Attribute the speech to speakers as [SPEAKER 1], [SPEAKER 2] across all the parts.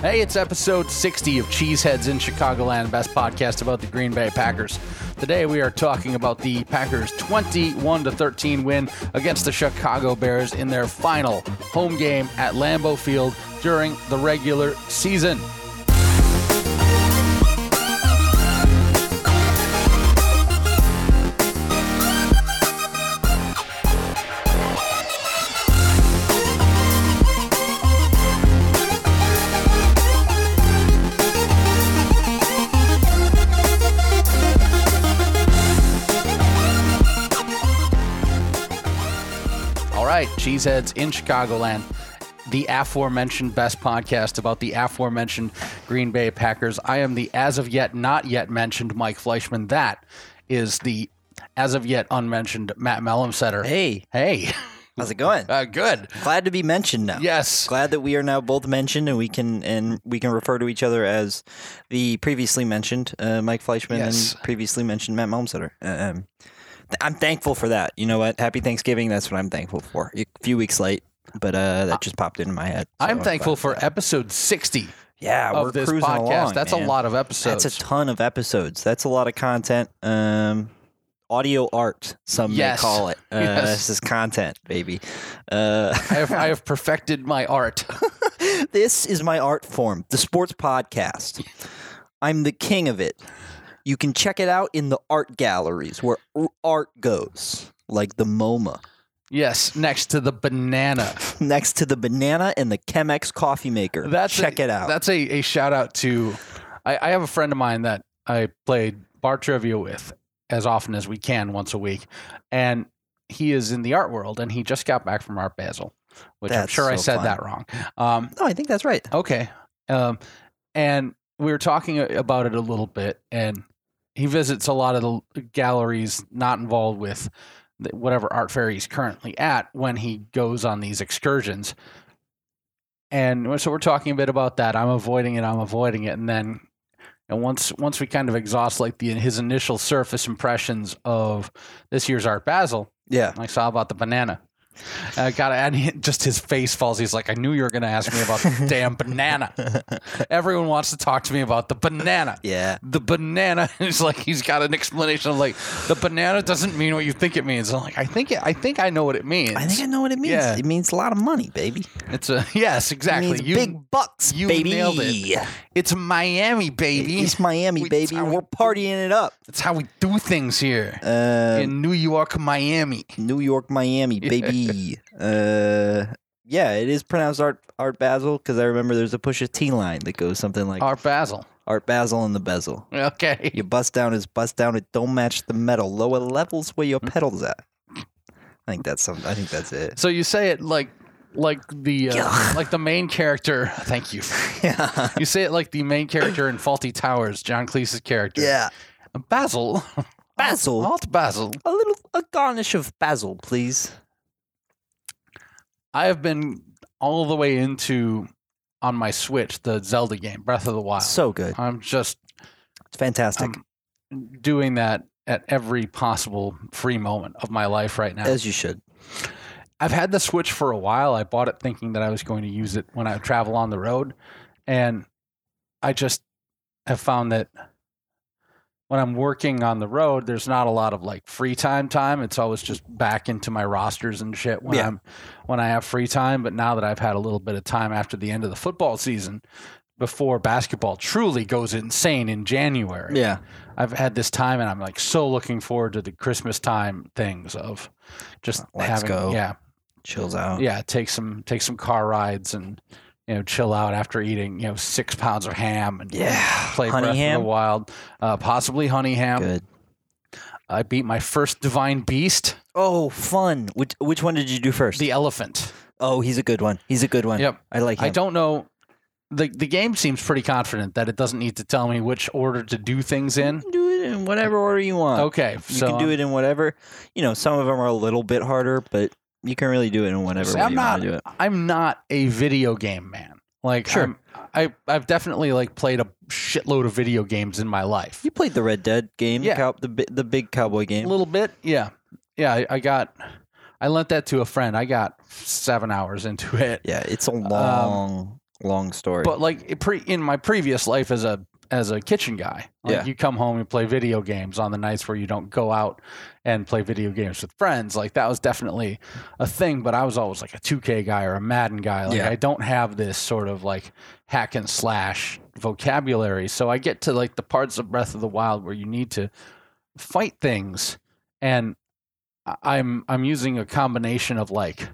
[SPEAKER 1] Hey, it's episode 60 of Cheeseheads in Chicagoland, best podcast about the Green Bay Packers. Today we are talking about the Packers 21 to 13 win against the Chicago Bears in their final home game at Lambeau Field during the regular season. Cheeseheads in Chicagoland, the aforementioned best podcast about the aforementioned Green Bay Packers. I am the as of yet not yet mentioned Mike Fleischman. That is the as of yet unmentioned Matt Mellumsetter.
[SPEAKER 2] Hey,
[SPEAKER 1] Hey,
[SPEAKER 2] how's it going?
[SPEAKER 1] uh, good.
[SPEAKER 2] Glad to be mentioned now.
[SPEAKER 1] Yes.
[SPEAKER 2] Glad that we are now both mentioned, and we can and we can refer to each other as the previously mentioned uh, Mike Fleischman
[SPEAKER 1] Yes.
[SPEAKER 2] and previously mentioned Matt Malmstetter. Um, I'm thankful for that. You know what? Happy Thanksgiving. That's what I'm thankful for. A few weeks late, but uh, that just popped into my head. so
[SPEAKER 1] I'm thankful
[SPEAKER 2] for
[SPEAKER 1] for
[SPEAKER 2] that.
[SPEAKER 1] episode 60
[SPEAKER 2] yeah, we're
[SPEAKER 1] this
[SPEAKER 2] cruising
[SPEAKER 1] podcast.
[SPEAKER 2] along,
[SPEAKER 1] That's
[SPEAKER 2] man.
[SPEAKER 1] a lot of episodes.
[SPEAKER 2] That's a ton of episodes. That's a lot of content. Um, audio art, some
[SPEAKER 1] Yes.
[SPEAKER 2] may call it. Uh,
[SPEAKER 1] Yes.
[SPEAKER 2] This is content, baby. Uh,
[SPEAKER 1] I have, I have perfected my art.
[SPEAKER 2] this is my art form, the sports podcast. I'm the king of it. You can check it out in the art galleries where art goes, like the MoMA,
[SPEAKER 1] Yes, next to the banana.
[SPEAKER 2] next to the banana and the Chemex coffee maker.
[SPEAKER 1] That's
[SPEAKER 2] check
[SPEAKER 1] a,
[SPEAKER 2] it out.
[SPEAKER 1] That's a, a shout out to. I, I have a friend of mine that I played bar trivia with as often as we can once a week, and he is in the art world, and he just got back from Art Basel, which I'm
[SPEAKER 2] That's
[SPEAKER 1] sure I said
[SPEAKER 2] fun.
[SPEAKER 1] that wrong. Um,
[SPEAKER 2] no, I think that's right.
[SPEAKER 1] okay, um, and we were talking about it a little bit, and he visits a lot of the galleries not involved with whatever art fair he's currently at when he goes on these excursions. And so we're talking a bit about that. I'm avoiding it. I'm avoiding it, and then, and once once we kind of exhaust like the his initial surface impressions of this year's Art Basel,
[SPEAKER 2] Yeah.
[SPEAKER 1] I saw about the banana. I got and he, just his face falls. He's like, I knew you were going to ask me about the damn banana. Everyone wants to talk to me about the banana.
[SPEAKER 2] Yeah.
[SPEAKER 1] The banana is like he's got an explanation of like the banana doesn't mean what you think it means. I'm like, I think it, I think I know what it means.
[SPEAKER 2] I think I know what it means.
[SPEAKER 1] Yeah.
[SPEAKER 2] It means a lot of money, baby.
[SPEAKER 1] it's a yes, exactly. You,
[SPEAKER 2] big bucks,
[SPEAKER 1] you
[SPEAKER 2] baby.
[SPEAKER 1] nailed it. It's Miami, baby.
[SPEAKER 2] It's Miami,
[SPEAKER 1] We-
[SPEAKER 2] baby. We're partying it up.
[SPEAKER 1] That's how we do things here
[SPEAKER 2] Uh,
[SPEAKER 1] in New York, Miami.
[SPEAKER 2] New York, Miami, baby. Uh, yeah, it is pronounced Art Art Basel because I remember there's a Pusha T line that goes something like
[SPEAKER 1] Art Basil.
[SPEAKER 2] Art Basil and the bezel.
[SPEAKER 1] Okay.
[SPEAKER 2] Your bust down is bust down. It don't match the metal. Lower levels where your pedals at. I think that's something. I think that's it.
[SPEAKER 1] So you say it like like the uh, like the main character. Thank you.
[SPEAKER 2] Yeah.
[SPEAKER 1] You say it like the main character in Fawlty Towers, John Cleese's character.
[SPEAKER 2] Yeah.
[SPEAKER 1] Basil.
[SPEAKER 2] Basil.
[SPEAKER 1] Alt Basil.
[SPEAKER 2] A little a garnish of basil, please.
[SPEAKER 1] I have been all the way into on my Switch the Zelda game, Breath of the Wild.
[SPEAKER 2] So good.
[SPEAKER 1] I'm just
[SPEAKER 2] It's fantastic.
[SPEAKER 1] I'm doing that at every possible free moment of my life right now.
[SPEAKER 2] As you should.
[SPEAKER 1] I've had the Switch for a while. I bought it thinking that I was going to use it when I travel on the road. And I just have found that when I'm working on the road, there's not a lot of like free time time. It's always just back into my rosters and shit when
[SPEAKER 2] Yeah.
[SPEAKER 1] I'm when I have free time. But now that I've had a little bit of time after the end of the football season, before basketball truly goes insane in January,
[SPEAKER 2] Yeah.
[SPEAKER 1] I've had this time and I'm like so looking forward to the Christmas time things of just
[SPEAKER 2] Let's
[SPEAKER 1] having
[SPEAKER 2] go.
[SPEAKER 1] yeah
[SPEAKER 2] Chills out.
[SPEAKER 1] yeah take some take some car rides and you know chill out after eating you know six pounds of ham and
[SPEAKER 2] Yeah.
[SPEAKER 1] play
[SPEAKER 2] Honey
[SPEAKER 1] Breath
[SPEAKER 2] ham?
[SPEAKER 1] of the Wild uh, possibly honey ham
[SPEAKER 2] Good.
[SPEAKER 1] I beat my first divine beast
[SPEAKER 2] Oh, fun. Which which one did you do first?
[SPEAKER 1] the elephant
[SPEAKER 2] oh, he's a good one. He's a good one.
[SPEAKER 1] Yep.
[SPEAKER 2] I like him.
[SPEAKER 1] I don't know the the game seems pretty confident that it doesn't need to tell me which order to do things in
[SPEAKER 2] You can do it in whatever order you want.
[SPEAKER 1] okay
[SPEAKER 2] You
[SPEAKER 1] so
[SPEAKER 2] can do it in whatever. You know, some of them are a little bit harder, but you can really do it in whatever
[SPEAKER 1] See,
[SPEAKER 2] way
[SPEAKER 1] I'm
[SPEAKER 2] you
[SPEAKER 1] not
[SPEAKER 2] want to do it.
[SPEAKER 1] I'm not a video game man. Like
[SPEAKER 2] Sure.
[SPEAKER 1] I'm, I I've definitely like played a shitload of video games in my life.
[SPEAKER 2] You played the Red Dead game,
[SPEAKER 1] Yeah.
[SPEAKER 2] cow, the the big cowboy game, A
[SPEAKER 1] little bit, yeah, yeah. I, I got I lent that to a friend. I got seven hours into it.
[SPEAKER 2] yeah, it's a um, long, long story.
[SPEAKER 1] But like pre- in my previous life as a as a kitchen guy, like
[SPEAKER 2] Yeah.
[SPEAKER 1] you come home and play video games on the nights where you don't go out and play video games with friends. Like that was definitely a thing. But I was always like a 2K guy or a Madden guy. Like
[SPEAKER 2] Yeah.
[SPEAKER 1] I don't have this sort of like hack and slash vocabulary. So I get to like the parts of Breath of the Wild where you need to fight things, and I'm I'm using a combination of like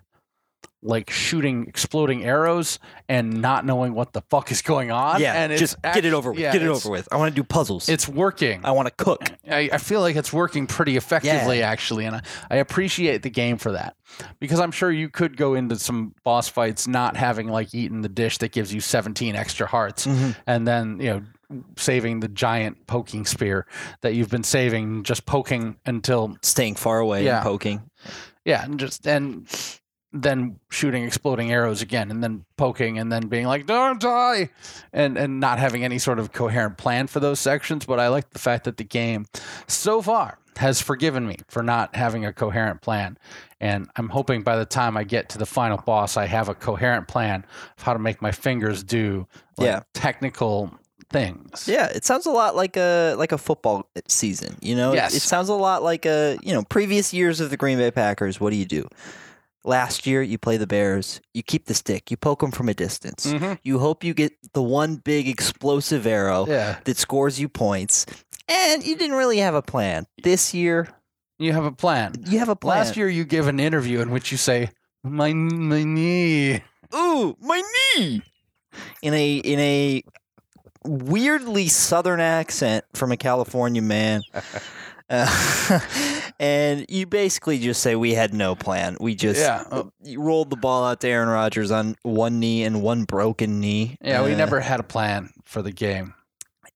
[SPEAKER 1] like shooting exploding arrows and not knowing what the fuck is going on.
[SPEAKER 2] yeah,
[SPEAKER 1] and it's
[SPEAKER 2] just get it over with.
[SPEAKER 1] yeah,
[SPEAKER 2] get it over with. I want to do puzzles.
[SPEAKER 1] It's working.
[SPEAKER 2] I want to cook.
[SPEAKER 1] I, I feel like it's working pretty effectively, actually, and I, I appreciate the game for that because I'm sure you could go into some boss fights not having like eaten the dish that gives you 17 extra hearts,
[SPEAKER 2] Mhm.
[SPEAKER 1] and then you know saving the giant poking spear that you've been saving, just poking until
[SPEAKER 2] Staying far away
[SPEAKER 1] Yeah.
[SPEAKER 2] and poking.
[SPEAKER 1] yeah, and just and then shooting exploding arrows again, and then poking, and then being like, "Don't die," and and not having any sort of coherent plan for those sections. But I like the fact that the game, so far, has forgiven me for not having a coherent plan, and I'm hoping by the time I get to the final boss, I have a coherent plan of how to make my fingers do like,
[SPEAKER 2] Yeah.
[SPEAKER 1] technical things.
[SPEAKER 2] Yeah, it sounds a lot like a like a football season. You know, It- it, sounds a lot like a you know previous years of the Green Bay Packers. What do you do? Last year, you play the Bears. You keep the stick. You poke them from a distance.
[SPEAKER 1] Mhm.
[SPEAKER 2] You hope you get the one big explosive arrow
[SPEAKER 1] Yeah,
[SPEAKER 2] that scores you points. And you didn't really have a plan. This year,
[SPEAKER 1] you have a plan.
[SPEAKER 2] you have a plan.
[SPEAKER 1] Last year, you give an interview in which you say, "My my knee."
[SPEAKER 2] ooh, my knee. In a in a weirdly southern accent from a California man. Uh, and you basically just say we had no plan. We just
[SPEAKER 1] Yeah. Oh.
[SPEAKER 2] rolled the ball out to Aaron Rodgers on one knee and one broken knee.
[SPEAKER 1] Yeah, we
[SPEAKER 2] Uh,
[SPEAKER 1] never had a plan for the game.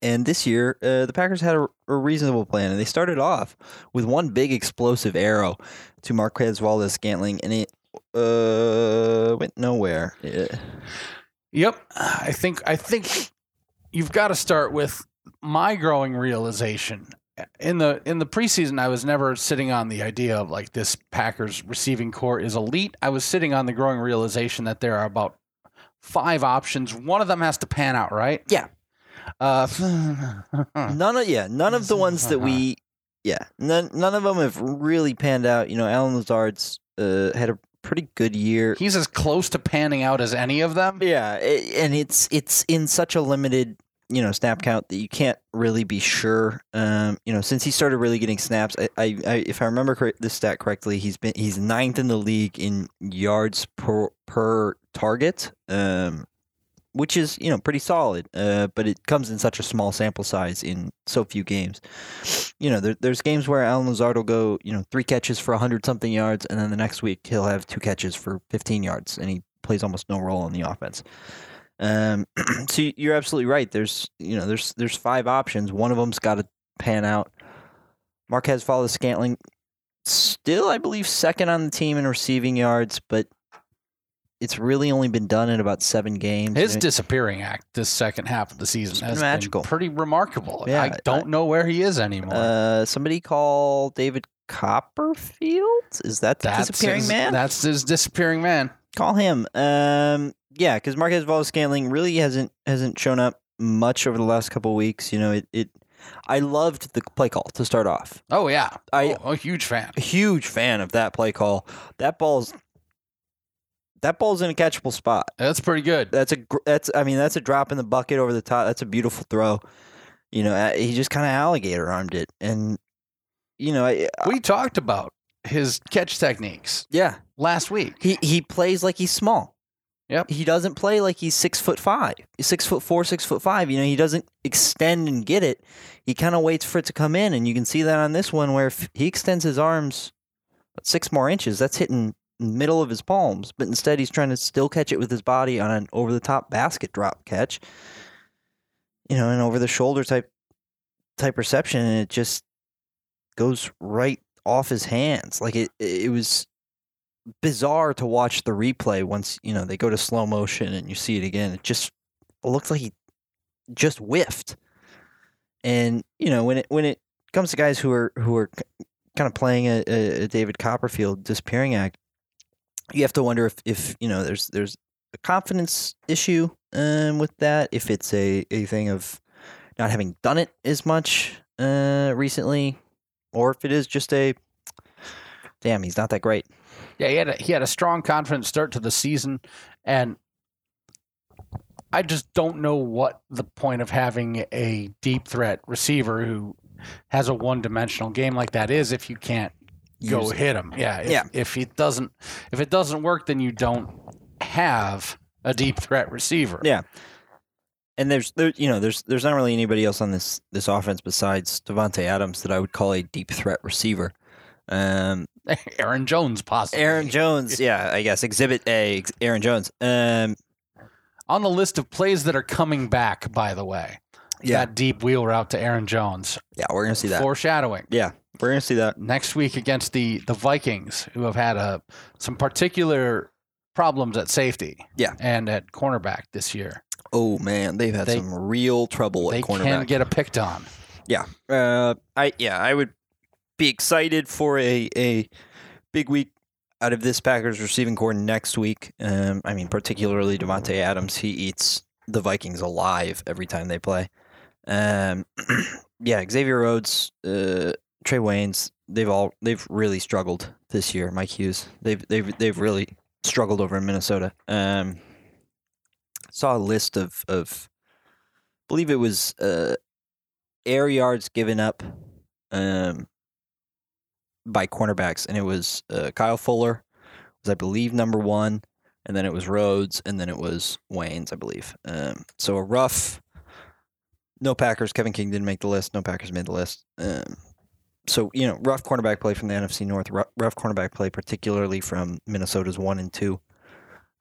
[SPEAKER 2] And this year, uh, the Packers had a, a reasonable plan, and they started off with one big explosive arrow to Marquez Valdes Scantling, and it uh, went nowhere. Yeah.
[SPEAKER 1] Yep, I think I think you've got to start with my growing realization. In the in the preseason, I was never sitting on the idea of like this Packers receiving corps is elite. I was sitting on the growing realization that there are about five options. One of them has to pan out, right?
[SPEAKER 2] Yeah.
[SPEAKER 1] Uh,
[SPEAKER 2] None of yeah, none of the ones that we yeah, none none of them have really panned out. You know, Allen Lazard's uh, had a pretty good year.
[SPEAKER 1] he's as close to panning out as any of them.
[SPEAKER 2] Yeah, a- and it's it's in such a limited you know snap count that you can't really be sure. Um, you know, since he started really getting snaps, I, I, I if I remember correct, this stat correctly, he's been he's ninth in the league in yards per per target. Um, which is you know pretty solid, uh, but it comes in such a small sample size in so few games. You know, there, there's games where Allen Lazard will go, you know, three catches for hundred something yards, and then the next week he'll have two catches for fifteen yards, and he plays almost no role in the offense. Um, so you- you're absolutely right. There's you know there's there's five options. One of them's got to pan out. Marquez Valdes Scantling, still I believe second on the team in receiving yards, but it's really only been done in about seven games.
[SPEAKER 1] His disappearing act this second half of the season
[SPEAKER 2] It's
[SPEAKER 1] has
[SPEAKER 2] been magical.
[SPEAKER 1] been pretty remarkable.
[SPEAKER 2] Yeah,
[SPEAKER 1] I don't know where he is anymore.
[SPEAKER 2] uh, somebody call David Copperfield. Is that the
[SPEAKER 1] that's
[SPEAKER 2] disappearing
[SPEAKER 1] his,
[SPEAKER 2] man?
[SPEAKER 1] That's his disappearing man.
[SPEAKER 2] Call him. Um, yeah, because Marquez Valdes Scantling really hasn't hasn't shown up much over the last couple of weeks. You know, it, it. I loved the play call to start off.
[SPEAKER 1] Oh yeah,
[SPEAKER 2] I-
[SPEAKER 1] oh, a huge fan.
[SPEAKER 2] A huge fan of that play call. That ball's that ball's in a catchable spot.
[SPEAKER 1] That's pretty good.
[SPEAKER 2] That's a that's I mean that's a drop in the bucket over the top. That's a beautiful throw. You know, he just kind of alligator armed it, and you know, I, I-
[SPEAKER 1] We talked about his catch techniques
[SPEAKER 2] yeah,
[SPEAKER 1] last week.
[SPEAKER 2] he he plays like he's small.
[SPEAKER 1] Yep.
[SPEAKER 2] He doesn't play like he's six foot five. Six foot four, six foot five. You know, he doesn't extend and get it. He kind of waits for it to come in, and you can see that on this one where he extends his arms six more inches, that's hitting middle of his palms. But instead, he's trying to still catch it with his body on an over the top basket drop catch. You know, an over the shoulder type type reception, and it just goes right off his hands. Like it, it was bizarre to watch the replay once you know they go to slow motion and you see it again. It just looks like he just whiffed. And you know when it when it comes to guys who are who are kind of playing a, a, a David Copperfield disappearing act, you have to wonder if if you know there's there's a confidence issue um, with that. If it's a, a thing of not having done it as much uh, recently, or if it is just a damn, he's not that great.
[SPEAKER 1] Yeah, he had a, he had a strong, confident start to the season, and I just don't know what the point of having a deep threat receiver who has a one-dimensional game like that is if you can't go
[SPEAKER 2] Use
[SPEAKER 1] hit him. Yeah, if,
[SPEAKER 2] Yeah.
[SPEAKER 1] If it doesn't, if it doesn't work, then you don't have a deep threat receiver.
[SPEAKER 2] Yeah. And there's there you know there's there's not really anybody else on this this offense besides Davante Adams that I would call a deep threat receiver. Um,
[SPEAKER 1] Aaron Jones, possibly.
[SPEAKER 2] Aaron Jones, yeah, I guess Exhibit A, Aaron Jones. Um,
[SPEAKER 1] on the list of plays that are coming back. By the way,
[SPEAKER 2] Yeah.
[SPEAKER 1] that deep wheel route to Aaron Jones,
[SPEAKER 2] yeah, we're gonna see that.
[SPEAKER 1] foreshadowing.
[SPEAKER 2] yeah, we're gonna see that.
[SPEAKER 1] next week against the the Vikings, who have had a some particular problems at safety,
[SPEAKER 2] Yeah.
[SPEAKER 1] and at cornerback this year.
[SPEAKER 2] Oh man, they've had
[SPEAKER 1] They-
[SPEAKER 2] some real trouble
[SPEAKER 1] They
[SPEAKER 2] at cornerback.
[SPEAKER 1] can get a picked on.
[SPEAKER 2] Yeah. Uh, I yeah, I would be excited for a a big week out of this Packers receiving corps next week. Um, I mean, particularly Davante Adams. He eats the Vikings alive every time they play. Um, yeah, Xavier Rhodes, uh, Trae Waynes. They've all they've really struggled this year. Mike Hughes. They've they've they've really struggled over in Minnesota. Um, saw a list of of, believe it was uh air yards given up um, by cornerbacks, and it was uh, Kyle Fuller was I believe number one, and then it was Rhodes, and then it was Waynes, I believe. Um, so a rough. No Packers. Kevin King didn't make the list. No Packers made the list. Um, so you know, rough cornerback play from the NFC North. Rough, rough cornerback play, particularly from Minnesota's one and two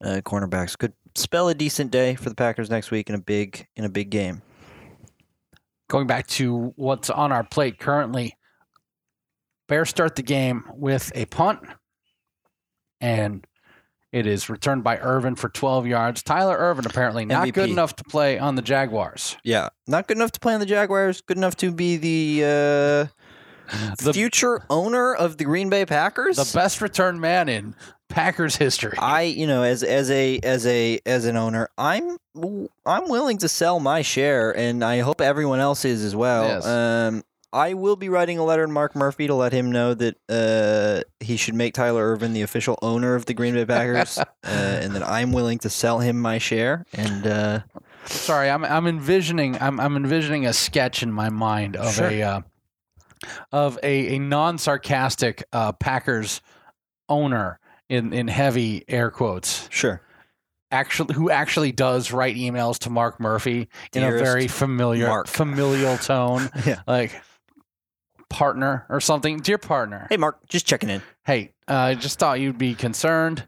[SPEAKER 2] uh, cornerbacks. Could spell a decent day for the Packers next week in a big in a big game.
[SPEAKER 1] Going back to what's on our plate currently, Bears start the game with a punt, and it is returned by Ervin for 12 yards. Tyler Ervin apparently not
[SPEAKER 2] MVP.
[SPEAKER 1] good enough to play on the Jaguars.
[SPEAKER 2] Yeah, not good enough to play on the Jaguars. Good enough to be the, uh,
[SPEAKER 1] The-
[SPEAKER 2] future owner of the Green Bay Packers.
[SPEAKER 1] The best return man in Packers history.
[SPEAKER 2] I, you know, as as a as a as an owner, I'm I'm willing to sell my share, and I hope everyone else is as well.
[SPEAKER 1] Yes.
[SPEAKER 2] Um, I will be writing a letter to Mark Murphy to let him know that uh, he should make Tyler Ervin the official owner of the Green Bay Packers, uh, and that I'm willing to sell him my share. And uh,
[SPEAKER 1] Sorry, I'm I'm envisioning I'm I'm envisioning a sketch in my mind of
[SPEAKER 2] Sure.
[SPEAKER 1] a uh, of a, a non sarcastic uh, Packers owner in in heavy air quotes
[SPEAKER 2] sure,
[SPEAKER 1] actually who actually does write emails to Mark Murphy in a very familiar
[SPEAKER 2] Mark.
[SPEAKER 1] familial tone
[SPEAKER 2] Yeah.
[SPEAKER 1] like partner or something dear partner
[SPEAKER 2] hey Mark, just checking in.
[SPEAKER 1] hey uh, I just thought you'd be concerned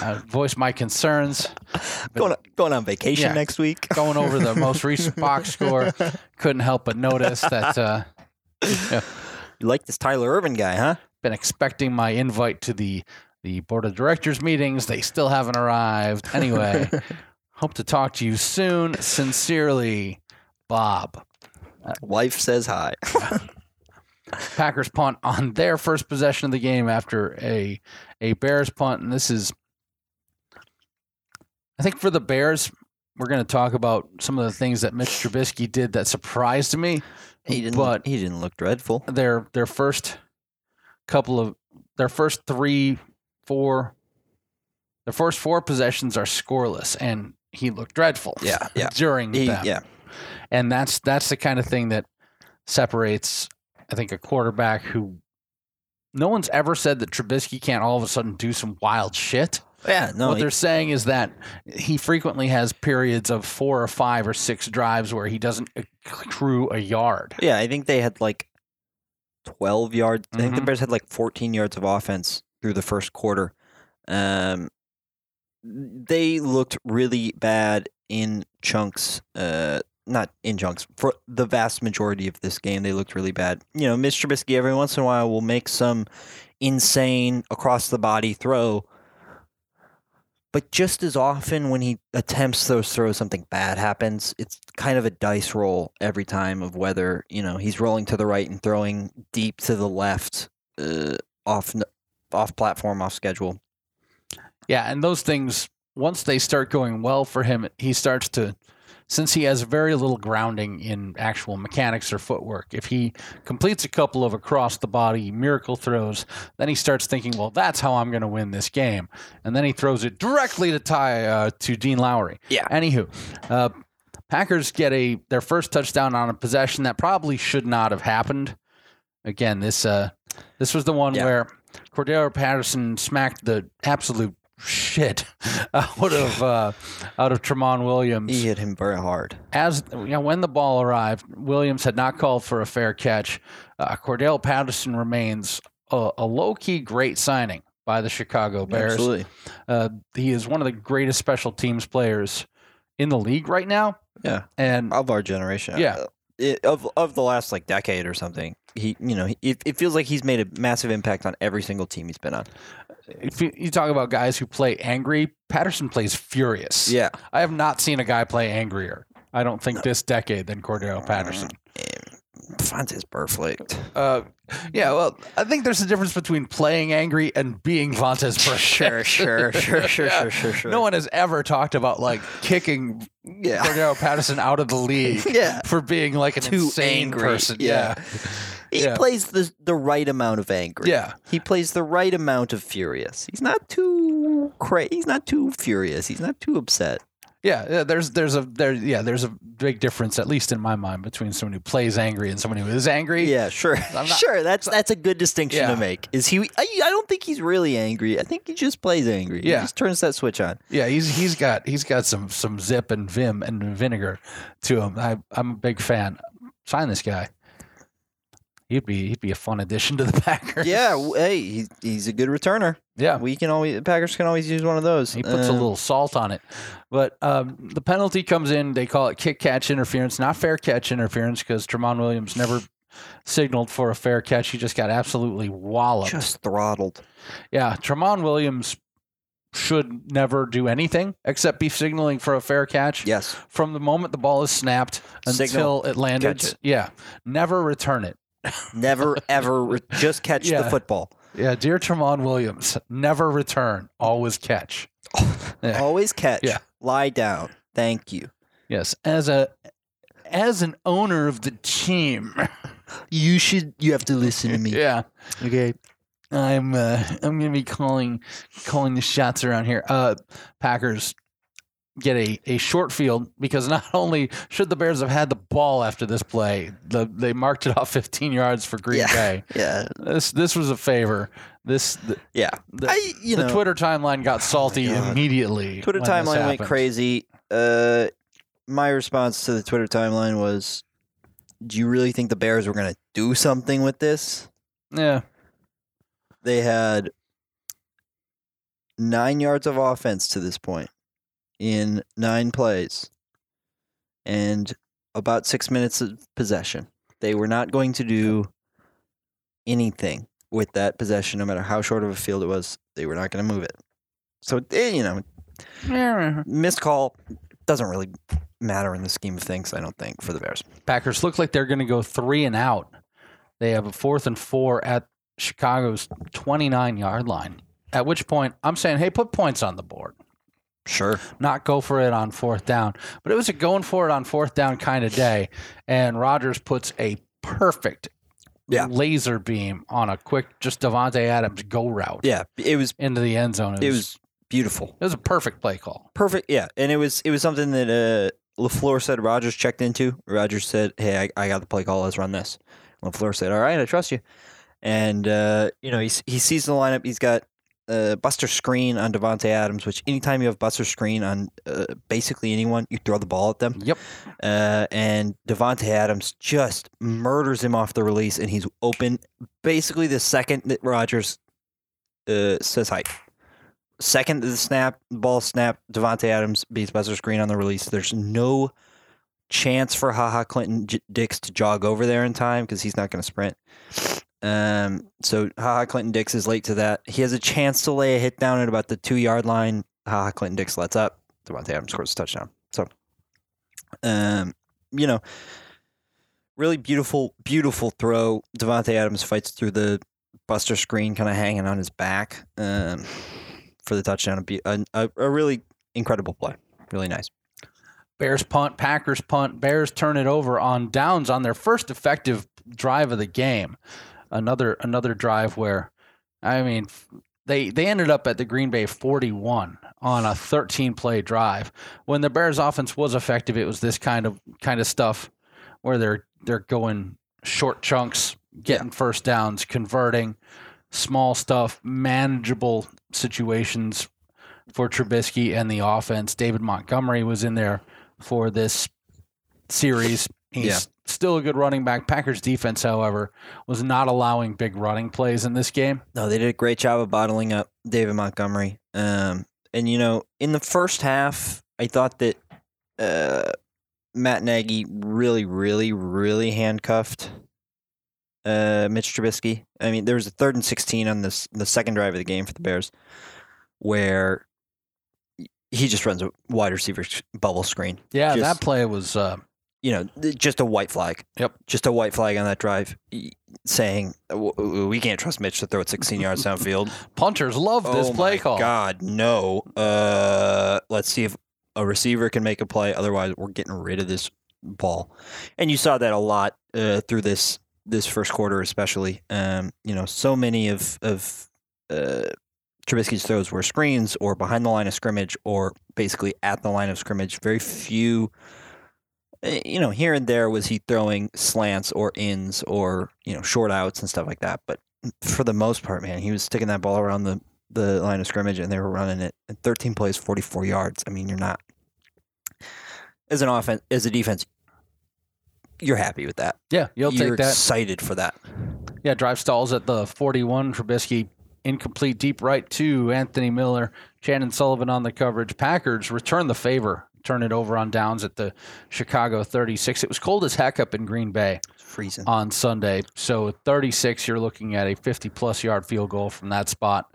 [SPEAKER 1] uh, voice my concerns
[SPEAKER 2] Going on, going on vacation
[SPEAKER 1] Yeah.
[SPEAKER 2] next week.
[SPEAKER 1] going over the most recent box score couldn't help but notice that uh,
[SPEAKER 2] You like this Tyler Ervin guy, huh?
[SPEAKER 1] been expecting my invite to the the board of directors meetings. They still haven't arrived. Anyway, hope to talk to you soon. Sincerely, Bob.
[SPEAKER 2] Wife says hi.
[SPEAKER 1] Packers punt on their first possession of the game after a a Bears punt, and this is, I think, for the Bears. We're going to talk about some of the things that Mitch Trubisky did that surprised me.
[SPEAKER 2] He didn't.
[SPEAKER 1] But-
[SPEAKER 2] he didn't look dreadful.
[SPEAKER 1] their their first couple of their first three, four, their first four possessions are scoreless, and he looked dreadful.
[SPEAKER 2] Yeah, yeah.
[SPEAKER 1] during
[SPEAKER 2] He,
[SPEAKER 1] them.
[SPEAKER 2] yeah,
[SPEAKER 1] and that's that's the kind of thing that separates, I think, a quarterback who. No one's ever said that Trubisky can't all of a sudden do some wild shit.
[SPEAKER 2] yeah. No,
[SPEAKER 1] what
[SPEAKER 2] he-
[SPEAKER 1] they're saying is that he frequently has periods of four or five or six drives where he doesn't accrue a yard.
[SPEAKER 2] yeah. I think they had like twelve yards. I think the
[SPEAKER 1] Mhm.
[SPEAKER 2] Bears had like fourteen yards of offense through the first quarter. Um, they looked really bad in chunks. Uh, not in junks for the vast majority of this game. They looked really bad. You know, Mitch Trubisky every once in a while will make some insane across the body throw. But just as often when he attempts those throws, something bad happens. It's kind of a dice roll every time of whether you know he's rolling to the right and throwing deep to the left, uh, off off platform, off schedule.
[SPEAKER 1] Yeah, and those things once they start going well for him, he starts to since he has very little grounding in actual mechanics or footwork, if he completes a couple of across the body miracle throws, then he starts thinking, well, that's how I'm going to win this game. And then he throws it directly to tie uh, to Dean Lowry.
[SPEAKER 2] Yeah.
[SPEAKER 1] Anywho, uh, Packers get a their first touchdown on a possession that probably should not have happened. Again, this uh, this was the one
[SPEAKER 2] Yeah.
[SPEAKER 1] where Cordarrelle Patterson smacked the absolute shit out of uh, out of Tramon Williams.
[SPEAKER 2] He hit him very hard.
[SPEAKER 1] As you know, when the ball arrived, Williams had not called for a fair catch. Uh, Cordarrelle Patterson remains a, a low key great signing by the Chicago Bears.
[SPEAKER 2] Absolutely.
[SPEAKER 1] Uh, he is one of the greatest special teams players in the league right now.
[SPEAKER 2] Yeah.
[SPEAKER 1] And
[SPEAKER 2] Of our generation.
[SPEAKER 1] Yeah.
[SPEAKER 2] It, of of the last like decade or something. He, you know, he, it, it feels like he's made a massive impact on every single team he's been on.
[SPEAKER 1] if you, you talk about guys who play angry, Patterson plays furious.
[SPEAKER 2] Yeah.
[SPEAKER 1] I have not seen a guy play angrier. I don't think this decade than Cordarrelle Patterson.
[SPEAKER 2] Vontaze Burfict.
[SPEAKER 1] Uh, yeah, well, I think there's a difference between playing angry and being Vontaze Burfict.
[SPEAKER 2] Sure, sure, sure, sure,
[SPEAKER 1] Yeah.
[SPEAKER 2] sure, sure, sure.
[SPEAKER 1] No one has ever talked about like kicking
[SPEAKER 2] yeah.
[SPEAKER 1] Cordarrelle Patterson out of the league
[SPEAKER 2] Yeah.
[SPEAKER 1] for being like an
[SPEAKER 2] Too
[SPEAKER 1] insane
[SPEAKER 2] angry.
[SPEAKER 1] person.
[SPEAKER 2] Yeah.
[SPEAKER 1] Yeah.
[SPEAKER 2] He
[SPEAKER 1] Yeah.
[SPEAKER 2] plays the the right amount of angry.
[SPEAKER 1] Yeah.
[SPEAKER 2] He plays the right amount of furious. He's not too cra- He's not too furious. He's not too upset.
[SPEAKER 1] Yeah, there's there's a there yeah, there's a big difference at least in my mind between someone who plays angry and someone who is angry.
[SPEAKER 2] Yeah, sure,
[SPEAKER 1] I'm not-
[SPEAKER 2] sure. That's that's a good distinction
[SPEAKER 1] Yeah.
[SPEAKER 2] to make. Is he? I, I don't think he's really angry. I think he just plays angry.
[SPEAKER 1] Yeah.
[SPEAKER 2] he just turns that switch on.
[SPEAKER 1] Yeah, he's he's got he's got some some zip and vim and vinegar to him. I I'm a big fan. Sign this guy. He'd be he'd be a fun addition to the Packers.
[SPEAKER 2] Yeah, hey, he's he's a good returner.
[SPEAKER 1] yeah.
[SPEAKER 2] We can always the Packers can always use one of those.
[SPEAKER 1] He puts a
[SPEAKER 2] Uh,
[SPEAKER 1] little salt on it, but um, the penalty comes in. They call it kick catch interference, not fair catch interference, because Tramon Williams never signaled for a fair catch. He just got absolutely walloped.
[SPEAKER 2] just throttled.
[SPEAKER 1] Yeah, Tramon Williams should never do anything except be signaling for a fair catch.
[SPEAKER 2] Yes,
[SPEAKER 1] From the moment the ball is snapped until
[SPEAKER 2] Signal,
[SPEAKER 1] it landed.
[SPEAKER 2] it.
[SPEAKER 1] Yeah. Never return it.
[SPEAKER 2] Never ever re- just catch
[SPEAKER 1] Yeah.
[SPEAKER 2] the football.
[SPEAKER 1] Yeah, dear Tramon Williams, never return, always catch. Yeah.
[SPEAKER 2] Always catch.
[SPEAKER 1] Yeah.
[SPEAKER 2] Lie down. Thank you.
[SPEAKER 1] Yes, as a as an owner of the team.
[SPEAKER 2] You should. You have to listen to me.
[SPEAKER 1] yeah.
[SPEAKER 2] Okay.
[SPEAKER 1] I'm uh, I'm gonna be calling calling the shots around here. Uh, Packers get a, a short field because not only should the Bears have had the ball after this play, the, they marked it off 15 yards for Green
[SPEAKER 2] Yeah.
[SPEAKER 1] Bay.
[SPEAKER 2] Yeah.
[SPEAKER 1] This this was a favor. This the,
[SPEAKER 2] Yeah.
[SPEAKER 1] the,
[SPEAKER 2] I. You
[SPEAKER 1] the
[SPEAKER 2] know.
[SPEAKER 1] Twitter timeline got salty
[SPEAKER 2] God.
[SPEAKER 1] immediately.
[SPEAKER 2] Twitter timeline went crazy. Uh, my response to the Twitter timeline was, "Do you really think the Bears were going to do something with this?"
[SPEAKER 1] Yeah,
[SPEAKER 2] They had nine yards of offense to this point in nine plays, and about six minutes of possession. They were not going to do anything with that possession, no matter how short of a field it was. They were not going to move it. So, eh, you know, missed call doesn't really matter in the scheme of things. I don't think for the Bears.
[SPEAKER 1] Packers look like they're going to go three and out. They have a fourth and four at Chicago's 29 yard line. At which point, I'm saying, hey, put points on the board.
[SPEAKER 2] Sure.
[SPEAKER 1] not go for it on fourth down. But it was a going for it on fourth down kind of day. And Rodgers puts a perfect
[SPEAKER 2] Yeah.
[SPEAKER 1] laser beam on a quick, just Davante Adams go route
[SPEAKER 2] Yeah, it was
[SPEAKER 1] into the end zone. It,
[SPEAKER 2] it
[SPEAKER 1] was,
[SPEAKER 2] was beautiful,
[SPEAKER 1] it was a perfect play call.
[SPEAKER 2] perfect. Yeah, and it was it was something that uh, LaFleur said Rodgers checked into. Rodgers said, "Hey, I, I got the play call. Let's run this." LaFleur said, "All right, I trust you." And uh, you know he he sees the lineup. He's got uh, Buster Skrine on Davante Adams, which anytime you have Buster Skrine on uh, basically anyone, you throw the ball at them.
[SPEAKER 1] Yep.
[SPEAKER 2] Uh, and Davante Adams just murders him off the release, and he's open basically the second that Rodgers uh, says hi. Second the snap, ball snap, Davante Adams beats Buster Skrine on the release. There's no chance for Ha Ha Clinton J- Dix to jog over there in time because he's not going to sprint. Um, so Ha Ha Clinton Dix is late to that. He has a chance to lay a hit down at about the two yard line. Ha Ha Clinton Dix lets up. Davante Adams scores a touchdown. So, um, you know, really beautiful, beautiful throw. Davante Adams fights through the Buster Skrine, kind of hanging on his back um, for the touchdown. A, a, a really incredible play. Really nice.
[SPEAKER 1] Bears punt, Packers punt, Bears turn it over on downs on their first effective drive of the game. Another another drive where I mean they they ended up at the Green Bay 41 on a 13 play drive. When the Bears offense was effective, it was this kind of kind of stuff where they're they're going short chunks, getting first downs, converting, small stuff, manageable situations for Trubisky and the offense. David Montgomery was in there for this series. He's
[SPEAKER 2] Yeah.
[SPEAKER 1] still a good running back. Packers defense, however, was not allowing big running plays in this game.
[SPEAKER 2] No, they did a great job of bottling up David Montgomery. Um, and you know, in the first half, I thought that uh, Matt Nagy really, really, really handcuffed uh, Mitch Trubisky. I mean, there was a third and sixteen on this the second drive of the game for the Bears, where he just runs a wide receiver bubble screen.
[SPEAKER 1] Yeah,
[SPEAKER 2] Just-
[SPEAKER 1] that play was uh,
[SPEAKER 2] You know, just a white flag.
[SPEAKER 1] Yep.
[SPEAKER 2] Just a white flag on that drive, saying "W- w- we can't trust Mitch to throw it sixteen yards downfield.
[SPEAKER 1] punters love this
[SPEAKER 2] oh
[SPEAKER 1] play call.
[SPEAKER 2] God, no. Uh, let's see if a receiver can make a play. Otherwise, we're getting rid of this ball. And you saw that a lot uh, through this this first quarter, especially. Um, you know, so many of of uh, Trubisky's throws were screens or behind the line of scrimmage or basically at the line of scrimmage. Very few. Uh, You know, here and there was he throwing slants or ins or you know short outs and stuff like that. But for the most part, man, he was sticking that ball around the the line of scrimmage and they were running it. And 13 plays, 44 yards. I mean, you're not as an offense, as a defense, you're happy with that.
[SPEAKER 1] Yeah, you'll
[SPEAKER 2] you're
[SPEAKER 1] take that.
[SPEAKER 2] excited for that.
[SPEAKER 1] Yeah, drive stalls at the 41. Trubisky incomplete deep right to Anthony Miller. Chandon Sullivan on the coverage. Packers return the favor, turn it over on downs at the Chicago 36. It was cold as heck up in Green Bay
[SPEAKER 2] It's freezing.
[SPEAKER 1] on Sunday. So at 36, you're looking at a 50 plus yard field goal from that spot.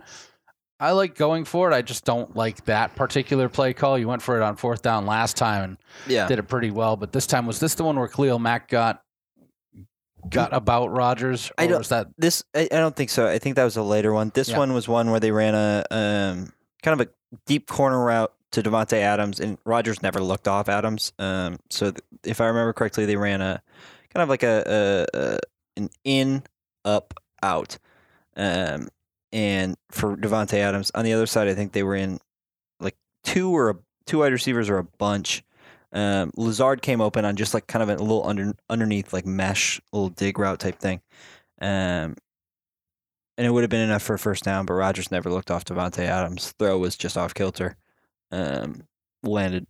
[SPEAKER 1] I like going for it. I just don't like that particular play call. You went for it on fourth down last time and
[SPEAKER 2] yeah.
[SPEAKER 1] did it pretty well, but this time was this the one where Khalil Mack got got about Rodgers,
[SPEAKER 2] I don't-
[SPEAKER 1] was that
[SPEAKER 2] This I, I don't think so. I think that was a later one. This
[SPEAKER 1] Yeah.
[SPEAKER 2] one was one where they ran a um, kind of a deep corner route to Davante Adams, and Rodgers never looked off Adams. Um, so th- if I remember correctly, they ran a kind of like a, a, a an in up out, um, and for Davante Adams on the other side, I think they were in like two or a, two wide receivers or a bunch. Um, Lazard came open on just like kind of a little under underneath like mesh little dig route type thing. Um, and it would have been enough for a first down, but Rodgers never looked off Davante Adams. Throw was just off kilter. Um, landed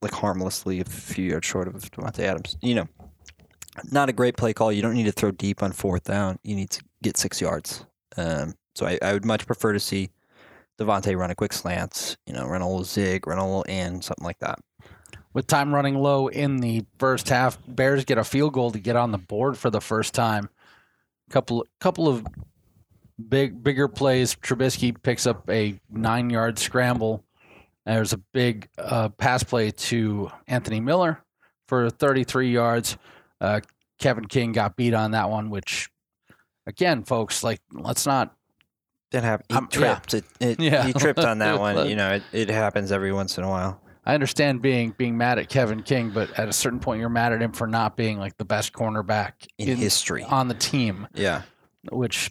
[SPEAKER 2] like harmlessly a few yards short of Davante Adams. You know, not a great play call. You don't need to throw deep on fourth down. You need to get six yards. Um, so I, I would much prefer to see Davante run a quick slant, you know, run a little zig, run a little in, something like that.
[SPEAKER 1] with time running low in the first half, Bears get a field goal to get on the board for the first time. Couple couple of big bigger plays. Trubisky picks up a nine yard scramble. There's a big uh, pass play to Anthony Miller for 33 yards. Uh, Kevin King got beat on that one, which again, folks, like let's not
[SPEAKER 2] That happened. He
[SPEAKER 1] yeah.
[SPEAKER 2] tripped. It, it,
[SPEAKER 1] Yeah.
[SPEAKER 2] He tripped on that one. You know, it, it happens every once in a while.
[SPEAKER 1] I understand being being mad at Kevin King, but at a certain point, you're mad at him for not being like the best cornerback
[SPEAKER 2] In, history.
[SPEAKER 1] on the team.
[SPEAKER 2] Yeah.
[SPEAKER 1] Which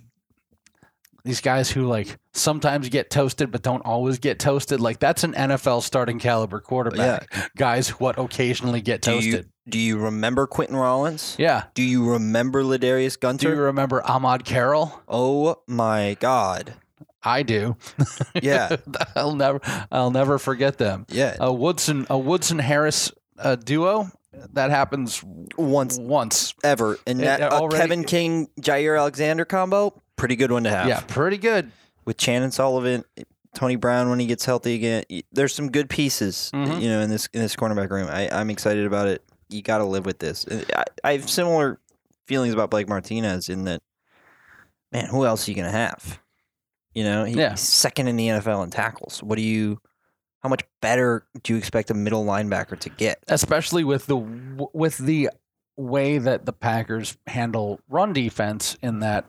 [SPEAKER 1] these guys who like sometimes get toasted but don't always get toasted, like that's an NFL starting caliber quarterback. Guys what occasionally get
[SPEAKER 2] Do
[SPEAKER 1] toasted.
[SPEAKER 2] you, do you remember Quinten Rollins?
[SPEAKER 1] yeah.
[SPEAKER 2] Do you remember Ladarius Gunter?
[SPEAKER 1] Do you remember Ahmad Carroll?
[SPEAKER 2] oh my God.
[SPEAKER 1] I do.
[SPEAKER 2] Yeah.
[SPEAKER 1] I'll never I'll never forget them.
[SPEAKER 2] Yeah.
[SPEAKER 1] A Woodson a Woodson Harris uh, duo that happens
[SPEAKER 2] Once
[SPEAKER 1] once.
[SPEAKER 2] ever. And that a
[SPEAKER 1] already-
[SPEAKER 2] Kevin King, Jaire Alexander combo, pretty good one to have.
[SPEAKER 1] Yeah, pretty good.
[SPEAKER 2] With Chandon Sullivan, Tony Brown when he gets healthy again. There's some good pieces,
[SPEAKER 1] Mhm.
[SPEAKER 2] you know, in this in this cornerback room. I, I'm excited about it. You got to live with this. I, I have similar feelings about Blake Martinez in that, man, who else are you going to have? You know,
[SPEAKER 1] Yeah.
[SPEAKER 2] he's second in the NFL in tackles. What do you? How much better do you expect a middle linebacker to get?
[SPEAKER 1] especially with the with the way that the Packers handle run defense in that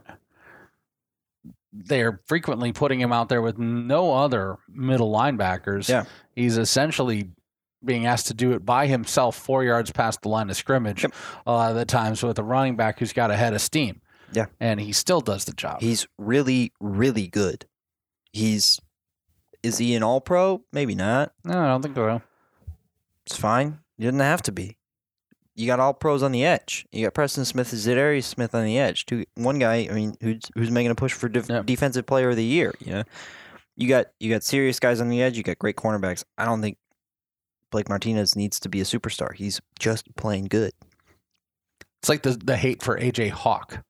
[SPEAKER 1] they're frequently putting him out there with no other middle linebackers.
[SPEAKER 2] Yeah.
[SPEAKER 1] He's essentially being asked to do it by himself four yards past the line of scrimmage
[SPEAKER 2] Yep.
[SPEAKER 1] a lot of the times with a running back who's got a head of steam.
[SPEAKER 2] Yeah.
[SPEAKER 1] And he still does the job.
[SPEAKER 2] He's really, really good. He's is he an all pro? Maybe not.
[SPEAKER 1] no, I don't think so.
[SPEAKER 2] It's fine. He doesn't have to be. You got all pros on the edge. You got Preston Smith and Za'Darius Smith on the edge. Two, one guy. I mean, who's who's making a push for def-
[SPEAKER 1] Yeah.
[SPEAKER 2] defensive player of the year? You know, you got you got serious guys on the edge. You got great cornerbacks. I don't think Blake Martinez needs to be a superstar. He's just plain good.
[SPEAKER 1] It's like the the hate for AJ Hawk.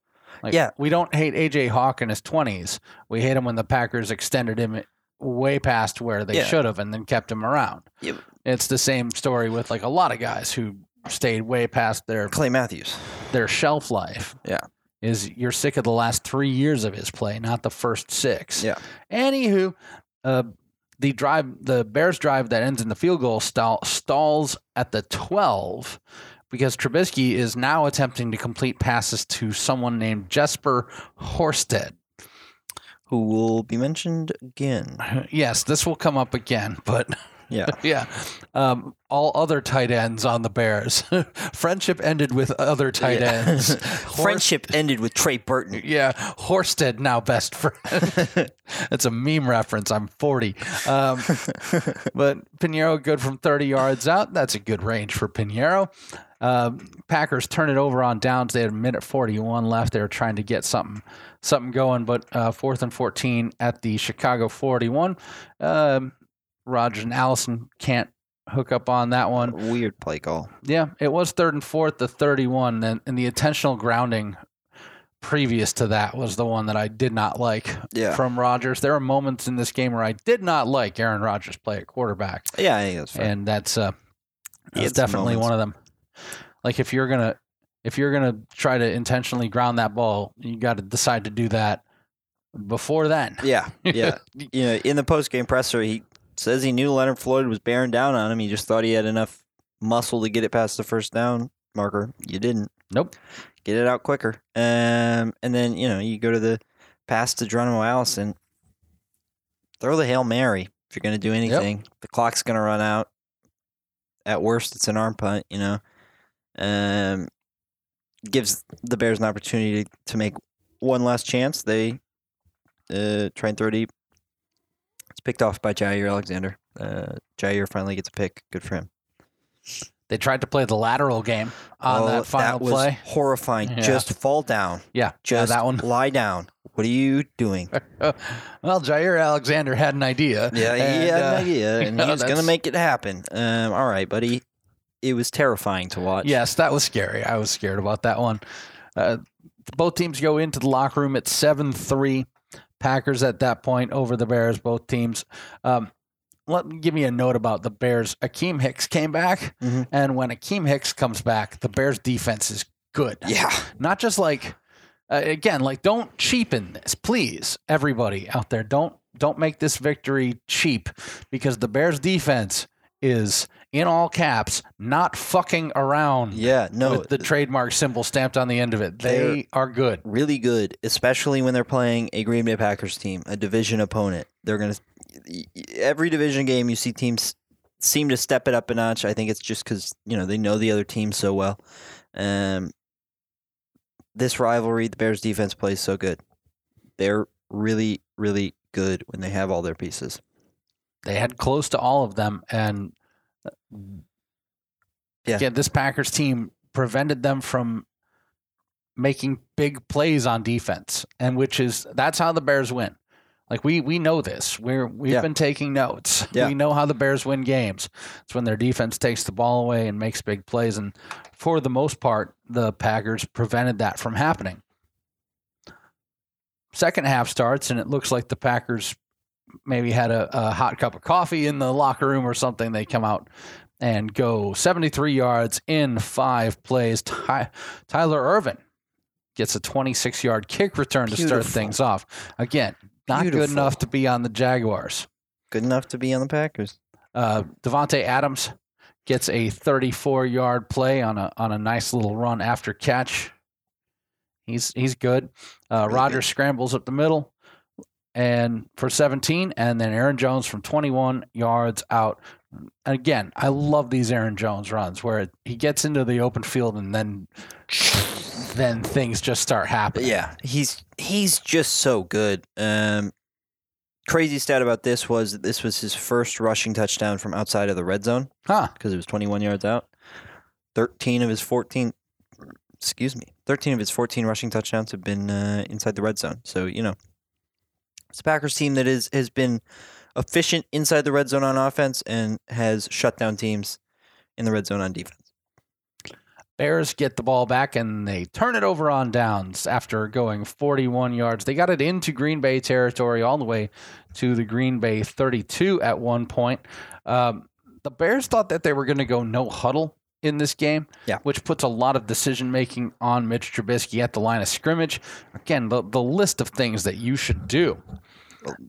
[SPEAKER 1] Like,
[SPEAKER 2] Yeah.
[SPEAKER 1] we don't hate AJ Hawk in his twenties. We hate him when the Packers extended him way past where they
[SPEAKER 2] Yeah.
[SPEAKER 1] should have, and then kept him around.
[SPEAKER 2] Yep.
[SPEAKER 1] It's the same story with like a lot of guys who stayed way past their
[SPEAKER 2] Clay Matthews.
[SPEAKER 1] their shelf life.
[SPEAKER 2] Yeah.
[SPEAKER 1] is you're sick of the last three years of his play, not the first six.
[SPEAKER 2] Yeah.
[SPEAKER 1] Anywho, uh, the drive, the Bears drive that ends in the field goal stall, stalls at the 12 because Trubisky is now attempting to complete passes to someone named Jesper Horsted.
[SPEAKER 2] Who will be mentioned again.
[SPEAKER 1] Yes, this will come up again, but
[SPEAKER 2] Yeah.
[SPEAKER 1] yeah, um, all other tight ends on the Bears. Friendship ended with other tight
[SPEAKER 2] Yeah.
[SPEAKER 1] ends.
[SPEAKER 2] Friendship ended with Trey Burton.
[SPEAKER 1] Yeah, Horsted now best friend. That's a meme reference. I'm 40. Um, but Pineiro good from 30 yards out. That's a good range for Pineiro. Um, Packers turn it over on downs. They had a minute 41 left. They were trying to get something something going, but uh, fourth and 14 at the Chicago 41. Um, Rodgers and Allison can't hook up on that one.
[SPEAKER 2] Weird play call.
[SPEAKER 1] Yeah, it was third and fourth, the 31, and, and the intentional grounding previous to that was the one that I did not like
[SPEAKER 2] Yeah.
[SPEAKER 1] from Rodgers. There are moments in this game where I did not like Aaron Rodgers play at quarterback,
[SPEAKER 2] Yeah, I think that's fair.
[SPEAKER 1] and that's uh, that's definitely
[SPEAKER 2] moments.
[SPEAKER 1] one of them. Like if you're gonna if you're gonna try to intentionally ground that ball, you got to decide to do that before then.
[SPEAKER 2] Yeah, yeah. you know, in the post game presser, he says he knew Leonard Floyd was bearing down on him. He just thought he had enough muscle to get it past the first down marker. You didn't.
[SPEAKER 1] Nope.
[SPEAKER 2] Get it out quicker. Um, and then you know you go to the pass to Geronimo Allison. Throw the hail mary if you're going to do anything. The clock's going to run out. At worst, it's an arm punt. You know, um, gives the Bears an opportunity to make one last chance. They uh, try and throw deep. It's picked off by Jaire Alexander. Uh, Jaire finally gets a pick. Good for him.
[SPEAKER 1] They tried to play the lateral game on
[SPEAKER 2] Oh,
[SPEAKER 1] that final
[SPEAKER 2] was
[SPEAKER 1] play.
[SPEAKER 2] horrifying.
[SPEAKER 1] Yeah.
[SPEAKER 2] Just fall down.
[SPEAKER 1] Yeah, yeah,
[SPEAKER 2] Just
[SPEAKER 1] that one.
[SPEAKER 2] lie down. What are you doing?
[SPEAKER 1] well, Jaire Alexander had an idea.
[SPEAKER 2] Yeah, he
[SPEAKER 1] and,
[SPEAKER 2] had
[SPEAKER 1] uh,
[SPEAKER 2] an idea, and
[SPEAKER 1] yeah,
[SPEAKER 2] he was going to make it happen. Um, all right, buddy. It was terrifying to watch.
[SPEAKER 1] Yes, that was scary. I was scared about that one. Uh, both teams go into the locker room at 7 3. Packers at that point over the Bears, both teams. Um, let me give me a note about the Bears. Akiem Hicks came back,
[SPEAKER 2] Mhm.
[SPEAKER 1] and when Akiem Hicks comes back, the Bears defense is good.
[SPEAKER 2] Yeah.
[SPEAKER 1] Not just like uh, again, like don't cheapen this, please, everybody out there. Don't don't make this victory cheap because the Bears defense is in all caps not fucking around
[SPEAKER 2] Yeah. No,
[SPEAKER 1] with the trademark symbol stamped on the end of it. They are good.
[SPEAKER 2] really good, especially when they're playing a Green Bay Packers team, a division opponent. They're going to every division game you see teams seem to step it up a notch. I think it's just cuz, you know, they know the other team so well. Um this rivalry, the Bears defense plays so good. They're really really good when they have all their pieces.
[SPEAKER 1] They had close to all of them, and uh,
[SPEAKER 2] Yeah.
[SPEAKER 1] this Packers team prevented them from making big plays on defense, and which is that's how the Bears win. Like we we know this. We're we've
[SPEAKER 2] Yeah.
[SPEAKER 1] been taking notes.
[SPEAKER 2] Yeah.
[SPEAKER 1] We know how the Bears win games. It's when their defense takes the ball away and makes big plays, and for the most part, the Packers prevented that from happening. Second half starts, and it looks like the Packers maybe had a, a hot cup of coffee in the locker room or something. They come out and go 73 yards in five plays. Ty, Tyler Ervin gets a 26 yard kick return to start things off. Again, not good enough to be on the Jaguars.
[SPEAKER 2] Good enough to be on the Packers.
[SPEAKER 1] Uh, Davante Adams gets a 34 yard play on a on a nice little run after catch. He's he's good. Uh,
[SPEAKER 2] Really
[SPEAKER 1] Rodgers scrambles up the middle. And for 17, and then Aaron Jones from 21 yards out. And again, I love these Aaron Jones runs where he gets into the open field and then then things just start happening.
[SPEAKER 2] Yeah, he's he's just so good. Um, crazy stat about this was that this was his first rushing touchdown from outside of the red zone
[SPEAKER 1] Huh.
[SPEAKER 2] because it was 21 yards out. 13 of his 14, excuse me, 13 of his 14 rushing touchdowns have been uh, inside the red zone. So you know, it's a Packers team that is has been efficient inside the red zone on offense and has shut down teams in the red zone on defense.
[SPEAKER 1] Bears get the ball back and they turn it over on downs after going 41 yards. They got it into Green Bay territory all the way to the Green Bay 32 at one point. Um, the Bears thought that they were going to go no huddle in this game,
[SPEAKER 2] Yeah.
[SPEAKER 1] which puts a lot of decision making on Mitch Trubisky at the line of scrimmage. Again, the, the list of things that you should do.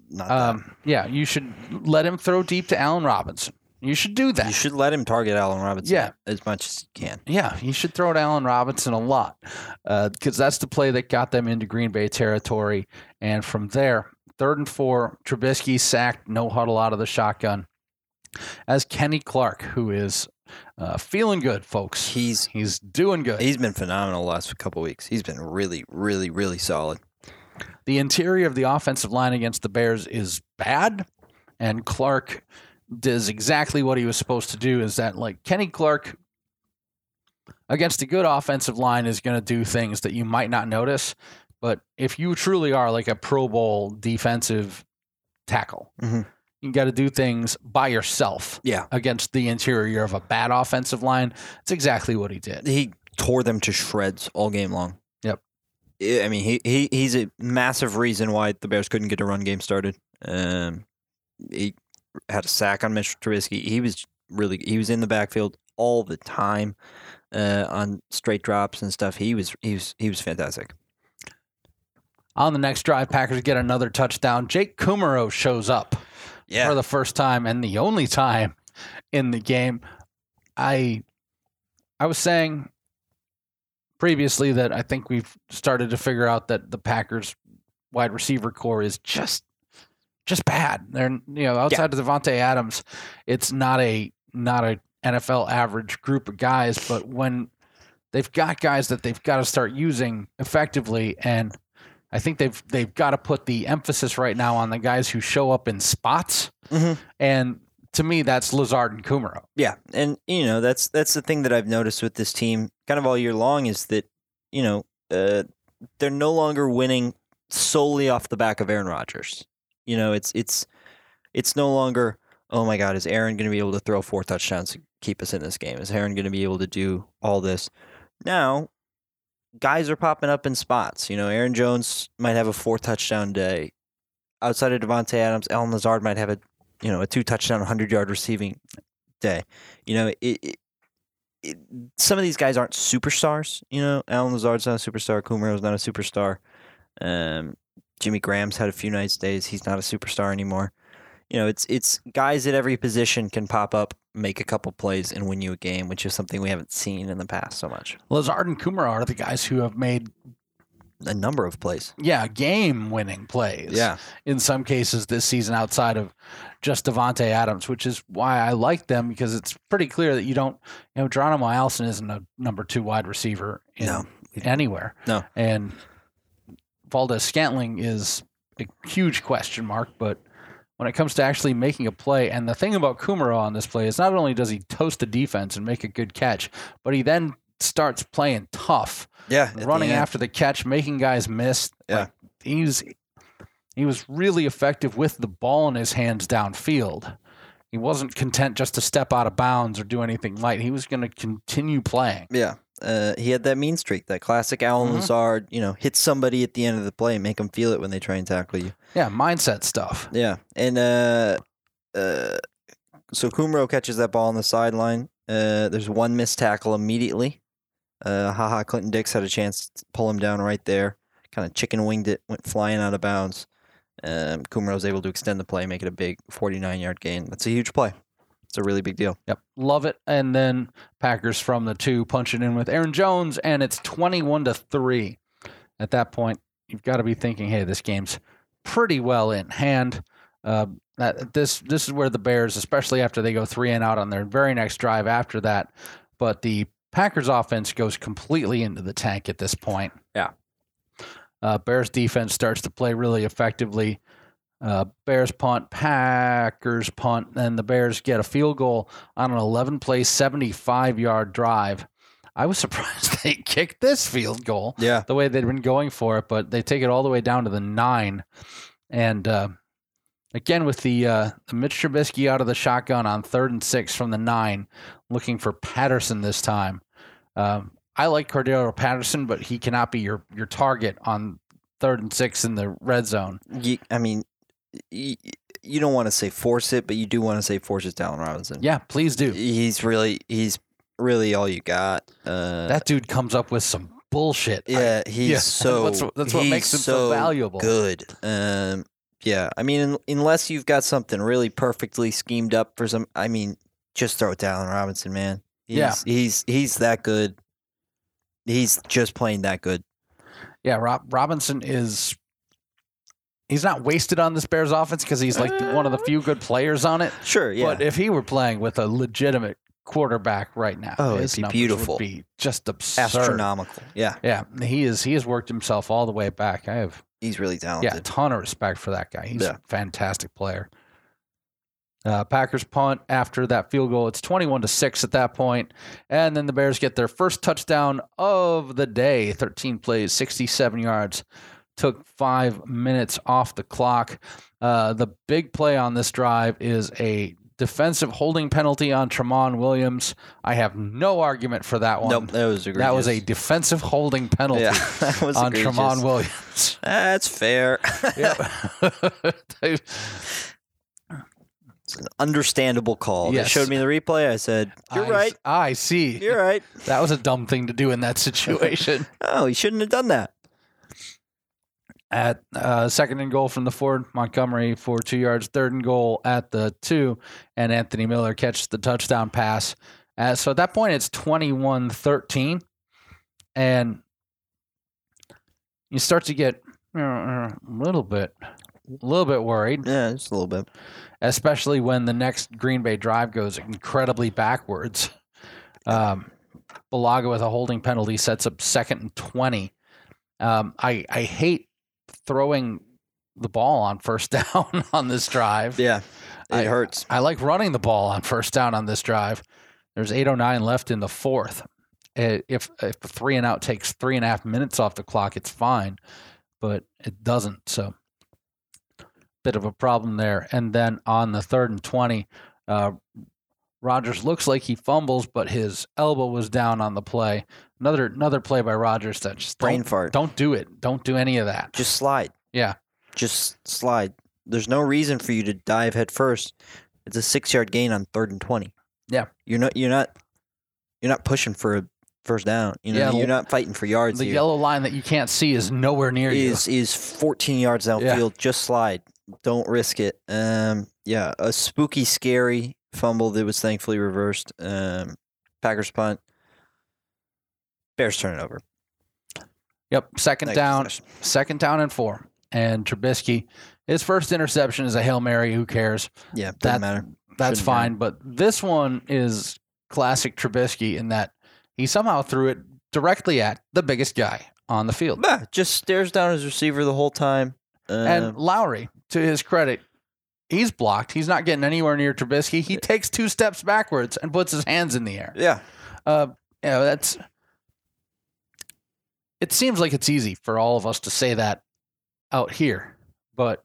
[SPEAKER 2] Not that.
[SPEAKER 1] Um, yeah, you should let him throw deep to Allen Robinson. You should do that.
[SPEAKER 2] you should let him target Allen Robinson
[SPEAKER 1] Yeah.
[SPEAKER 2] as much as you can.
[SPEAKER 1] Yeah, you should throw to Allen Robinson a lot because that's the play that got them into Green Bay territory. And from there, third and four, Trubisky sacked, no huddle out of the shotgun. As Kenny Clark, who is uh, feeling good, folks.
[SPEAKER 2] He's
[SPEAKER 1] He's doing good.
[SPEAKER 2] He's been phenomenal the last couple weeks. He's been really, really, really solid.
[SPEAKER 1] The interior of the offensive line against the Bears is bad, and Clark does exactly what he was supposed to do. Is that like Kenny Clark against a good offensive line is going to do things that you might not notice, but if you truly are like a Pro Bowl defensive tackle,
[SPEAKER 2] Mhm.
[SPEAKER 1] you got to do things by yourself
[SPEAKER 2] Yeah,
[SPEAKER 1] against the interior of a bad offensive line. It's exactly what he did.
[SPEAKER 2] he tore them to shreds all game long. I I mean, he, he he's a massive reason why the Bears couldn't get a run game started. Um, he had a sack on Mitch Trubisky. He was really he was in the backfield all the time uh, on straight drops and stuff. He was he was he was fantastic.
[SPEAKER 1] On the next drive, Packers get another touchdown. Jake Kumerow shows up.
[SPEAKER 2] Yeah,
[SPEAKER 1] for the first time and the only time in the game. I I was saying previously that I think we've started to figure out that the Packers wide receiver corps is just just bad. They're you know outside of Davante Adams, it's not a not a NFL average group of guys. But when they've got guys that they've got to start using effectively, and I think they've they've got to put the emphasis right now on the guys who show up in spots.
[SPEAKER 2] Mhm.
[SPEAKER 1] And to me, that's Lazard and Kumerow.
[SPEAKER 2] Yeah, and you know that's that's the thing that I've noticed with this team, kind of all year long, is that you know uh, they're no longer winning solely off the back of Aaron Rodgers. You know, it's it's it's no longer oh my God, is Aaron going to be able to throw four touchdowns to keep us in this game? Is Aaron going to be able to do all this? Now, guys are popping up in spots. You know, Aaron Jones might have a four touchdown day. Outside of Davante Adams, Allen Lazard might have a you know a two touchdown, hundred yard receiving day. You know, it, it, it, some of these guys aren't superstars. You know, Allen Lazard's not a superstar. Kumerow's not a superstar. Um, Jimmy Graham's had a few nice days. He's not a superstar anymore. You know, it's it's guys at every position can pop up, make a couple plays, and win you a game, which is something we haven't seen in the past so much.
[SPEAKER 1] Lazard and Kumerow are the guys who have made,
[SPEAKER 2] A number of plays.
[SPEAKER 1] yeah, game winning plays. Yeah. In some cases this season outside of just Davante Adams, which is why I like them because it's pretty clear that you don't, you know, Geronimo Allison isn't a number two wide receiver in
[SPEAKER 2] No.
[SPEAKER 1] anywhere.
[SPEAKER 2] No.
[SPEAKER 1] And Valdes Scantling is a huge question mark, but when it comes to actually making a play, and the thing about Kumerow on this play is not only does he toast the defense and make a good catch, but he then starts playing tough,
[SPEAKER 2] Yeah,
[SPEAKER 1] running after the catch, making guys miss.
[SPEAKER 2] Yeah.
[SPEAKER 1] Like, he's he was really effective with the ball in his hands downfield. He wasn't content just to step out of bounds or do anything light. He was going to continue playing.
[SPEAKER 2] Yeah. Uh, he had that mean streak, that classic Allen
[SPEAKER 1] Mhm.
[SPEAKER 2] Lazard, you know, hit somebody at the end of the play, make them feel it when they try and tackle you.
[SPEAKER 1] Yeah, mindset stuff.
[SPEAKER 2] Yeah, and uh, uh, so Kumerow catches that ball on the sideline. Uh, there's one missed tackle immediately. Uh, Ha Ha, Clinton Dix had a chance to pull him down right there. Kind of chicken winged it, went flying out of bounds. Um, was able to extend the play, make it a big 49 yard gain. That's a huge play. It's a really big deal.
[SPEAKER 1] Yep, love it. And then Packers from the two punching in with Aaron Jones, and it's twenty-one to three. At that point, you've got to be thinking, "Hey, this game's pretty well in hand. Uh, that this this is where the Bears, especially after they go three and out on their very next drive after that, but the Packers offense goes completely into the tank at this point.
[SPEAKER 2] Yeah.
[SPEAKER 1] Uh, Bears defense starts to play really effectively. Uh, Bears punt, Packers punt, and the Bears get a field goal on an 11 play, 75 yard drive. I was surprised they kicked this field goal
[SPEAKER 2] Yeah.
[SPEAKER 1] the way they'd been going for it, but they take it all the way down to the nine. And uh, again, with the, uh, the Mitch Trubisky out of the shotgun on third and six from the nine, looking for Patterson this time. Um, I like Cordarrelle Patterson, but he cannot be your your target on third and six in the red zone.
[SPEAKER 2] You, I mean, you, you don't want to say force it, but you do want to say force it down Robinson.
[SPEAKER 1] Yeah, please do.
[SPEAKER 2] He's really, he's really all you got. Uh,
[SPEAKER 1] That dude comes up with some bullshit. I-
[SPEAKER 2] yeah, he's
[SPEAKER 1] yeah,
[SPEAKER 2] so.
[SPEAKER 1] that's what- that's what makes him so valuable.
[SPEAKER 2] Good. Um, yeah, I mean, un- unless you've got something really perfectly schemed up for some, I mean, just throw it to Allen Robinson, man. He's,
[SPEAKER 1] Yeah.
[SPEAKER 2] he's he's that good. He's just playing that good.
[SPEAKER 1] Yeah, Rob, Robinson is. He's not wasted on this Bears offense because he's like one of the uh, few good players on it.
[SPEAKER 2] Sure, yeah.
[SPEAKER 1] But if he were playing with a legitimate quarterback right now,
[SPEAKER 2] Oh, it'd be beautiful.
[SPEAKER 1] Would be just absurd.
[SPEAKER 2] Astronomical. Yeah,
[SPEAKER 1] Yeah, he is. He has worked himself all the way back. I have
[SPEAKER 2] he's really talented.
[SPEAKER 1] yeah, a ton of respect for that guy. He's
[SPEAKER 2] Yeah.
[SPEAKER 1] a fantastic player. Uh, Packers punt after that field goal. It's twenty-one to six at that point, and then the Bears get their first touchdown of the day. Thirteen plays, sixty-seven yards. Took five minutes off the clock. Uh, the big play on this drive is a defensive holding penalty on Tramon Williams. I have no argument for that one.
[SPEAKER 2] Nope, that was egregious.
[SPEAKER 1] that was a defensive holding penalty
[SPEAKER 2] yeah, that was
[SPEAKER 1] on
[SPEAKER 2] egregious.
[SPEAKER 1] Tramon Williams.
[SPEAKER 2] That's fair.
[SPEAKER 1] Yep.
[SPEAKER 2] it's an understandable call.
[SPEAKER 1] Yes.
[SPEAKER 2] They showed me the replay. I said, "You're
[SPEAKER 1] I,
[SPEAKER 2] right.
[SPEAKER 1] I see.
[SPEAKER 2] You're right."
[SPEAKER 1] That was a dumb thing to do in that situation.
[SPEAKER 2] Oh, he shouldn't have done that.
[SPEAKER 1] at uh, second and goal from the Ford Montgomery for two yards. Third and goal at the two, and Anthony Miller catches the touchdown pass. Uh, so at that point, it's 21 13. And you start to get uh, a little bit. A little bit worried,
[SPEAKER 2] Yeah, just a little bit.
[SPEAKER 1] especially when the next Green Bay drive goes incredibly backwards. Um, Bulaga with a holding penalty sets up second and 20. Um, I, I hate throwing the ball on first down on this drive.
[SPEAKER 2] Yeah, it
[SPEAKER 1] I-
[SPEAKER 2] hurts.
[SPEAKER 1] I like running the ball on first down on this drive. There's 8.09 left in the fourth. Uh, If, if the three and out takes three and a half minutes off the clock, it's fine, but it doesn't. So, bit of a problem there. And then on the third and 20, uh, Rodgers looks like he fumbles, but his elbow was down on the play. Another another play by Rodgers that just
[SPEAKER 2] Brain
[SPEAKER 1] don't,
[SPEAKER 2] fart.
[SPEAKER 1] Don't do it. Don't do any of that.
[SPEAKER 2] Just slide.
[SPEAKER 1] yeah.
[SPEAKER 2] Just slide. There's no reason for you to dive head first. It's a six yard gain on third and twenty.
[SPEAKER 1] Yeah.
[SPEAKER 2] You're not. You're not. You're not pushing for a first down. You know.
[SPEAKER 1] Yeah,
[SPEAKER 2] you're not fighting for yards.
[SPEAKER 1] The
[SPEAKER 2] here.
[SPEAKER 1] yellow line that you can't see is nowhere near you.
[SPEAKER 2] is is 14 yards outfield. Just slide. Don't risk it. Um, yeah, a spooky, scary fumble that was thankfully reversed. Um, Packers punt. Bears turn it over.
[SPEAKER 1] Yep, second down, second down and four. And Trubisky, his first interception is a hail mary. Who cares?
[SPEAKER 2] Yeah, doesn't
[SPEAKER 1] That-
[SPEAKER 2] matter.
[SPEAKER 1] That's
[SPEAKER 2] Shouldn't
[SPEAKER 1] fine. But this one is classic Trubisky in that he somehow threw it directly at the biggest guy on the field.
[SPEAKER 2] Just stares down his receiver the whole time. Um,
[SPEAKER 1] And Lowry, to his credit, he's blocked. He's not getting anywhere near Trubisky. He takes two steps backwards and puts his hands in the air.
[SPEAKER 2] yeah,
[SPEAKER 1] Uh, you know, that's. It seems like it's easy for all of us to say that out here, but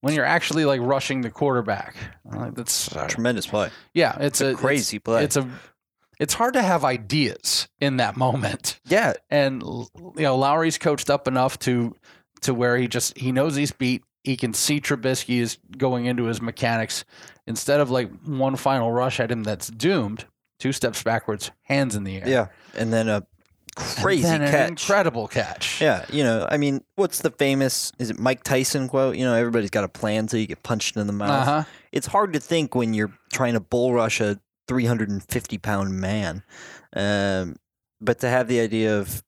[SPEAKER 1] when you're actually like rushing the quarterback, like that's a
[SPEAKER 2] tremendous play.
[SPEAKER 1] yeah, it's a
[SPEAKER 2] Crazy
[SPEAKER 1] It's,
[SPEAKER 2] play.
[SPEAKER 1] it's a. It's hard to have ideas in that moment,
[SPEAKER 2] yeah,
[SPEAKER 1] and you know Lowry's coached up enough to to where he just he knows he's beat. He can see Trubisky is going into his mechanics. Instead of like one final rush at him that's doomed, two steps backwards, hands in the air.
[SPEAKER 2] yeah, and then a crazy
[SPEAKER 1] then
[SPEAKER 2] catch.
[SPEAKER 1] incredible catch.
[SPEAKER 2] Yeah, you know, I mean, what's the famous? Is it Mike Tyson quote? You know, everybody's got a plan till you get punched in the mouth.
[SPEAKER 1] Uh huh.
[SPEAKER 2] it's hard to think when you're trying to bull rush a 350 pound man. Um, but to have the idea of,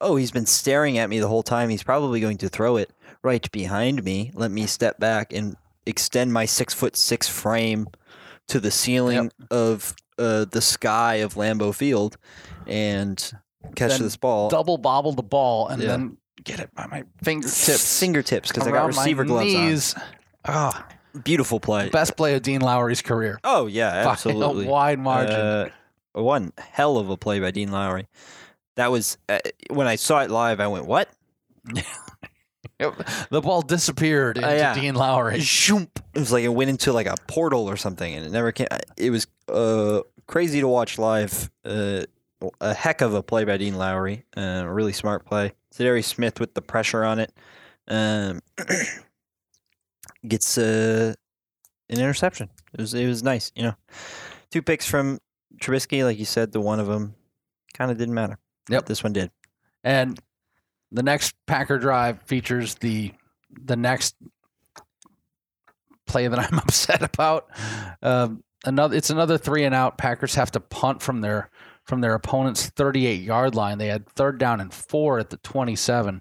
[SPEAKER 2] oh, he's been staring at me the whole time, he's probably going to throw it, right behind me. Let me step back and extend my six foot six frame to the ceiling of uh, the sky of Lambeau Field and catch
[SPEAKER 1] Then
[SPEAKER 2] this ball.
[SPEAKER 1] Double bobble the ball and
[SPEAKER 2] Yeah.
[SPEAKER 1] then get it by my fingertips.
[SPEAKER 2] fingertips because I got receiver gloves
[SPEAKER 1] knees. Oh,
[SPEAKER 2] on. Beautiful play.
[SPEAKER 1] best play of Dean Lowry's career.
[SPEAKER 2] Oh yeah,
[SPEAKER 1] By
[SPEAKER 2] absolutely.
[SPEAKER 1] a wide margin.
[SPEAKER 2] Uh, one hell of a play by Dean Lowry. That was uh, when I saw it live. I went, "What?"
[SPEAKER 1] the ball disappeared into
[SPEAKER 2] Uh, yeah.
[SPEAKER 1] Dean Lowry.
[SPEAKER 2] It was like it went into like a portal or something, and it never came. It was uh, crazy to watch live. Uh, a heck of a play by Dean Lowry. Uh, a really smart play. Za'Darius Smith with the pressure on it. Um, gets uh, an interception. It was it was nice. You know, two picks from Trubisky, like you said. The one of them kind of didn't matter.
[SPEAKER 1] Yep.
[SPEAKER 2] this one did.
[SPEAKER 1] And the next Packer drive features the the next play that I'm upset about. Um, another, it's another three and out. Packers have to punt from their from their opponent's 38 yard line. They had third down and four at the 27,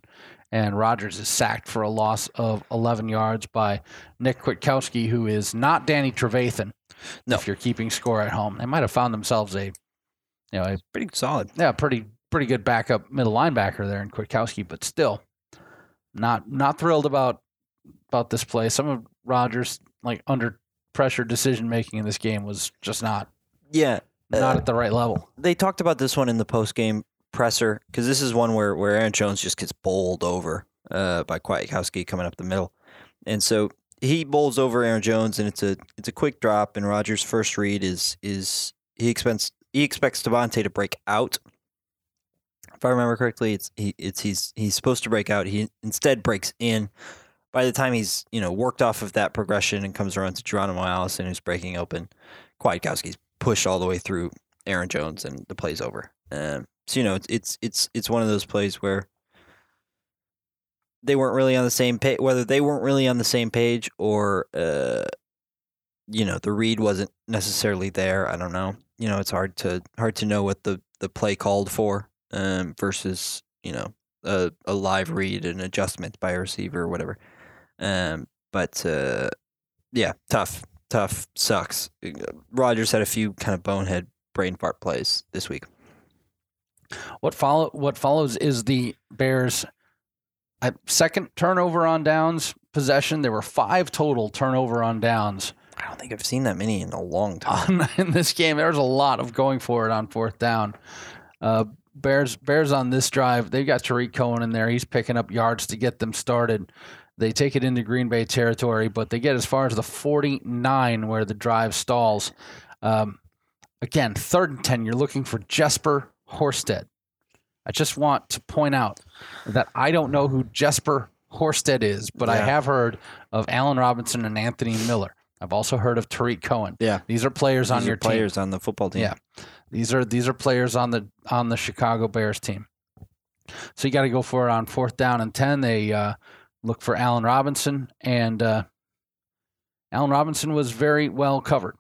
[SPEAKER 1] and Rodgers is sacked for a loss of 11 yards by Nick Kwiatkowski, who is not Danny Trevathan.
[SPEAKER 2] No.
[SPEAKER 1] if you're keeping score at home, they might have found themselves a you know a
[SPEAKER 2] Pretty solid.
[SPEAKER 1] yeah, pretty pretty good backup middle linebacker there in Kwiatkowski, but still not not thrilled about about this play. Some of Rodgers like under pressure decision making in this game was just not
[SPEAKER 2] Yeah,
[SPEAKER 1] not
[SPEAKER 2] Uh,
[SPEAKER 1] at the right level.
[SPEAKER 2] they talked about this one in the post game presser because this is one where, where Aaron Jones just gets bowled over uh, by Kwiatkowski coming up the middle, and so he bowls over Aaron Jones, and it's a it's a quick drop. And Rodgers' first read is is he expects he expects Davante to break out. If I remember correctly, it's he it's he's he's supposed to break out. He instead breaks in. By the time he's you know worked off of that progression and comes around to Geronimo Allison, who's breaking open, Kwiatkowski's pushed all the way through Aaron Jones and the play's over. Um, so you know it's it's it's it's one of those plays where they weren't really on the same page. Whether they weren't really on the same page or uh, you know the read wasn't necessarily there. I don't know. You know it's hard to hard to know what the the play called for um, versus you know a a live read an adjustment by a receiver or whatever. Um, but uh, yeah, tough, tough, sucks. Rodgers had a few kind of bonehead brain fart plays this week.
[SPEAKER 1] What follow what follows is the Bears' uh, second turnover on downs possession. There were five total turnover on downs
[SPEAKER 2] I don't think I've seen that many in a long time.
[SPEAKER 1] in this game. There was a lot of going for it on fourth down. Uh, Bears Bears on this drive. They've got Tarik Cohen in there. He's picking up yards to get them started. They take it into Green Bay territory, but they get as far as the 49 where the drive stalls. Um, again, third and 10. You're looking for Jesper Horsted. I just want to point out that I don't know who Jesper Horsted is, but I have heard of Allen Robinson and Anthony Miller. I've also heard of Tarik Cohen.
[SPEAKER 2] Yeah.
[SPEAKER 1] These are players on
[SPEAKER 2] are
[SPEAKER 1] your team.
[SPEAKER 2] players on the football team.
[SPEAKER 1] Yeah. These are these are players on the on the Chicago Bears team. So you got to go for it on fourth down and ten. They uh, look for Allen Robinson, and uh, Allen Robinson was very well covered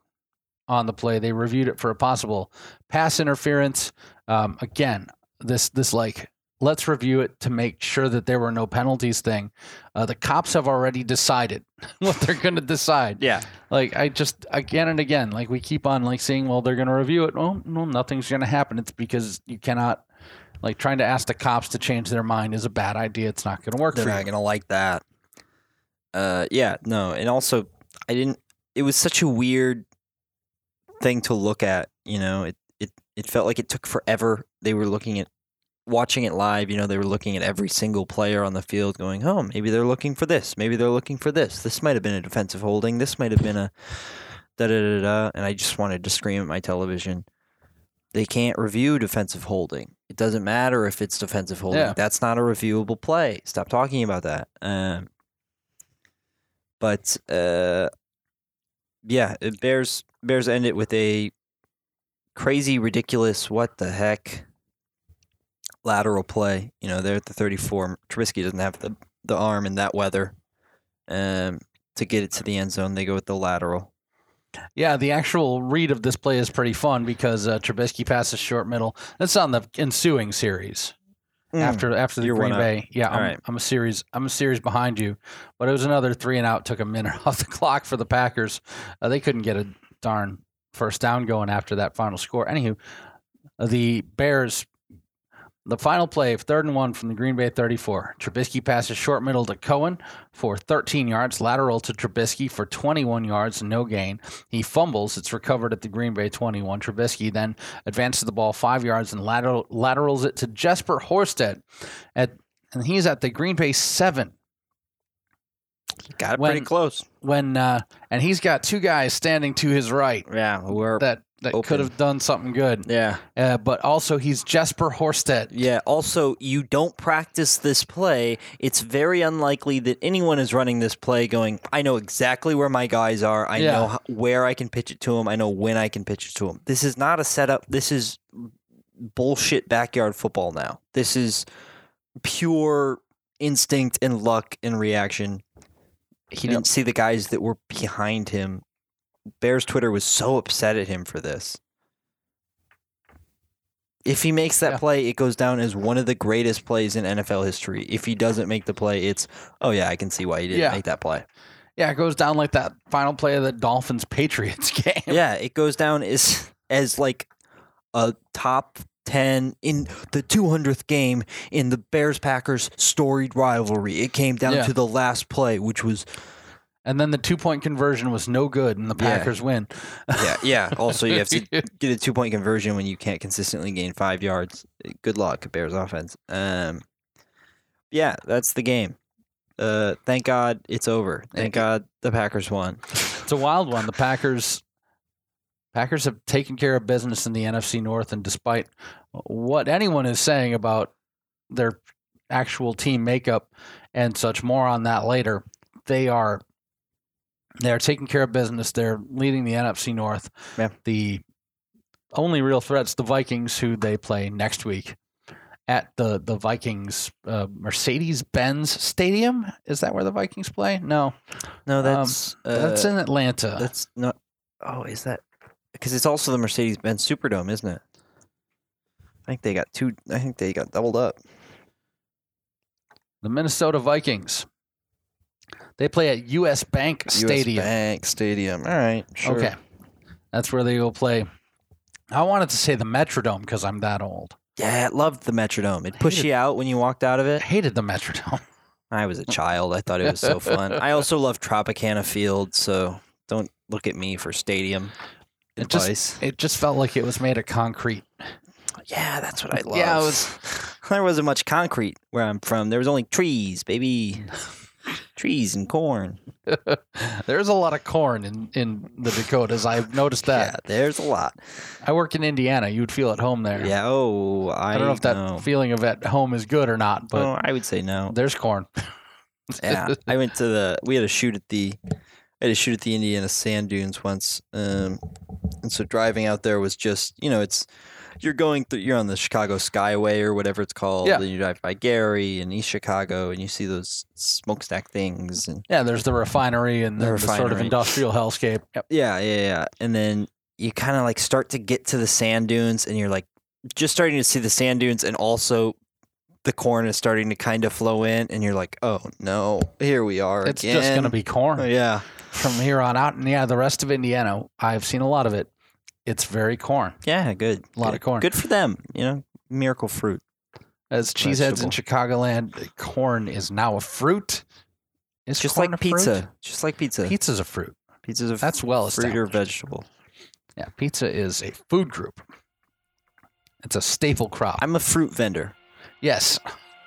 [SPEAKER 1] on the play. They reviewed it for a possible pass interference. Um, again, this this like let's review it to make sure that there were no penalties thing. Uh, the cops have already decided what they're going to decide.
[SPEAKER 2] Yeah.
[SPEAKER 1] Like I just again and again, like we keep on like saying, well, they're going to review it. Oh, no, nothing's going to happen. It's because you cannot like trying to ask the cops to change their mind is a bad idea. It's not going to work
[SPEAKER 2] They're
[SPEAKER 1] for
[SPEAKER 2] not gonna like that. Uh, yeah, no, and also I didn't. It was such a weird thing to look at. You know, it it it felt like it took forever. They were looking at watching it live. You know, they were looking at every single player on the field, going, "Oh, maybe they're looking for this. Maybe they're looking for this. This might have been a defensive holding. This might have been a da da da da." And I just wanted to scream at my television. They can't review defensive holding. It doesn't matter if it's defensive holding.
[SPEAKER 1] Yeah.
[SPEAKER 2] That's not a reviewable play. Stop talking about that. Um, but uh, yeah, it Bears Bears end it with a crazy, ridiculous, what the heck lateral play. You know, they're at the 34. Trubisky doesn't have the, the arm in that weather um, to get it to the end zone. They go with the lateral.
[SPEAKER 1] Yeah, the actual read of this play is pretty fun because uh, Trubisky passes short middle. That's on the ensuing series.
[SPEAKER 2] Mm.
[SPEAKER 1] after after the
[SPEAKER 2] You're
[SPEAKER 1] Green
[SPEAKER 2] up.
[SPEAKER 1] Bay. Yeah, I'm,
[SPEAKER 2] right.
[SPEAKER 1] I'm a series. I'm a series behind you, but it was another three and out. Took a minute off the clock for the Packers. Uh, they couldn't get a darn first down going after that final score. Anywho, the Bears. The final play of third and one from the Green Bay 34. Trubisky passes short middle to Cohen for 13 yards, lateral to Trubisky for 21 yards, no gain. He fumbles. It's recovered at the Green Bay 21. Trubisky then advances the ball five yards and lateral, laterals it to Jesper Horsted, at and he's at the Green Bay seven.
[SPEAKER 2] Got it
[SPEAKER 1] When-
[SPEAKER 2] pretty close.
[SPEAKER 1] When uh, and he's got two guys standing to his right
[SPEAKER 2] Yeah, we're
[SPEAKER 1] that that
[SPEAKER 2] Open.
[SPEAKER 1] could have done something good.
[SPEAKER 2] yeah.
[SPEAKER 1] Uh, but also he's Jesper Horsted.
[SPEAKER 2] Yeah. Also, you don't practice this play. It's very unlikely that anyone is running this play going, I know exactly where my guys are. I
[SPEAKER 1] Yeah.
[SPEAKER 2] know how, where I can pitch it to them. I know when I can pitch it to them. This is not a setup. This is bullshit backyard football now. This is pure instinct and luck and reaction. He
[SPEAKER 1] Yep.
[SPEAKER 2] didn't see the guys that were behind him. Bears Twitter was so upset at him for this. If he makes that
[SPEAKER 1] Yeah.
[SPEAKER 2] play, it goes down as one of the greatest plays in NFL history. If he doesn't make the play, it's oh yeah, I can see why he didn't
[SPEAKER 1] Yeah.
[SPEAKER 2] make that play.
[SPEAKER 1] Yeah, it goes down like that final play of the Dolphins Patriots game.
[SPEAKER 2] yeah, it goes down as as like a top 10 in the 200th game in the Bears Packers storied rivalry. It came down
[SPEAKER 1] Yeah.
[SPEAKER 2] to the last play, which was
[SPEAKER 1] And then the two point conversion was no good, and the
[SPEAKER 2] Yeah.
[SPEAKER 1] Packers win.
[SPEAKER 2] yeah, yeah. Also, you have to get a two point conversion when you can't consistently gain five yards. Good luck, Bears offense. Um, yeah, that's the game. Uh, thank God it's over. Thank God the Packers won.
[SPEAKER 1] It's a wild one. The Packers Packers have taken care of business in the NFC North, and despite what anyone is saying about their actual team makeup and such, more on that later. They are they are taking care of business. They're leading the NFC North.
[SPEAKER 2] Yeah.
[SPEAKER 1] The only real threats the Vikings, who they play next week at the the Vikings uh, Mercedes Benz Stadium. Is that where the Vikings play? No,
[SPEAKER 2] No, that's
[SPEAKER 1] that's
[SPEAKER 2] uh,
[SPEAKER 1] in Atlanta.
[SPEAKER 2] that's not. Oh, is that because it's also the Mercedes Benz Superdome, isn't it? I think they got two. I think they got doubled up.
[SPEAKER 1] the Minnesota Vikings. They play at US Bank Stadium.
[SPEAKER 2] US Bank Stadium. All right. Sure.
[SPEAKER 1] Okay. That's where they will play. I wanted to say the Metrodome because I'm that old.
[SPEAKER 2] Yeah, I loved the Metrodome. It pushed
[SPEAKER 1] Hated-
[SPEAKER 2] you out when you walked out of
[SPEAKER 1] I
[SPEAKER 2] it.
[SPEAKER 1] hated the Metrodome.
[SPEAKER 2] I was a child. I thought it was so fun. I also love Tropicana Field, so don't look at me for stadium
[SPEAKER 1] It just-
[SPEAKER 2] advice.
[SPEAKER 1] It just felt like it was made of concrete.
[SPEAKER 2] yeah, that's what I love.
[SPEAKER 1] Yeah, was-
[SPEAKER 2] there wasn't much concrete where I'm from. There was only trees, baby. trees and corn.
[SPEAKER 1] There's a lot of corn in, in the Dakotas. I've noticed that.
[SPEAKER 2] Yeah, there's a lot.
[SPEAKER 1] I work in Indiana. You'd feel at home there.
[SPEAKER 2] Yeah. Oh, I,
[SPEAKER 1] I don't know if that
[SPEAKER 2] know.
[SPEAKER 1] feeling of at home is good or not, but
[SPEAKER 2] oh, I would say no.
[SPEAKER 1] there's corn.
[SPEAKER 2] yeah, I went to the. We had a shoot at the. I had a shoot at the Indiana sand dunes once, um, and so driving out there was just you know it's you're going through you're on the Chicago Skyway or whatever it's called,
[SPEAKER 1] Yeah.
[SPEAKER 2] and you drive by Gary and East Chicago, and you see those smokestack things, and
[SPEAKER 1] Yeah, there's the refinery and
[SPEAKER 2] The
[SPEAKER 1] the, the sort of industrial hellscape. Yep.
[SPEAKER 2] yeah, yeah, yeah, and then you kind of like start to get to the sand dunes, and you're like just starting to see the sand dunes, and also. The corn is starting to kind of flow in, and you're like, "Oh no, here we are
[SPEAKER 1] It's
[SPEAKER 2] again."
[SPEAKER 1] just going to be corn.
[SPEAKER 2] Oh, yeah,
[SPEAKER 1] from here on out. And yeah, the rest of Indiana, I've seen a lot of it. It's very corn.
[SPEAKER 2] Yeah, good.
[SPEAKER 1] A lot
[SPEAKER 2] Good.
[SPEAKER 1] of corn.
[SPEAKER 2] Good for them. You know, miracle fruit.
[SPEAKER 1] As cheeseheads in Chicagoland, corn is now a fruit. Is
[SPEAKER 2] Just
[SPEAKER 1] corn
[SPEAKER 2] like
[SPEAKER 1] a fruit?
[SPEAKER 2] pizza. Just like pizza.
[SPEAKER 1] Pizza's a fruit.
[SPEAKER 2] Pizza's a
[SPEAKER 1] That's well
[SPEAKER 2] fruit or vegetable.
[SPEAKER 1] Yeah, pizza is a food group. It's a staple crop.
[SPEAKER 2] I'm a fruit vendor.
[SPEAKER 1] yes.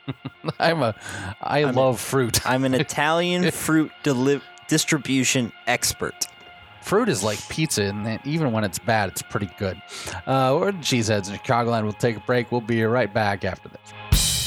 [SPEAKER 1] I'm a I
[SPEAKER 2] I'm a-
[SPEAKER 1] love fruit.
[SPEAKER 2] I'm an Italian fruit deli- distribution expert.
[SPEAKER 1] Fruit is like pizza, and even when it's bad, it's pretty good. Uh, we're the Cheeseheads in Chicagoland. We'll take a break. We'll be right back after this.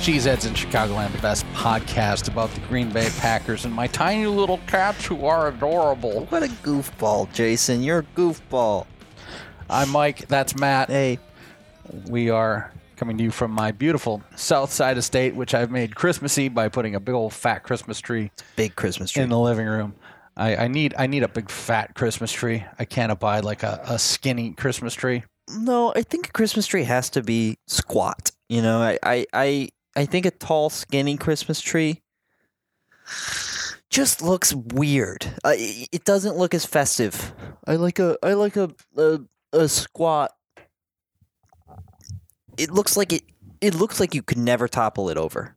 [SPEAKER 1] It's Cheeseheads in Chicagoland, the best podcast about the Green Bay Packers and my tiny little cats who are adorable.
[SPEAKER 2] What a goofball, Jason. You're a goofball.
[SPEAKER 1] I'm Mike. That's Matt.
[SPEAKER 2] Hey.
[SPEAKER 1] We are coming to you from my beautiful South Side estate, which I've made Christmassy by putting a big old fat Christmas tree
[SPEAKER 2] Big Christmas tree.
[SPEAKER 1] in the living room. I, I need I need a big fat Christmas tree. I can't abide like a, a skinny Christmas tree.
[SPEAKER 2] no, I think a Christmas tree has to be squat. You know, I, I, I, I think a tall, skinny Christmas tree just looks weird. Uh, it doesn't look as festive. I like a, I like a, a, a squat. It looks like it. It looks like you could never topple it over.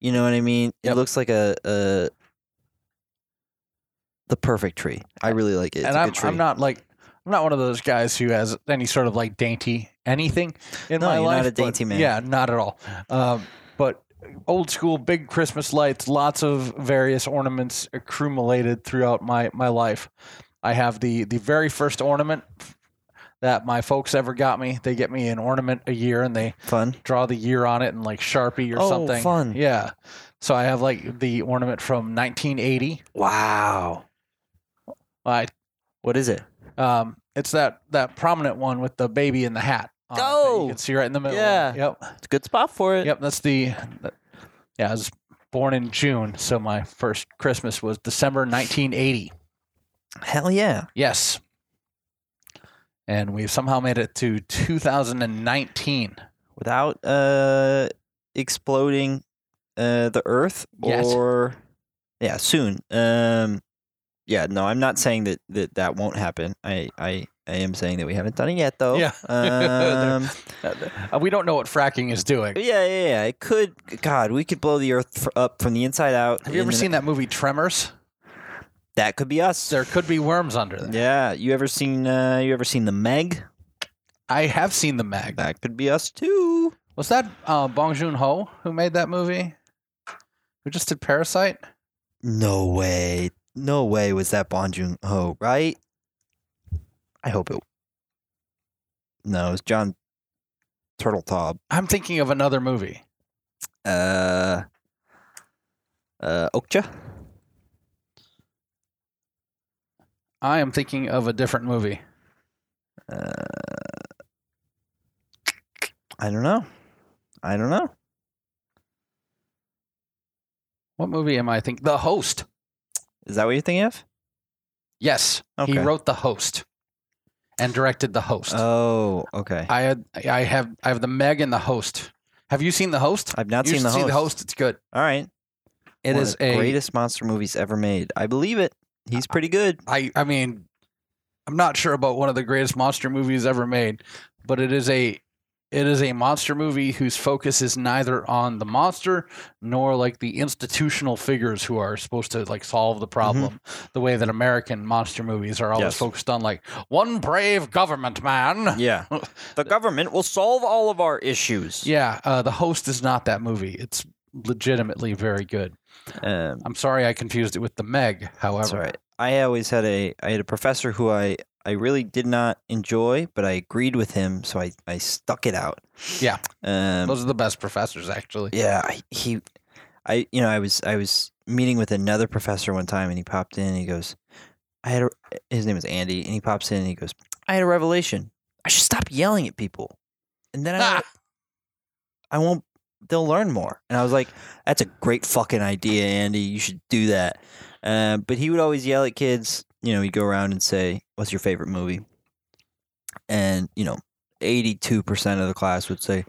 [SPEAKER 2] You know what I mean? It looks like a, a the perfect tree. I really like it. It's
[SPEAKER 1] and
[SPEAKER 2] a
[SPEAKER 1] I'm
[SPEAKER 2] good tree.
[SPEAKER 1] I'm not like I'm not one of those guys who has any sort of like dainty anything in
[SPEAKER 2] No,
[SPEAKER 1] my
[SPEAKER 2] you're not
[SPEAKER 1] life.
[SPEAKER 2] a
[SPEAKER 1] but-
[SPEAKER 2] dainty man.
[SPEAKER 1] Yeah, not at all. Um, but old school big Christmas lights, lots of various ornaments accumulated throughout my my life. I have the the very first ornament that my folks ever got me. They get me an ornament a year and they
[SPEAKER 2] fun.
[SPEAKER 1] draw the year on it in like Sharpie or
[SPEAKER 2] Oh,
[SPEAKER 1] something.
[SPEAKER 2] fun.
[SPEAKER 1] Yeah. So I have like the ornament from 1980.
[SPEAKER 2] Wow.
[SPEAKER 1] I
[SPEAKER 2] What is it?
[SPEAKER 1] Um, it's that that prominent one with the baby in the hat.
[SPEAKER 2] Oh!
[SPEAKER 1] you can see right in the middle.
[SPEAKER 2] Yeah.
[SPEAKER 1] Yep.
[SPEAKER 2] It's a good spot for it.
[SPEAKER 1] Yep. That's the. that- yeah, I was born in June, so my first Christmas was December 1980.
[SPEAKER 2] Hell yeah.
[SPEAKER 1] Yes. And we've somehow made it to 2019.
[SPEAKER 2] Without uh exploding uh the earth
[SPEAKER 1] Yes.
[SPEAKER 2] or yeah, soon. Um yeah, no, I'm not saying that that, that won't happen. I, I I am saying that we haven't done it yet though.
[SPEAKER 1] Yeah.
[SPEAKER 2] Um
[SPEAKER 1] Uh, we don't know what fracking is doing.
[SPEAKER 2] yeah, yeah, yeah. It could god, we could blow the earth f- up from the inside out.
[SPEAKER 1] Have you ever
[SPEAKER 2] the-
[SPEAKER 1] seen that movie Tremors?
[SPEAKER 2] That could be us.
[SPEAKER 1] There could be worms under there.
[SPEAKER 2] Yeah, you ever seen uh you ever seen the Meg?
[SPEAKER 1] I have seen the Meg.
[SPEAKER 2] That could be us too.
[SPEAKER 1] Was that uh, Bong Joon Ho who made that movie? Who just did Parasite?
[SPEAKER 2] No way. No way was that Bong Joon Ho, right? I hope it. No, it was Jon Turteltaub.
[SPEAKER 1] I'm thinking of another movie.
[SPEAKER 2] Uh, uh, Okja?
[SPEAKER 1] I am thinking of a different movie.
[SPEAKER 2] Uh, I don't know. I don't know.
[SPEAKER 1] What movie am I thinking? The Host.
[SPEAKER 2] Is that what you're thinking of?
[SPEAKER 1] Yes, he
[SPEAKER 2] Okay.
[SPEAKER 1] wrote The Host and directed The Host.
[SPEAKER 2] Oh, okay.
[SPEAKER 1] I had, I have, I have the Meg and The Host. Have you seen The Host?
[SPEAKER 2] I've not
[SPEAKER 1] you
[SPEAKER 2] seen the
[SPEAKER 1] see
[SPEAKER 2] host.
[SPEAKER 1] The Host. It's good.
[SPEAKER 2] All right.
[SPEAKER 1] It
[SPEAKER 2] One
[SPEAKER 1] is
[SPEAKER 2] of the
[SPEAKER 1] a.
[SPEAKER 2] greatest monster movies ever made. I believe it. He's pretty good.
[SPEAKER 1] I, I mean, I'm not sure about one of the greatest monster movies ever made, but it is a it is a monster movie whose focus is neither on the monster nor like the institutional figures who are supposed to like solve the problem the way that American monster movies are always
[SPEAKER 2] Yes.
[SPEAKER 1] focused on like one brave government man.
[SPEAKER 2] Yeah. the government will solve all of our issues.
[SPEAKER 1] Yeah, uh, the host is not that movie. It's legitimately very good.
[SPEAKER 2] Um,
[SPEAKER 1] I'm sorry I confused it with the Meg. However,
[SPEAKER 2] right. I always had a I had a professor who I I really did not enjoy, but I agreed with him, so I I stuck it out.
[SPEAKER 1] Yeah.
[SPEAKER 2] Um,
[SPEAKER 1] those are the best professors actually.
[SPEAKER 2] yeah. I, he, I you know I was I was meeting with another professor one time, and he popped in and he goes, I had a his name was Andy, and he pops in and he goes, I had a revelation. I should stop yelling at people, and then I won't- I won't. They'll learn more. And I was like, that's a great fucking idea, Andy. You should do that. Uh, but he would always yell at kids. You know, he'd go around and say, "What's your favorite movie?" And you know, eighty-two percent of the class would say,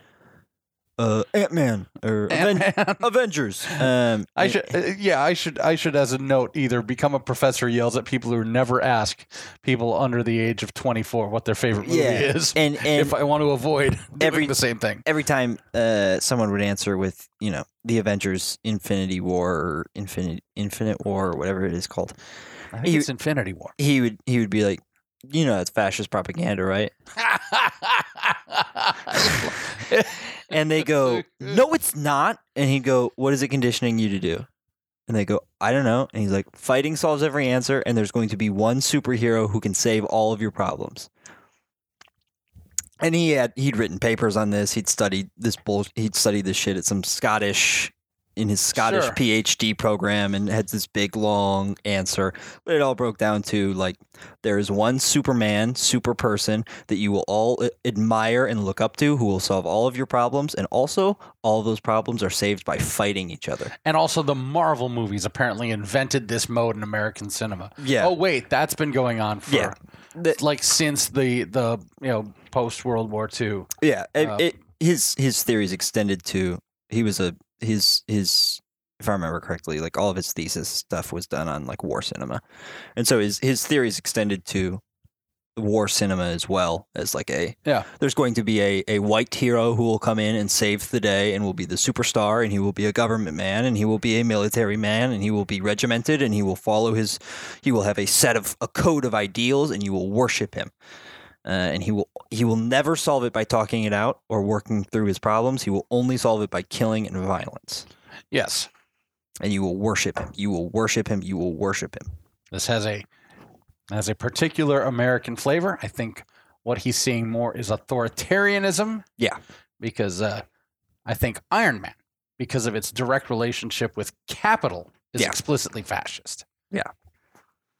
[SPEAKER 2] "Uh, Ant Man or Aven-
[SPEAKER 1] Ant-Man.
[SPEAKER 2] Avengers." Um,
[SPEAKER 1] I should, uh, yeah, I should, I should, as a note, either become a professor yells at people who never ask people under the age of 24 what their favorite movie
[SPEAKER 2] Yeah,
[SPEAKER 1] is.
[SPEAKER 2] and and
[SPEAKER 1] if I want to avoid doing
[SPEAKER 2] every-
[SPEAKER 1] the same thing.
[SPEAKER 2] every time uh, someone would answer with, you know, the Avengers Infinity War or Infinite Infinite War or whatever it is called,
[SPEAKER 1] I think
[SPEAKER 2] you-
[SPEAKER 1] it's Infinity War.
[SPEAKER 2] he would he would be like, you know, it's fascist propaganda, right? And they go, no, it's not. And he'd go, what is it conditioning you to do? And they go, I don't know. And he's like, fighting solves every answer, and there's going to be one superhero who can save all of your problems. and he had he'd written papers on this. He'd studied this bull. He'd studied this shit at some Scottish in his Scottish
[SPEAKER 1] Sure.
[SPEAKER 2] PhD program, and had this big long answer. But it all broke down to like there is one Superman, super person that you will all admire and look up to, who will solve all of your problems, and also all of those problems are saved by fighting each other.
[SPEAKER 1] And also, the Marvel movies apparently invented this mode in American cinema.
[SPEAKER 2] Yeah.
[SPEAKER 1] Oh wait, that's been going on for
[SPEAKER 2] Yeah. The-
[SPEAKER 1] like since the the you know post World War II.
[SPEAKER 2] Yeah, it,
[SPEAKER 1] Uh,
[SPEAKER 2] it, his his theories extended to he was a his his if I remember correctly, like all of his thesis stuff was done on like war cinema, and so his his theories extended to war cinema as well as like a
[SPEAKER 1] Yeah.
[SPEAKER 2] There's going to be a a white hero who will come in and save the day and will be the superstar, and he will be a government man, and he will be a military man, and he will be regimented, and he will follow his he will have a set of a code of ideals, and you will worship him uh, and he will he will never solve it by talking it out or working through his problems. He will only solve it by killing and violence.
[SPEAKER 1] Yes,
[SPEAKER 2] And you will worship him. You will worship him. You will worship him.
[SPEAKER 1] this has a has a particular American flavor. I think what he's seeing more is authoritarianism.
[SPEAKER 2] Yeah.
[SPEAKER 1] because uh, I think Iron Man, because of its direct relationship with capital, is
[SPEAKER 2] Yeah.
[SPEAKER 1] explicitly fascist.
[SPEAKER 2] Yeah.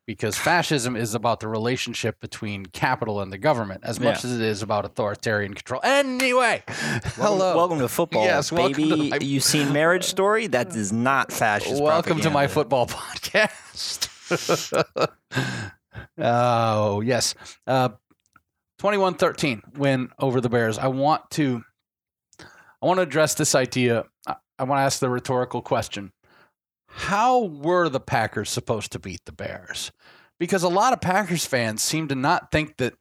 [SPEAKER 1] Because fascism is about the relationship between capital and the government as much
[SPEAKER 2] Yeah.
[SPEAKER 1] as it is about authoritarian control. Anyway, hello.
[SPEAKER 2] Welcome, to football,
[SPEAKER 1] Yes,
[SPEAKER 2] baby.
[SPEAKER 1] my-
[SPEAKER 2] you seen Marriage Story? That is not fascist.
[SPEAKER 1] Welcome to my football podcast. oh, yes. Uh, 21-13 win over the Bears. I want to I want to address this idea. I, I want to ask the rhetorical question. How were the Packers supposed to beat the Bears? Because a lot of Packers fans seem to not think that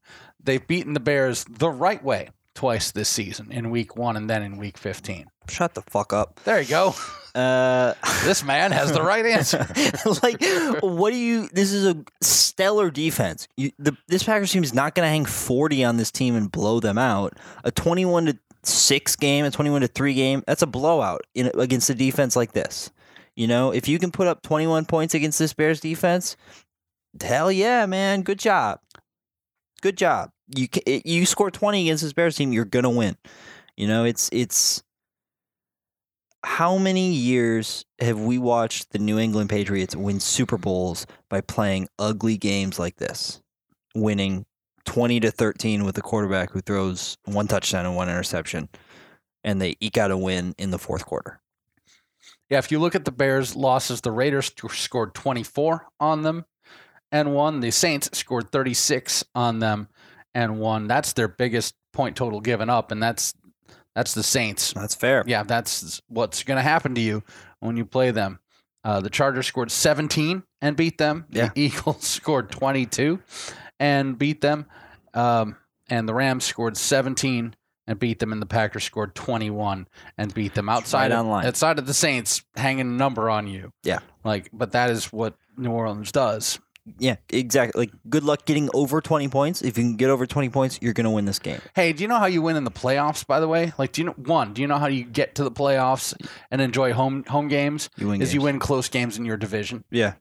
[SPEAKER 1] they've beaten the Bears the right way twice this season in week 1 and then in week 15.
[SPEAKER 2] Shut the fuck up.
[SPEAKER 1] There you go.
[SPEAKER 2] Uh,
[SPEAKER 1] This man has the right answer.
[SPEAKER 2] like, what do you? This is a stellar defense. You, the, this Packers team is not going to hang forty on this team and blow them out. A twenty-one to six game, a twenty-one to three game, that's a blowout in, against a defense like this. You know, if you can put up twenty-one points against this Bears defense, hell yeah, man, good job, good job. You you score twenty against this Bears team, you're gonna win. You know, it's it's how many years have we watched the New England Patriots win Super Bowls by playing ugly games like this? Winning 20 to 13 with a quarterback who throws one touchdown and one interception, and they eke out a win in the fourth quarter.
[SPEAKER 1] Yeah, if you look at the Bears' losses, the Raiders scored 24 on them and won. The Saints scored 36 on them and won. That's their biggest point total given up, and that's that's the Saints.
[SPEAKER 2] That's fair.
[SPEAKER 1] Yeah, that's what's going to happen to you when you play them. Uh, the Chargers scored 17 and beat them.
[SPEAKER 2] Yeah.
[SPEAKER 1] The Eagles scored 22 and beat them. Um, and the Rams scored 17 and beat them. And the Packers scored 21 and beat them outside
[SPEAKER 2] right
[SPEAKER 1] of, outside of the Saints hanging a number on you.
[SPEAKER 2] Yeah.
[SPEAKER 1] Like, but that is what New Orleans does.
[SPEAKER 2] Yeah, exactly. Like, good luck getting over 20 points. If you can get over 20 points, you're going to win this game.
[SPEAKER 1] Hey, do you know how you win in the playoffs? By the way, like, do you know one? Do you know how you get to the playoffs and enjoy home home games?
[SPEAKER 2] You win
[SPEAKER 1] Is you win close games in your division.
[SPEAKER 2] Yeah.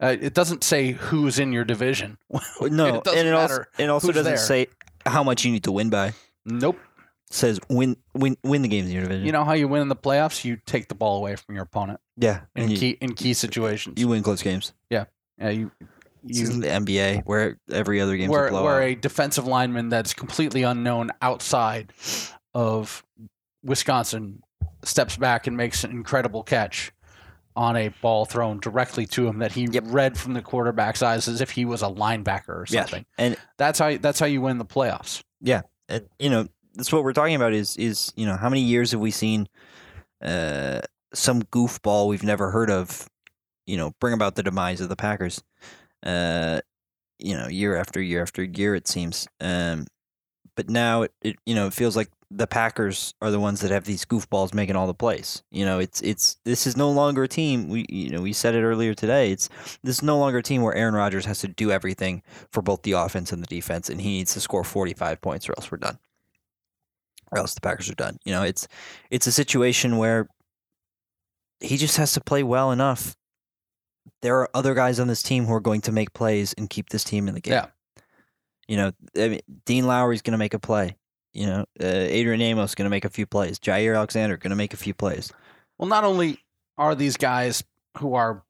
[SPEAKER 1] Uh, it doesn't say who's in your division.
[SPEAKER 2] No,
[SPEAKER 1] It doesn't
[SPEAKER 2] and it also,
[SPEAKER 1] matter
[SPEAKER 2] it also doesn't
[SPEAKER 1] there.
[SPEAKER 2] say how much you need to win by.
[SPEAKER 1] Nope.
[SPEAKER 2] says win win win the games in your division.
[SPEAKER 1] You know how you win in the playoffs? You take the ball away from your opponent
[SPEAKER 2] yeah,
[SPEAKER 1] in
[SPEAKER 2] you,
[SPEAKER 1] key in key situations.
[SPEAKER 2] you win close games.
[SPEAKER 1] Yeah, Yeah. you
[SPEAKER 2] This isn't
[SPEAKER 1] you
[SPEAKER 2] the NBA where every other game's
[SPEAKER 1] where
[SPEAKER 2] a
[SPEAKER 1] where a defensive lineman that's completely unknown outside of Wisconsin steps back and makes an incredible catch on a ball thrown directly to him that he
[SPEAKER 2] Yep.
[SPEAKER 1] read from the quarterback's eyes as if he was a linebacker or
[SPEAKER 2] Yeah.
[SPEAKER 1] something.
[SPEAKER 2] And-
[SPEAKER 1] that's how that's how you win the playoffs.
[SPEAKER 2] and, you know that's what we're talking about is is you know how many years have we seen uh, some goofball we've never heard of you know bring about the demise of the Packers? Uh, you know year after year after year it seems. Um, but now it, it you know it feels like the Packers are the ones that have these goofballs making all the plays you know it's it's this is no longer a team we you know we said it earlier today it's this is no longer a team where Aaron Rodgers has to do everything for both the offense and the defense, and he needs to score 45 points or else we're done. Or else the Packers are done. You know, it's it's a situation where he just has to play well enough. There are other guys on this team who are going to make plays and keep this team in the game.
[SPEAKER 1] Yeah.
[SPEAKER 2] You know, I mean, Dean Lowry's going to make a play. You know, uh, Adrian Amos going to make a few plays. Jaire Alexander going to make a few plays.
[SPEAKER 1] Well, not only are these guys who are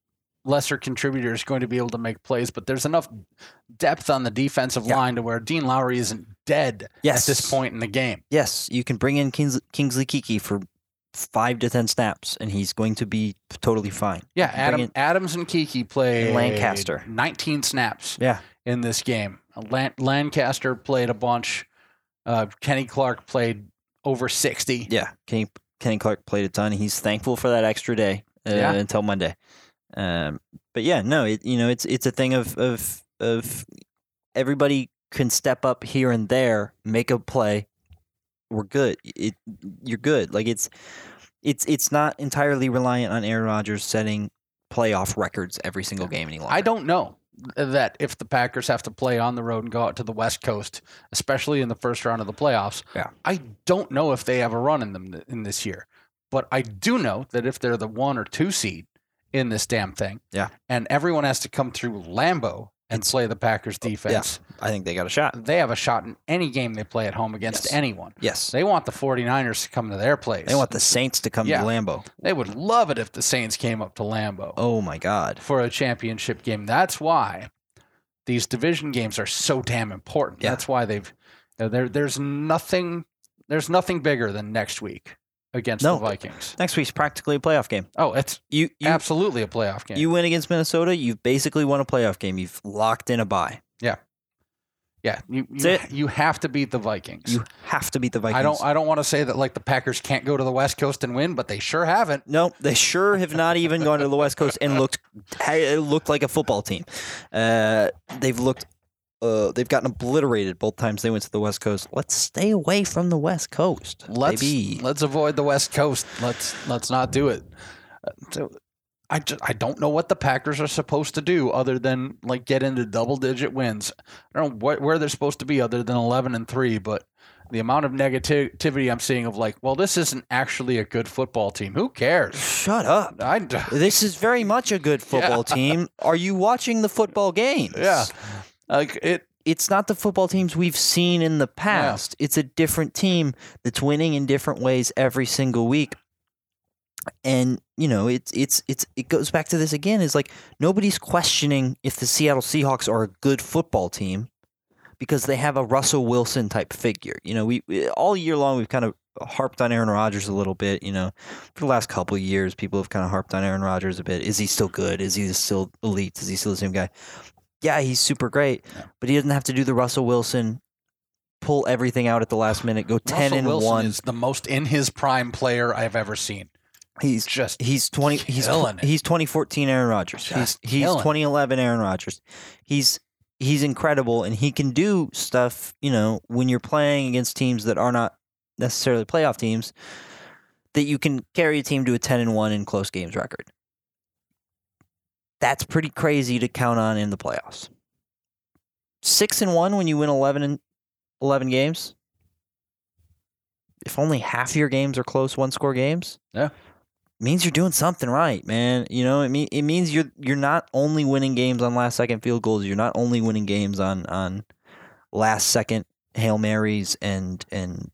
[SPEAKER 1] lesser contributors going to be able to make plays, but there's enough depth on the defensive
[SPEAKER 2] Yeah.
[SPEAKER 1] line to where Dean Lowry isn't dead
[SPEAKER 2] Yes.
[SPEAKER 1] at this point in the game.
[SPEAKER 2] Yes, you can bring in Kings- Kingsley Keke for five to ten snaps, and he's going to be totally fine.
[SPEAKER 1] Yeah, Adam, Adams and Keke played
[SPEAKER 2] Lancaster.
[SPEAKER 1] 19 snaps
[SPEAKER 2] Yeah,
[SPEAKER 1] in this game. Lan- Lancaster played a bunch. Uh, Kenny Clark played over 60.
[SPEAKER 2] yeah. Kenny Kenny Clark played a ton. He's thankful for that extra day uh,
[SPEAKER 1] Yeah.
[SPEAKER 2] until Monday. Um, but yeah, no, it, you know, it's it's a thing of of of everybody can step up here and there, make a play. We're good. It you're good. Like it's it's it's not entirely reliant on Aaron Rodgers setting playoff records every single game any longer.
[SPEAKER 1] I don't know that if the Packers have to play on the road and go out to the West Coast, especially in the first round of the playoffs,
[SPEAKER 2] Yeah.
[SPEAKER 1] I don't know if they have a run in them th- in this year. But I do know that if they're the one or two seed in this damn thing,
[SPEAKER 2] Yeah.
[SPEAKER 1] and everyone has to come through Lambeau and play the Packers oh, defense,
[SPEAKER 2] I think they got a shot.
[SPEAKER 1] they have a shot in any game they play at home against
[SPEAKER 2] Yes.
[SPEAKER 1] anyone.
[SPEAKER 2] Yes.
[SPEAKER 1] They want the 49ers to come to their place.
[SPEAKER 2] They want the Saints to come
[SPEAKER 1] Yeah.
[SPEAKER 2] to Lambeau.
[SPEAKER 1] They would love it if the Saints came up to Lambeau.
[SPEAKER 2] Oh my God.
[SPEAKER 1] for a championship game. That's why these division games are so damn important.
[SPEAKER 2] Yeah.
[SPEAKER 1] That's why they've there. There's nothing. There's nothing bigger than next week against
[SPEAKER 2] No.
[SPEAKER 1] the Vikings.
[SPEAKER 2] Next week's practically a playoff game.
[SPEAKER 1] Oh, it's
[SPEAKER 2] You you
[SPEAKER 1] absolutely a playoff game.
[SPEAKER 2] you win against Minnesota, you've basically won a playoff game. You've locked in a bye.
[SPEAKER 1] yeah, you you,
[SPEAKER 2] it.
[SPEAKER 1] you have to beat the Vikings.
[SPEAKER 2] You have to beat the Vikings.
[SPEAKER 1] I don't. I don't want to say that like the Packers can't go to the West Coast and win, but they sure haven't.
[SPEAKER 2] No, they sure have not even gone to the West Coast and looked looked like a football team. Uh, they've looked. Uh, they've gotten obliterated both times they went to the West Coast. Let's stay away from the West Coast.
[SPEAKER 1] Let's
[SPEAKER 2] baby.
[SPEAKER 1] let's avoid the West Coast. Let's let's not do it. So I just I don't know what the Packers are supposed to do other than like get into double digit wins. I don't know what, where they're supposed to be other than eleven and three, but the amount of negativity I'm seeing of like, well, this isn't actually a good football team. Who cares?
[SPEAKER 2] Shut up.
[SPEAKER 1] I
[SPEAKER 2] This is very much a good football team. Are you watching the football games?
[SPEAKER 1] yeah, like it.
[SPEAKER 2] It's not the football teams we've seen in the past. It's a different team that's winning in different ways every single week. And you know, it's it's it's it goes back to this again. Is like nobody's questioning if the Seattle Seahawks are a good football team because they have a Russell Wilson type figure. You know, we, we all year long we've kind of harped on Aaron Rodgers a little bit. You know, for the last couple of years, people have kind of harped on Aaron Rodgers a bit. Is he still good? Is he still elite? Is he still the same guy? Yeah, he's super great,
[SPEAKER 1] Yeah.
[SPEAKER 2] but he doesn't have to do the Russell Wilson pull everything out at the last minute, go ten
[SPEAKER 1] Russell
[SPEAKER 2] and
[SPEAKER 1] Wilson
[SPEAKER 2] one.
[SPEAKER 1] is the most in his prime player I've ever seen.
[SPEAKER 2] He's
[SPEAKER 1] Just
[SPEAKER 2] he's twenty. He's
[SPEAKER 1] it.
[SPEAKER 2] he's twenty fourteen Aaron Rodgers.
[SPEAKER 1] Just
[SPEAKER 2] he's he's twenty eleven Aaron Rodgers. He's he's incredible, and he can do stuff. You know, when you're playing against teams that are not necessarily playoff teams, that you can carry a team to a ten and one in close games record. That's pretty crazy to count on in the playoffs. Six and one when you win eleven and eleven games. If only half your games are close one score games,
[SPEAKER 1] Yeah.
[SPEAKER 2] means you're doing something right, man. You know, it mean it means you're you're not only winning games on last second field goals. You're not only winning games on on last second hail marys and and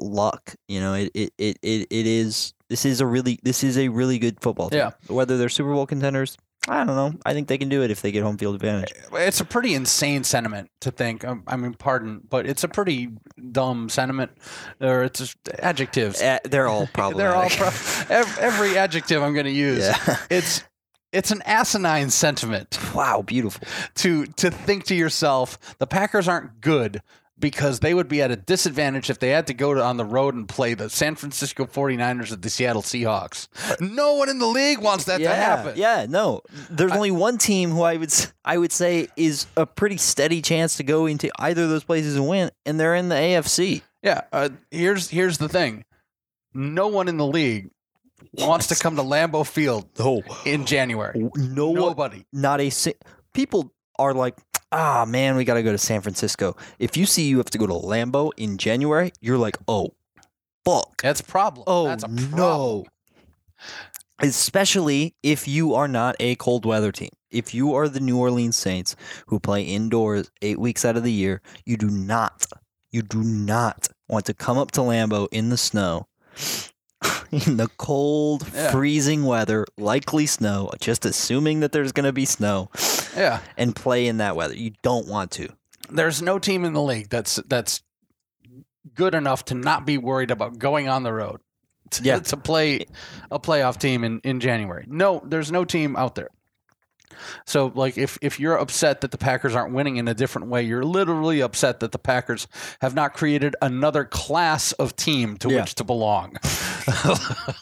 [SPEAKER 2] luck. You know, it it it it, it is. This is a really this is a really good football team.
[SPEAKER 1] Yeah.
[SPEAKER 2] Whether they're Super Bowl contenders, I don't know. I think they can do it if they get home field advantage.
[SPEAKER 1] It's a pretty insane sentiment to think. um, I mean, pardon, but it's a pretty dumb sentiment, or it's just adjectives.
[SPEAKER 2] Eh, they're all probably.
[SPEAKER 1] They're all pro- every, every adjective I'm going to use.
[SPEAKER 2] yeah.
[SPEAKER 1] It's it's an asinine sentiment
[SPEAKER 2] wow, beautiful.
[SPEAKER 1] to to think to yourself the Packers aren't good because they would be at a disadvantage if they had to go to, on the road and play the San Francisco 49ers at the Seattle Seahawks. No one in the league wants that
[SPEAKER 2] yeah,
[SPEAKER 1] to happen.
[SPEAKER 2] Yeah, no. There's
[SPEAKER 1] I-
[SPEAKER 2] only one team who I would I would say is a pretty steady chance to go into either of those places and win, and they're in the AFC.
[SPEAKER 1] Yeah, uh, here's here's the thing. No one in the league wants to come to Lambeau Field
[SPEAKER 2] No,
[SPEAKER 1] in January.
[SPEAKER 2] no
[SPEAKER 1] Nobody.
[SPEAKER 2] not a si- people are like, ah, man, we got to go to San Francisco. If you see you have to go to Lambeau in January, you're like, oh, fuck.
[SPEAKER 1] That's a problem.
[SPEAKER 2] Oh
[SPEAKER 1] That's a problem.
[SPEAKER 2] no. Especially if you are not a cold weather team. If you are the New Orleans Saints who play indoors eight weeks out of the year, you do not, you do not want to come up to Lambeau in the snow, in the cold,
[SPEAKER 1] Yeah.
[SPEAKER 2] freezing weather, likely snow, just assuming that there's going to be snow,
[SPEAKER 1] Yeah.
[SPEAKER 2] and play in that weather. You don't want to.
[SPEAKER 1] There's no team in the league that's that's good enough to not be worried about going on the road to,
[SPEAKER 2] Yeah.
[SPEAKER 1] to play a playoff team in, in January. No, there's no team out there. So like if if you're upset that the Packers aren't winning in a different way, you're literally upset that the Packers have not created another class of team to
[SPEAKER 2] Yeah.
[SPEAKER 1] which to belong.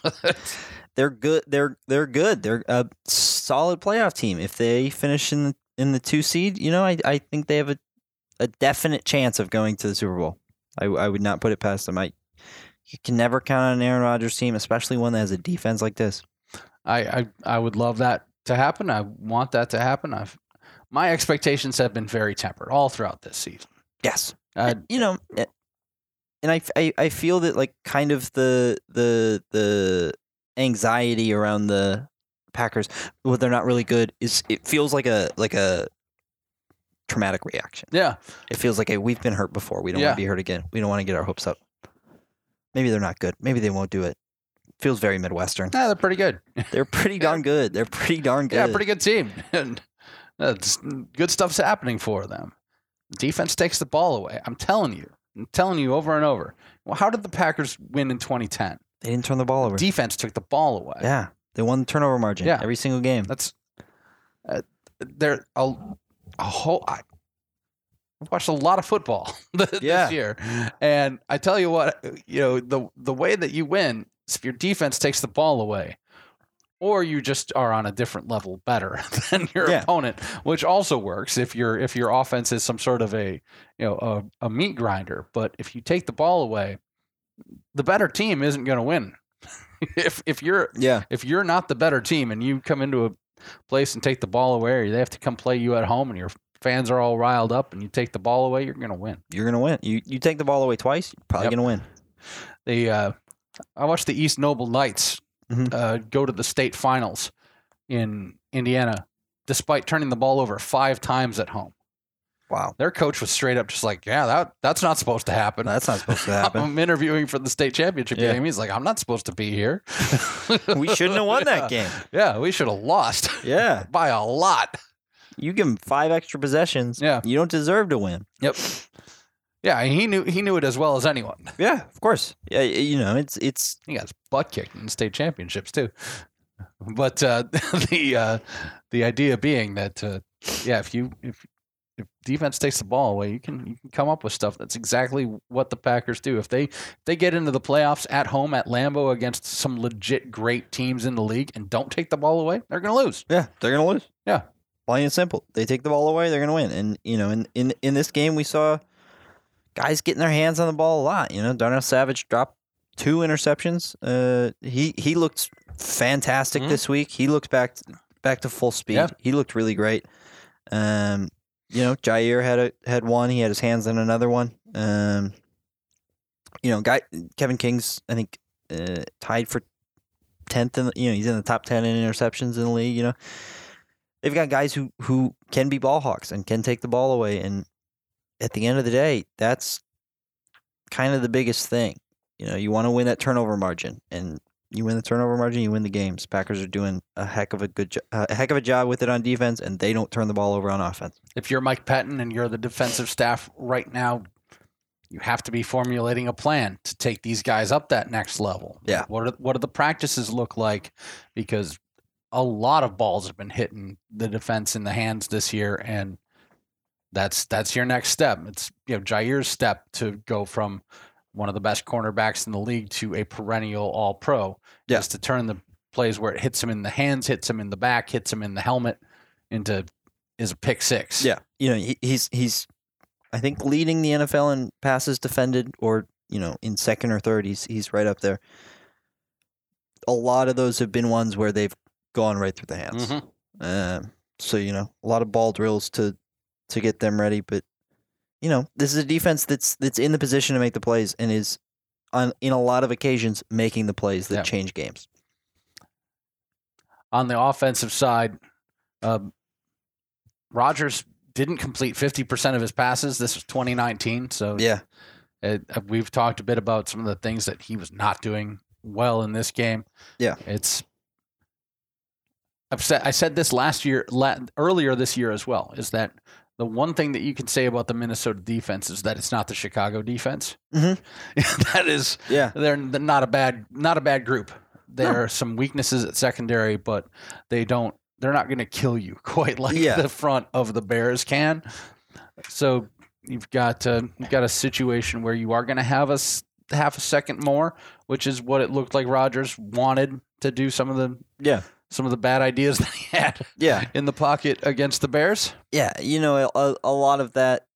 [SPEAKER 2] They're good. They're they're good. They're a solid playoff team. If they finish in the, in the two seed, you know, I, I think they have a, a definite chance of going to the Super Bowl. I, I would not put it past them. I you can never count on an Aaron Rodgers team, especially one that has a defense like this.
[SPEAKER 1] I, I I would love that to happen. I want that to happen. I've my expectations have been very tempered all throughout this season.
[SPEAKER 2] Yes,
[SPEAKER 1] Uh,
[SPEAKER 2] you know, eh, and I, I I feel that like kind of the the the anxiety around the Packers, well, they're not really good. Is it feels like a like a traumatic reaction.
[SPEAKER 1] yeah,
[SPEAKER 2] It feels like hey, we've been hurt before. We don't
[SPEAKER 1] Yeah.
[SPEAKER 2] want to be hurt again. We don't want to get our hopes up. Maybe they're not good. Maybe they won't do it. Feels very Midwestern.
[SPEAKER 1] yeah, they're pretty good.
[SPEAKER 2] They're pretty darn good. They're pretty darn good.
[SPEAKER 1] Yeah, pretty good team. And that's good stuff's happening for them. Defense takes the ball away. I'm telling you. I'm telling you over and over. Well, how did the Packers win in 2010?
[SPEAKER 2] They didn't turn the ball over.
[SPEAKER 1] Defense took the ball away.
[SPEAKER 2] Yeah, they won the turnover margin.
[SPEAKER 1] Yeah.
[SPEAKER 2] every single game.
[SPEAKER 1] That's uh, there a, a whole. I, I've watched a lot of football this
[SPEAKER 2] Yeah.
[SPEAKER 1] year, and I tell you what, you know the the way that you win if your defense takes the ball away, or you just are on a different level better than your
[SPEAKER 2] Yeah.
[SPEAKER 1] opponent, which also works if your if your offense is some sort of a you know a, a meat grinder. But if you take the ball away, the better team isn't going to win. if if you're
[SPEAKER 2] Yeah,
[SPEAKER 1] if you're not the better team and you come into a place and take the ball away, or they have to come play you at home, and your fans are all riled up, and you take the ball away, you're going to win.
[SPEAKER 2] you're gonna win. You you take the ball away twice, you're probably
[SPEAKER 1] Yep.
[SPEAKER 2] gonna win.
[SPEAKER 1] The uh, I watched the East Noble Knights
[SPEAKER 2] Mhm.
[SPEAKER 1] uh, go to the state finals in Indiana, despite turning the ball over five times at home.
[SPEAKER 2] Wow,
[SPEAKER 1] Their coach was straight up just like, "Yeah, that that's not supposed to happen."
[SPEAKER 2] that's not supposed to happen.
[SPEAKER 1] I'm interviewing for the state championship
[SPEAKER 2] Yeah.
[SPEAKER 1] game. He's like, "I'm not supposed to be here."
[SPEAKER 2] we shouldn't have won that game.
[SPEAKER 1] Yeah, we should have lost
[SPEAKER 2] Yeah,
[SPEAKER 1] by a lot.
[SPEAKER 2] you give them five extra possessions.
[SPEAKER 1] Yeah.
[SPEAKER 2] you don't deserve to win.
[SPEAKER 1] Yep. Yeah, he knew he knew it as well as anyone.
[SPEAKER 2] Yeah, of course. Yeah, you know it's it's
[SPEAKER 1] He got his butt kicked in state championships too. But uh, the uh, the idea being that uh, yeah, if you if if defense takes the ball away, you can you can come up with stuff. That's exactly what the Packers do. If they if they get into the playoffs at home at Lambeau against some legit great teams in the league and don't take the ball away, they're going to lose.
[SPEAKER 2] yeah they're gonna lose.
[SPEAKER 1] Yeah.
[SPEAKER 2] plain and simple. They take the ball away, they're gonna win. And you know in in in this game we saw guys getting their hands on the ball a lot. You know Darnell Savage dropped two interceptions. Uh, he he looked fantastic
[SPEAKER 1] Mhm.
[SPEAKER 2] this week. He looked back back to full speed.
[SPEAKER 1] Yeah.
[SPEAKER 2] He looked really great. Um, you know, Jaire had a had one. He had his hands on another one. Um, you know, guy Kevin King's I think uh, tied for tenth. In the, you know, he's in the top ten in interceptions in the league. You know, they've got guys who who can be ball hawks and can take the ball away. And at the end of the day, that's kind of the biggest thing. You know, you want to win that turnover margin, and you win the turnover margin, you win the games. Packers are doing a heck of a good, jo- a heck of a job with it on defense, and they don't turn the ball over on offense.
[SPEAKER 1] If you're Mike Pettine and you're the defensive staff right now, you have to be formulating a plan to take these guys up that next level.
[SPEAKER 2] Yeah.
[SPEAKER 1] What are what do the practices look like? Because a lot of balls have been hitting the defense in the hands this year, and that's that's your next step. It's you know Jaire's step to go from one of the best cornerbacks in the league to a perennial All Pro.
[SPEAKER 2] Yeah.
[SPEAKER 1] Is to turn the plays where it hits him in the hands, hits him in the back, hits him in the helmet into is a pick six.
[SPEAKER 2] Yeah, you know, he, he's he's, I think leading the NFL in passes defended, or you know, in second or third. He's he's right up there. A lot of those have been ones where they've gone right through the hands.
[SPEAKER 1] Mhm.
[SPEAKER 2] Um, so you know, a lot of ball drills to to get them ready. But you know, this is a defense that's that's in the position to make the plays and is on in a lot of occasions making the plays that
[SPEAKER 1] Yeah.
[SPEAKER 2] change games.
[SPEAKER 1] on the offensive side, um, Rodgers didn't complete 50% of his passes. This was 2019. So
[SPEAKER 2] Yeah,
[SPEAKER 1] Uh, we've talked a bit about some of the things that he was not doing well in this game.
[SPEAKER 2] Yeah.
[SPEAKER 1] it's. Said I said this last year, la- earlier this year as well. Is that the one thing that you can say about the Minnesota defense is that it's not the Chicago defense.
[SPEAKER 2] Mhm.
[SPEAKER 1] that is
[SPEAKER 2] Yeah.
[SPEAKER 1] they're they're not a bad not a bad group. There are some weaknesses at secondary, but they don't they're not going to kill you quite like
[SPEAKER 2] Yeah.
[SPEAKER 1] the front of the Bears can. So you've got uh, you've got a situation where you are going to have a s- half a second more, which is what it looked like Rodgers wanted to do some of the
[SPEAKER 2] Yeah.
[SPEAKER 1] Some of the bad ideas that he had
[SPEAKER 2] Yeah.
[SPEAKER 1] in the pocket against the Bears.
[SPEAKER 2] Yeah. You know, a, a lot of that,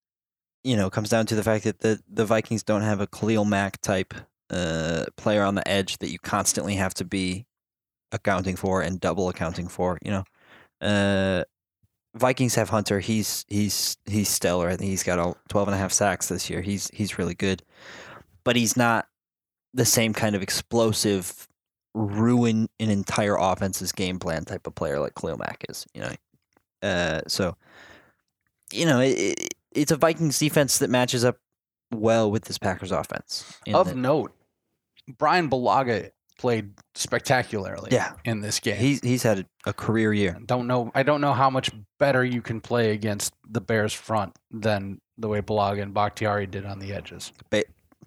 [SPEAKER 2] you know, comes down to the fact that the, the Vikings don't have a Khalil Mack type uh, player on the edge that you constantly have to be accounting for and double accounting for. You know, uh, Vikings have Hunter. He's he's he's stellar. I think he's got all 12 and a half sacks this year. He's he's really good, but he's not the same kind of explosive ruin an entire offense's game plan type of player like Khalil Mack is. You know, uh, so you know it, it, it's a Vikings defense that matches up well with this Packers offense.
[SPEAKER 1] Of
[SPEAKER 2] that-
[SPEAKER 1] note, Bryan Bulaga played spectacularly
[SPEAKER 2] yeah,
[SPEAKER 1] in this game.
[SPEAKER 2] he's he's had a, career year.
[SPEAKER 1] don't know. I don't know how much better you can play against the Bears front than the way Balaga and Bakhtiari did on the edges.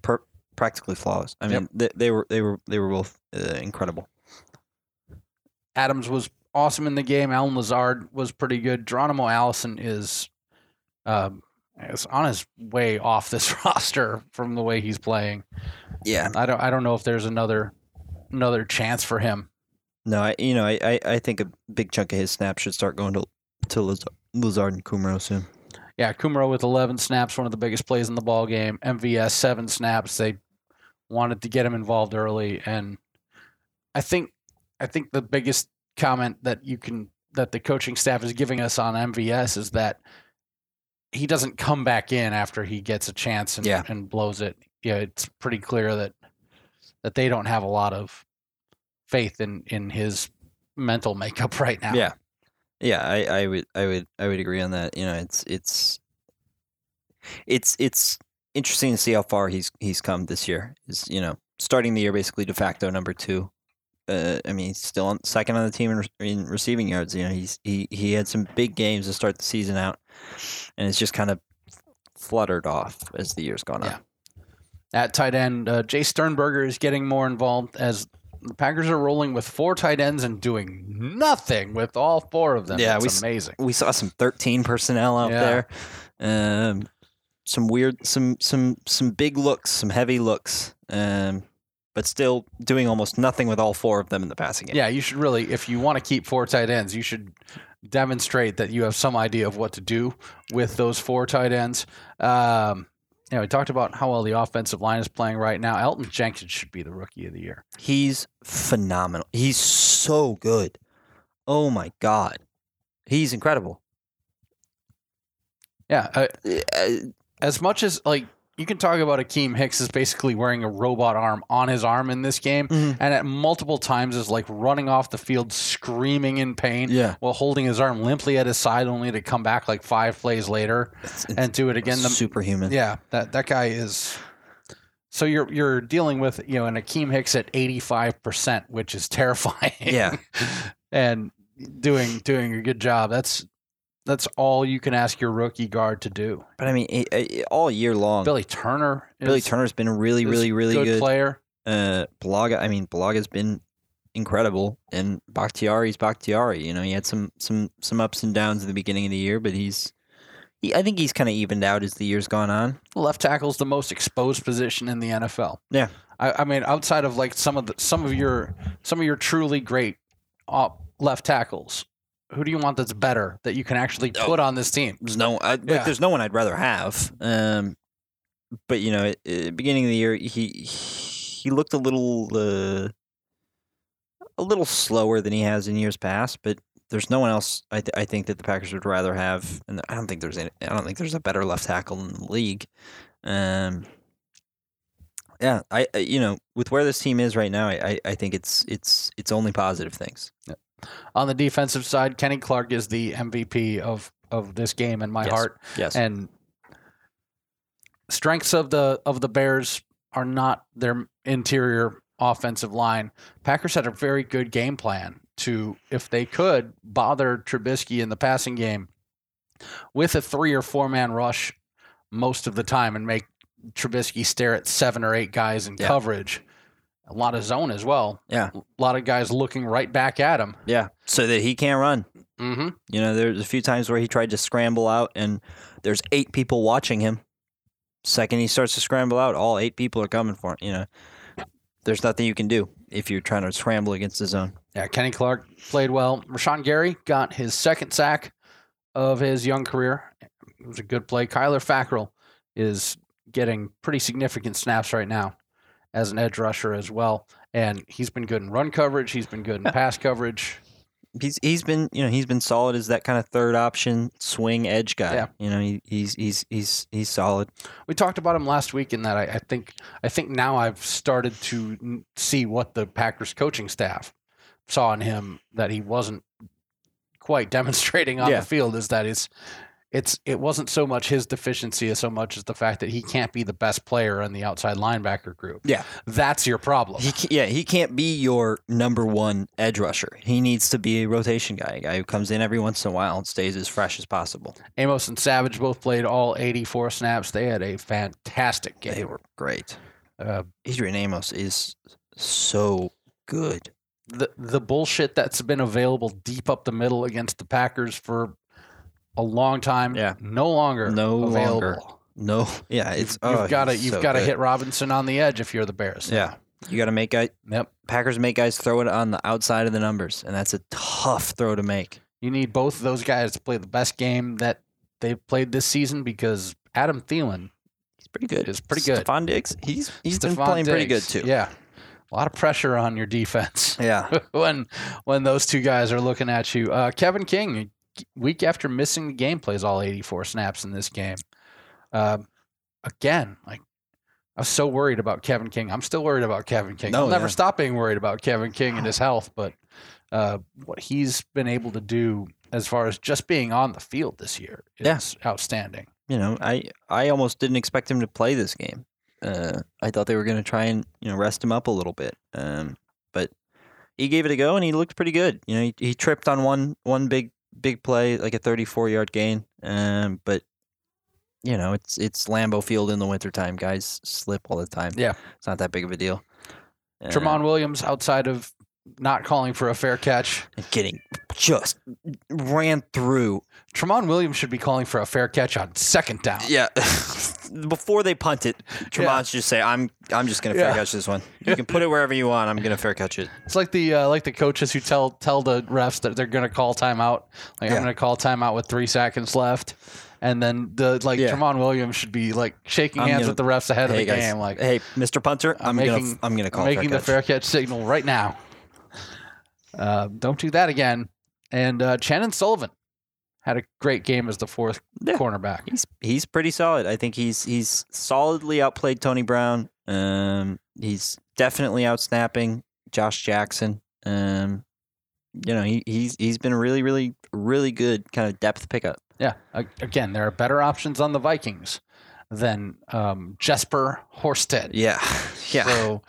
[SPEAKER 2] Per, practically flawless. I
[SPEAKER 1] Yep.
[SPEAKER 2] mean, they, they were they were they were both uh, incredible.
[SPEAKER 1] Adams was awesome in the game. Allen Lazard was pretty good. Geronimo Allison is, um, is on his way off this roster from the way he's playing.
[SPEAKER 2] Yeah,
[SPEAKER 1] I don't. I don't know if there's another another chance for him.
[SPEAKER 2] no, I you know I, I, I think a big chunk of his snaps should start going to to Laz- Lazard and Kumerow soon.
[SPEAKER 1] Yeah, Kumerow with 11 snaps, one of the biggest plays in the ball game. MVS seven snaps. They wanted to get him involved early, and I think I think the biggest comment that you can that the coaching staff is giving us on MVS is that he doesn't come back in after he gets a chance and,
[SPEAKER 2] Yeah.
[SPEAKER 1] and blows it. Yeah, it's pretty clear that that they don't have a lot of faith in in his mental makeup right now.
[SPEAKER 2] Yeah. Yeah, I, I would I would I would agree on that. You know, it's it's it's it's interesting to see how far he's he's come this year. Is you know starting the year basically de facto number two. Uh, I mean, he's still on, second on the team in, in receiving yards. You know, he's he he had some big games to start the season out, and it's just kind of fluttered off as the years gone
[SPEAKER 1] Yeah.
[SPEAKER 2] on.
[SPEAKER 1] At tight end, uh, Jace Sternberger is getting more involved as the Packers are rolling with four tight ends and doing nothing with all four of them.
[SPEAKER 2] Yeah,
[SPEAKER 1] it's
[SPEAKER 2] we
[SPEAKER 1] amazing.
[SPEAKER 2] we saw some 13 personnel out
[SPEAKER 1] Yeah.
[SPEAKER 2] there. Um, some weird, some some some big looks, some heavy looks, um, but still doing almost nothing with all four of them in the passing game.
[SPEAKER 1] Yeah, you should really, if you want to keep four tight ends, you should demonstrate that you have some idea of what to do with those four tight ends. Um, yeah, we talked about how well the offensive line is playing right now. Elgton Jenkins should be the rookie of the year.
[SPEAKER 2] He's phenomenal. He's so good. Oh my god, he's incredible.
[SPEAKER 1] Yeah, uh,
[SPEAKER 2] Uh,
[SPEAKER 1] as much as like you can talk about Akiem Hicks is basically wearing a robot arm on his arm in this game,
[SPEAKER 2] Mhm.
[SPEAKER 1] and at multiple times is like running off the field screaming in pain
[SPEAKER 2] Yeah,
[SPEAKER 1] while holding his arm limply at his side, only to come back like five plays later
[SPEAKER 2] it's, it's
[SPEAKER 1] and do it again. The,
[SPEAKER 2] superhuman.
[SPEAKER 1] yeah, that that guy is. So you're you're dealing with you know an Akiem Hicks at 85 percent, which is terrifying.
[SPEAKER 2] Yeah.
[SPEAKER 1] and doing doing a good job. That's that's all you can ask your rookie guard to do.
[SPEAKER 2] But I mean, eh, eh, all year long, Billy,
[SPEAKER 1] Billy Turner, is,
[SPEAKER 2] Turner's been really, really, really
[SPEAKER 1] good,
[SPEAKER 2] good.
[SPEAKER 1] player.
[SPEAKER 2] uh Bulaga I mean Bulaga's been incredible and Bakhtiari's Bakhtiari. You know, he had some some some ups and downs at the beginning of the year, but he's he, I think he's kind of evened out as the year's gone on.
[SPEAKER 1] Left tackle's the most exposed position in the NFL.
[SPEAKER 2] Yeah.
[SPEAKER 1] I, I mean, outside of like some of the some of your some of your truly great uh, left tackles, who do you want that's better that you can actually
[SPEAKER 2] Oh.
[SPEAKER 1] put on this team?
[SPEAKER 2] There's no I, like, there's no one I'd rather have. Um but you know, at, at beginning of the year he he looked a little uh a little slower than he has in years past, but there's no one else I, th- I think that the Packers would rather have, and I don't think there's any, I don't think there's a better left tackle in the league. Um, yeah, I, I you know with where this team is right now, I, I, I think it's it's it's only positive things.
[SPEAKER 1] On the defensive side, Kenny Clark is the MVP of of this game in my
[SPEAKER 2] Yes.
[SPEAKER 1] heart,
[SPEAKER 2] Yes,
[SPEAKER 1] and strengths of the of the Bears are not their interior offensive line. Packers had a very good game plan to, if they could, bother Trubisky in the passing game with a three or four man rush most of the time and make Trubisky stare at seven or eight guys in
[SPEAKER 2] Yeah.
[SPEAKER 1] coverage. A lot of zone as well.
[SPEAKER 2] Yeah.
[SPEAKER 1] A lot of guys looking right back at him.
[SPEAKER 2] Yeah, so that he can't run.
[SPEAKER 1] Mm-hmm.
[SPEAKER 2] You know, there's a few times where he tried to scramble out, and there's eight people watching him. Second he starts to scramble out, all eight people are coming for him. You know, there's nothing you can do if you're trying to scramble against the zone.
[SPEAKER 1] Yeah, Kenny Clark played well. Rashan Gary got his second sack of his young career. It was a good play. Kyler Fackrell is getting pretty significant snaps right now as an edge rusher as well. And he's been good in run coverage. He's been good in pass coverage.
[SPEAKER 2] He's he's been you know he's been solid as that kind of third option swing edge guy.
[SPEAKER 1] Yeah.
[SPEAKER 2] You know he, he's he's he's he's solid.
[SPEAKER 1] We talked about him last week in that I, I think I think now I've started to see what the Packers coaching staff saw in him that he wasn't quite demonstrating on
[SPEAKER 2] Yeah.
[SPEAKER 1] the field is that it's it's it wasn't so much his deficiency as so much as the fact that he can't be the best player in the outside linebacker group.
[SPEAKER 2] Yeah.
[SPEAKER 1] That's your problem.
[SPEAKER 2] He yeah he can't be your number one edge rusher. He needs to be a rotation guy, a guy who comes in every once in a while and stays as fresh as possible.
[SPEAKER 1] Amos and Savage both played all 84 snaps. They had a fantastic game.
[SPEAKER 2] They were great.
[SPEAKER 1] Uh,
[SPEAKER 2] Adrian Amos is so good.
[SPEAKER 1] the the bullshit that's been available deep up the middle against the Packers for a long time.
[SPEAKER 2] Yeah.
[SPEAKER 1] no longer
[SPEAKER 2] No
[SPEAKER 1] available.
[SPEAKER 2] longer. No, yeah, it's
[SPEAKER 1] you've
[SPEAKER 2] oh,
[SPEAKER 1] got to you've
[SPEAKER 2] so
[SPEAKER 1] got to hit Robinson on the edge if you're the Bears.
[SPEAKER 2] Yeah, you got to make guys.
[SPEAKER 1] Yep.
[SPEAKER 2] Packers make guys throw it on the outside of the numbers, and that's a tough throw to make.
[SPEAKER 1] You need both of those guys to play the best game that they've played this season because Adam Thielen
[SPEAKER 2] He's pretty good.
[SPEAKER 1] Is pretty good.
[SPEAKER 2] Stefon Diggs, he's he's been
[SPEAKER 1] Stefon
[SPEAKER 2] playing pretty good too.
[SPEAKER 1] Yeah. A lot of pressure on your defense
[SPEAKER 2] yeah.
[SPEAKER 1] when when those two guys are looking at you. Uh, Kevin King, week after missing the game, plays all 84 snaps in this game. Uh, again, like I was so worried about Kevin King. I'm still worried about Kevin King.
[SPEAKER 2] No,
[SPEAKER 1] I'll never
[SPEAKER 2] yeah.
[SPEAKER 1] stop being worried about Kevin King and his health, but uh, what he's been able to do as far as just being on the field this year is
[SPEAKER 2] Yeah.
[SPEAKER 1] outstanding.
[SPEAKER 2] You know, I I almost didn't expect him to play this game. Uh, I thought they were going to try and you know rest him up a little bit, um, but he gave it a go and he looked pretty good. You know, he, he tripped on one one big big play, like a 34 yard gain, um, but you know it's it's Lambeau Field in the wintertime. Guys slip all the time.
[SPEAKER 1] Yeah.
[SPEAKER 2] it's not that big of a deal. Uh,
[SPEAKER 1] Tramon Williams, outside of not calling for a fair catch,
[SPEAKER 2] and getting just ran through.
[SPEAKER 1] Tramon Williams should be calling for a fair catch on second down.
[SPEAKER 2] Yeah. Before they punt it, Tramon's just say, "I'm I'm just gonna fair
[SPEAKER 1] Yeah.
[SPEAKER 2] catch this one. You can put it wherever you want. I'm gonna fair catch it."
[SPEAKER 1] It's like the uh, like the coaches who tell tell the refs that they're going to call timeout. Like
[SPEAKER 2] Yeah.
[SPEAKER 1] I'm going to call timeout with three seconds left, and then the like
[SPEAKER 2] Yeah.
[SPEAKER 1] Tramon Williams should be like shaking
[SPEAKER 2] I'm
[SPEAKER 1] hands
[SPEAKER 2] gonna-
[SPEAKER 1] with the refs ahead of
[SPEAKER 2] Hey
[SPEAKER 1] the
[SPEAKER 2] guys,
[SPEAKER 1] game. Like
[SPEAKER 2] hey, Mr. Punter, I'm,
[SPEAKER 1] making
[SPEAKER 2] gonna I'm gonna call
[SPEAKER 1] making
[SPEAKER 2] fair
[SPEAKER 1] the fair catch signal right now. Uh, don't do that again. And uh, Chandon Sullivan had a great game as the fourth
[SPEAKER 2] Yeah.
[SPEAKER 1] cornerback.
[SPEAKER 2] He's he's pretty solid. I think he's he's solidly outplayed Tony Brown. Um, he's definitely outsnapping Josh Jackson. Um, you know, he he's he's been a really really really good kind of depth pickup.
[SPEAKER 1] Yeah. Again, there are better options on the Vikings than um, Jesper Horsted.
[SPEAKER 2] Yeah, yeah.
[SPEAKER 1] So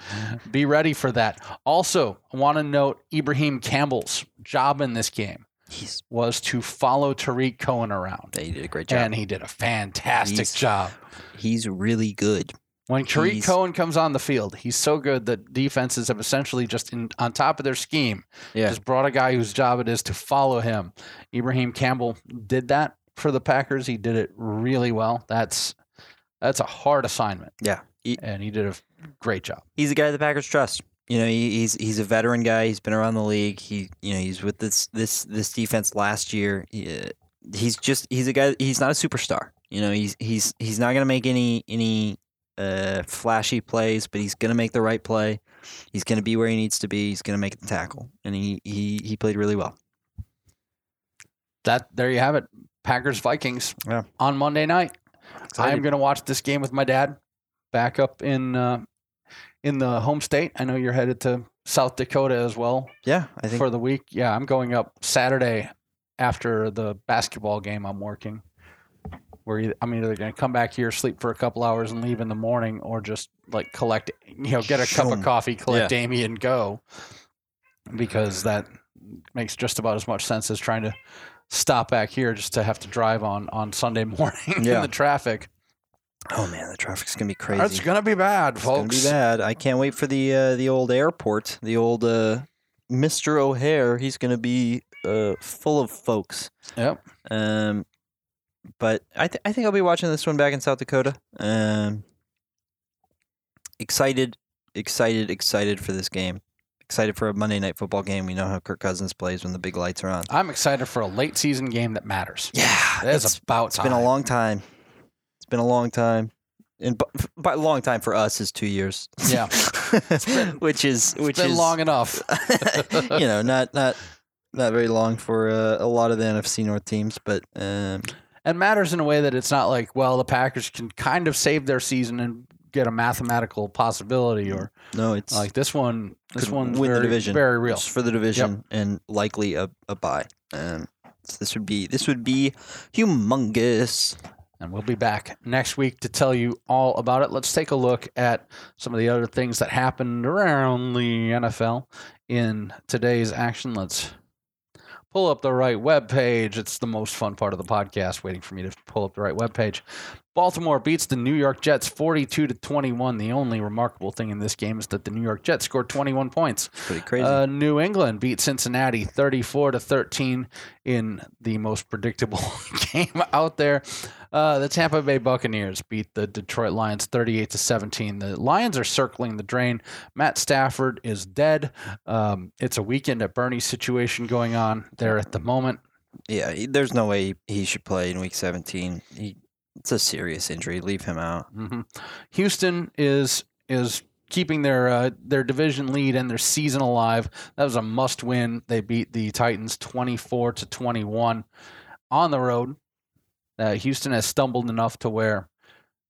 [SPEAKER 1] be ready for that. Also, I want to note Ibraheim Campbell's job in this game
[SPEAKER 2] he's
[SPEAKER 1] was to follow Tarik Cohen around.
[SPEAKER 2] he did a great job.
[SPEAKER 1] And he did a fantastic
[SPEAKER 2] He's-
[SPEAKER 1] job.
[SPEAKER 2] he's really good.
[SPEAKER 1] When Tarik
[SPEAKER 2] he's-
[SPEAKER 1] Cohen comes on the field, he's so good that defenses have essentially just in, on top of their scheme
[SPEAKER 2] Yeah.
[SPEAKER 1] just brought a guy whose job it is to follow him. Ibraheim Campbell did that for the Packers. He did it really well. That's that's a hard assignment,
[SPEAKER 2] Yeah, he,
[SPEAKER 1] and he did a great job.
[SPEAKER 2] he's a guy the Packers trust. You know, he, he's he's a veteran guy. He's been around the league. He you know he's with this this this defense last year. He, uh, he's just he's a guy. He's not a superstar. You know, he's he's he's not gonna make any any uh, flashy plays, but he's gonna make the right play. He's gonna be where he needs to be. He's gonna make the tackle, and he he he played really well.
[SPEAKER 1] That there you have it. Packers Vikings
[SPEAKER 2] Yeah.
[SPEAKER 1] on Monday night. I am going to watch this game with my dad back up in uh, in the home state. I know you're headed to South Dakota as well
[SPEAKER 2] yeah, I think
[SPEAKER 1] for the week. Yeah, I'm going up Saturday after the basketball game. I'm working. We're either, I'm either going to come back here, sleep for a couple hours, and leave in the morning, or just like collect, you know, get a cup of coffee, collect
[SPEAKER 2] Yeah.
[SPEAKER 1] Amy, and go. Because that makes just about as much sense as trying to stop back here just to have to drive on on Sunday morning in the traffic.
[SPEAKER 2] Oh man, the traffic's gonna be crazy.
[SPEAKER 1] It's going to be bad,
[SPEAKER 2] It's gonna be
[SPEAKER 1] folks.
[SPEAKER 2] bad. I can't wait for the uh, the old airport, the old uh, Mr. O'Hare. He's gonna be uh, full of folks.
[SPEAKER 1] Yep.
[SPEAKER 2] Um, but I th- I think I'll be watching this one back in South Dakota. Um, excited, excited, excited for this game. Excited for a Monday night football game. We know how Kirk Cousins plays when the big lights are on.
[SPEAKER 1] I'm excited for a late season game that matters.
[SPEAKER 2] Yeah,
[SPEAKER 1] It's,
[SPEAKER 2] it's,
[SPEAKER 1] about
[SPEAKER 2] it's been a long time. It's been a long time, and by, by long time for us is two years.
[SPEAKER 1] Yeah.
[SPEAKER 2] which is
[SPEAKER 1] It's
[SPEAKER 2] which
[SPEAKER 1] been
[SPEAKER 2] is
[SPEAKER 1] long enough.
[SPEAKER 2] you know, not not not very long for uh, a lot of the NFC North teams, but um,
[SPEAKER 1] and matters in a way that it's not like, well, the Packers can kind of save their season and get a mathematical possibility, or
[SPEAKER 2] no, it's
[SPEAKER 1] like this one. This
[SPEAKER 2] one
[SPEAKER 1] one's
[SPEAKER 2] win
[SPEAKER 1] very,
[SPEAKER 2] the division.
[SPEAKER 1] very real.
[SPEAKER 2] It's for the division and likely a, a bye. Um, so this would be this would be humongous.
[SPEAKER 1] And we'll be back next week to tell you all about it. Let's take a look at some of the other things that happened around the NFL in today's action. Let's pull up the right web page. It's the most fun part of the podcast, waiting for me to pull up the right web page. Baltimore beats the New York Jets 42 to 21. The only remarkable thing in this game is that the New York Jets scored 21 points.
[SPEAKER 2] Pretty crazy.
[SPEAKER 1] Uh, New England beat Cincinnati 34 to 13 in the most predictable game out there. Uh, the Tampa Bay Buccaneers beat the Detroit Lions 38 to 17. The Lions are circling the drain. Matt Stafford is dead. Um, it's a weekend at Bernie situation going on there at the moment.
[SPEAKER 2] yeah, there's no way he should play in Week 17. He, it's a serious injury. Leave him out.
[SPEAKER 1] hmm Houston is is keeping their uh, their division lead and their season alive. That was a must win. They beat the Titans twenty four to twenty one on the road. Uh, Houston has stumbled enough to where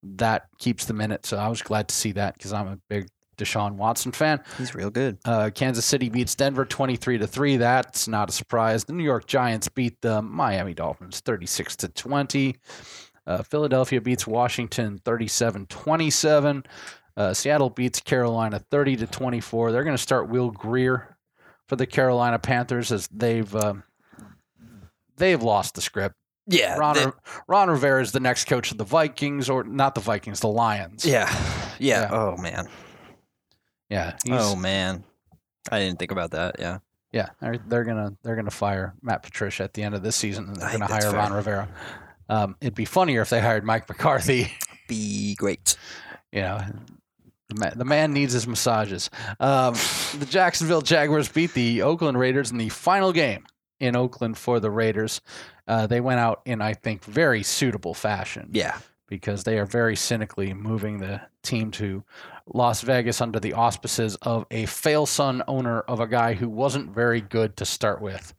[SPEAKER 1] that keeps them in it. So I was glad to see that because I'm a big Deshaun Watson fan.
[SPEAKER 2] He's real good.
[SPEAKER 1] Uh, Kansas City beats Denver 23 to 3. That's not a surprise. The New York Giants beat the Miami Dolphins 36 to 20. Uh, Philadelphia beats Washington 37 27. Uh, Seattle beats Carolina 30 to 24. They're going to start Will Grier for the Carolina Panthers as they've uh, they've lost the script.
[SPEAKER 2] Yeah,
[SPEAKER 1] Ron, Ron Rivera is the next coach of the Vikings, or not the Vikings, the Lions.
[SPEAKER 2] yeah, yeah,
[SPEAKER 1] Yeah.
[SPEAKER 2] Oh man.
[SPEAKER 1] yeah.
[SPEAKER 2] Oh man. I didn't think about that. Yeah.
[SPEAKER 1] Yeah, they're, they're gonna they're gonna fire Matt Patricia at the end of this season, and they're gonna hire Ron. Rivera. Um, it'd be funnier if they hired Mike McCarthy.
[SPEAKER 2] Be great.
[SPEAKER 1] you know, the man, the man needs his massages. Um, the Jacksonville Jaguars beat the Oakland Raiders in the final game in Oakland for the Raiders. Uh, they went out in, I think, very suitable fashion
[SPEAKER 2] Yeah.
[SPEAKER 1] because they are very cynically moving the team to Las Vegas under the auspices of a fail son owner of a guy who wasn't very good to start with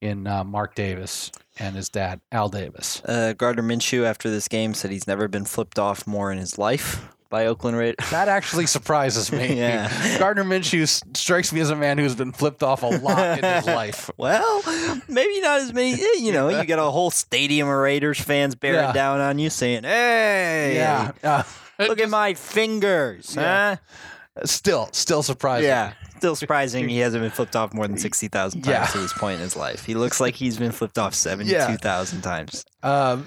[SPEAKER 1] in uh, Mark Davis and his dad, Al Davis.
[SPEAKER 2] Uh, Gardner Minshew after this game said he's never been flipped off more in his life by Oakland Raiders.
[SPEAKER 1] That actually surprises me.
[SPEAKER 2] Yeah.
[SPEAKER 1] Gardner Minshew strikes me as a man who's been flipped off a lot in his life.
[SPEAKER 2] Well, maybe not as many. eh, You know, you get a whole stadium of Raiders fans bearing
[SPEAKER 1] Yeah.
[SPEAKER 2] down on you, saying, "Hey,
[SPEAKER 1] Yeah. Uh,
[SPEAKER 2] look at my fingers."
[SPEAKER 1] Yeah.
[SPEAKER 2] Huh?
[SPEAKER 1] still, still surprising.
[SPEAKER 2] Yeah. Still surprising he hasn't been flipped off more than 60,000 times
[SPEAKER 1] Yeah.
[SPEAKER 2] to this point in his life. He looks like he's been flipped off 72,000 times.
[SPEAKER 1] Um,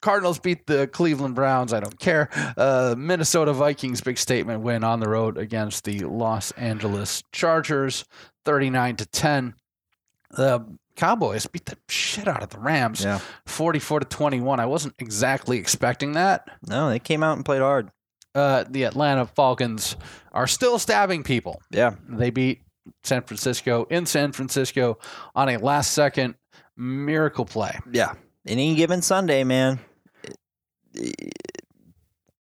[SPEAKER 1] Cardinals beat the Cleveland Browns. I don't care. Uh, Minnesota Vikings big statement win on the road against the Los Angeles Chargers, thirty-nine to ten. The Cowboys beat the shit out of the Rams,
[SPEAKER 2] Yeah.
[SPEAKER 1] forty-four to twenty-one. I wasn't exactly expecting that.
[SPEAKER 2] No, they came out and played hard.
[SPEAKER 1] Uh, the Atlanta Falcons are still stabbing people.
[SPEAKER 2] Yeah.
[SPEAKER 1] They beat San Francisco in San Francisco on a last-second miracle play.
[SPEAKER 2] Yeah. Any given Sunday, man.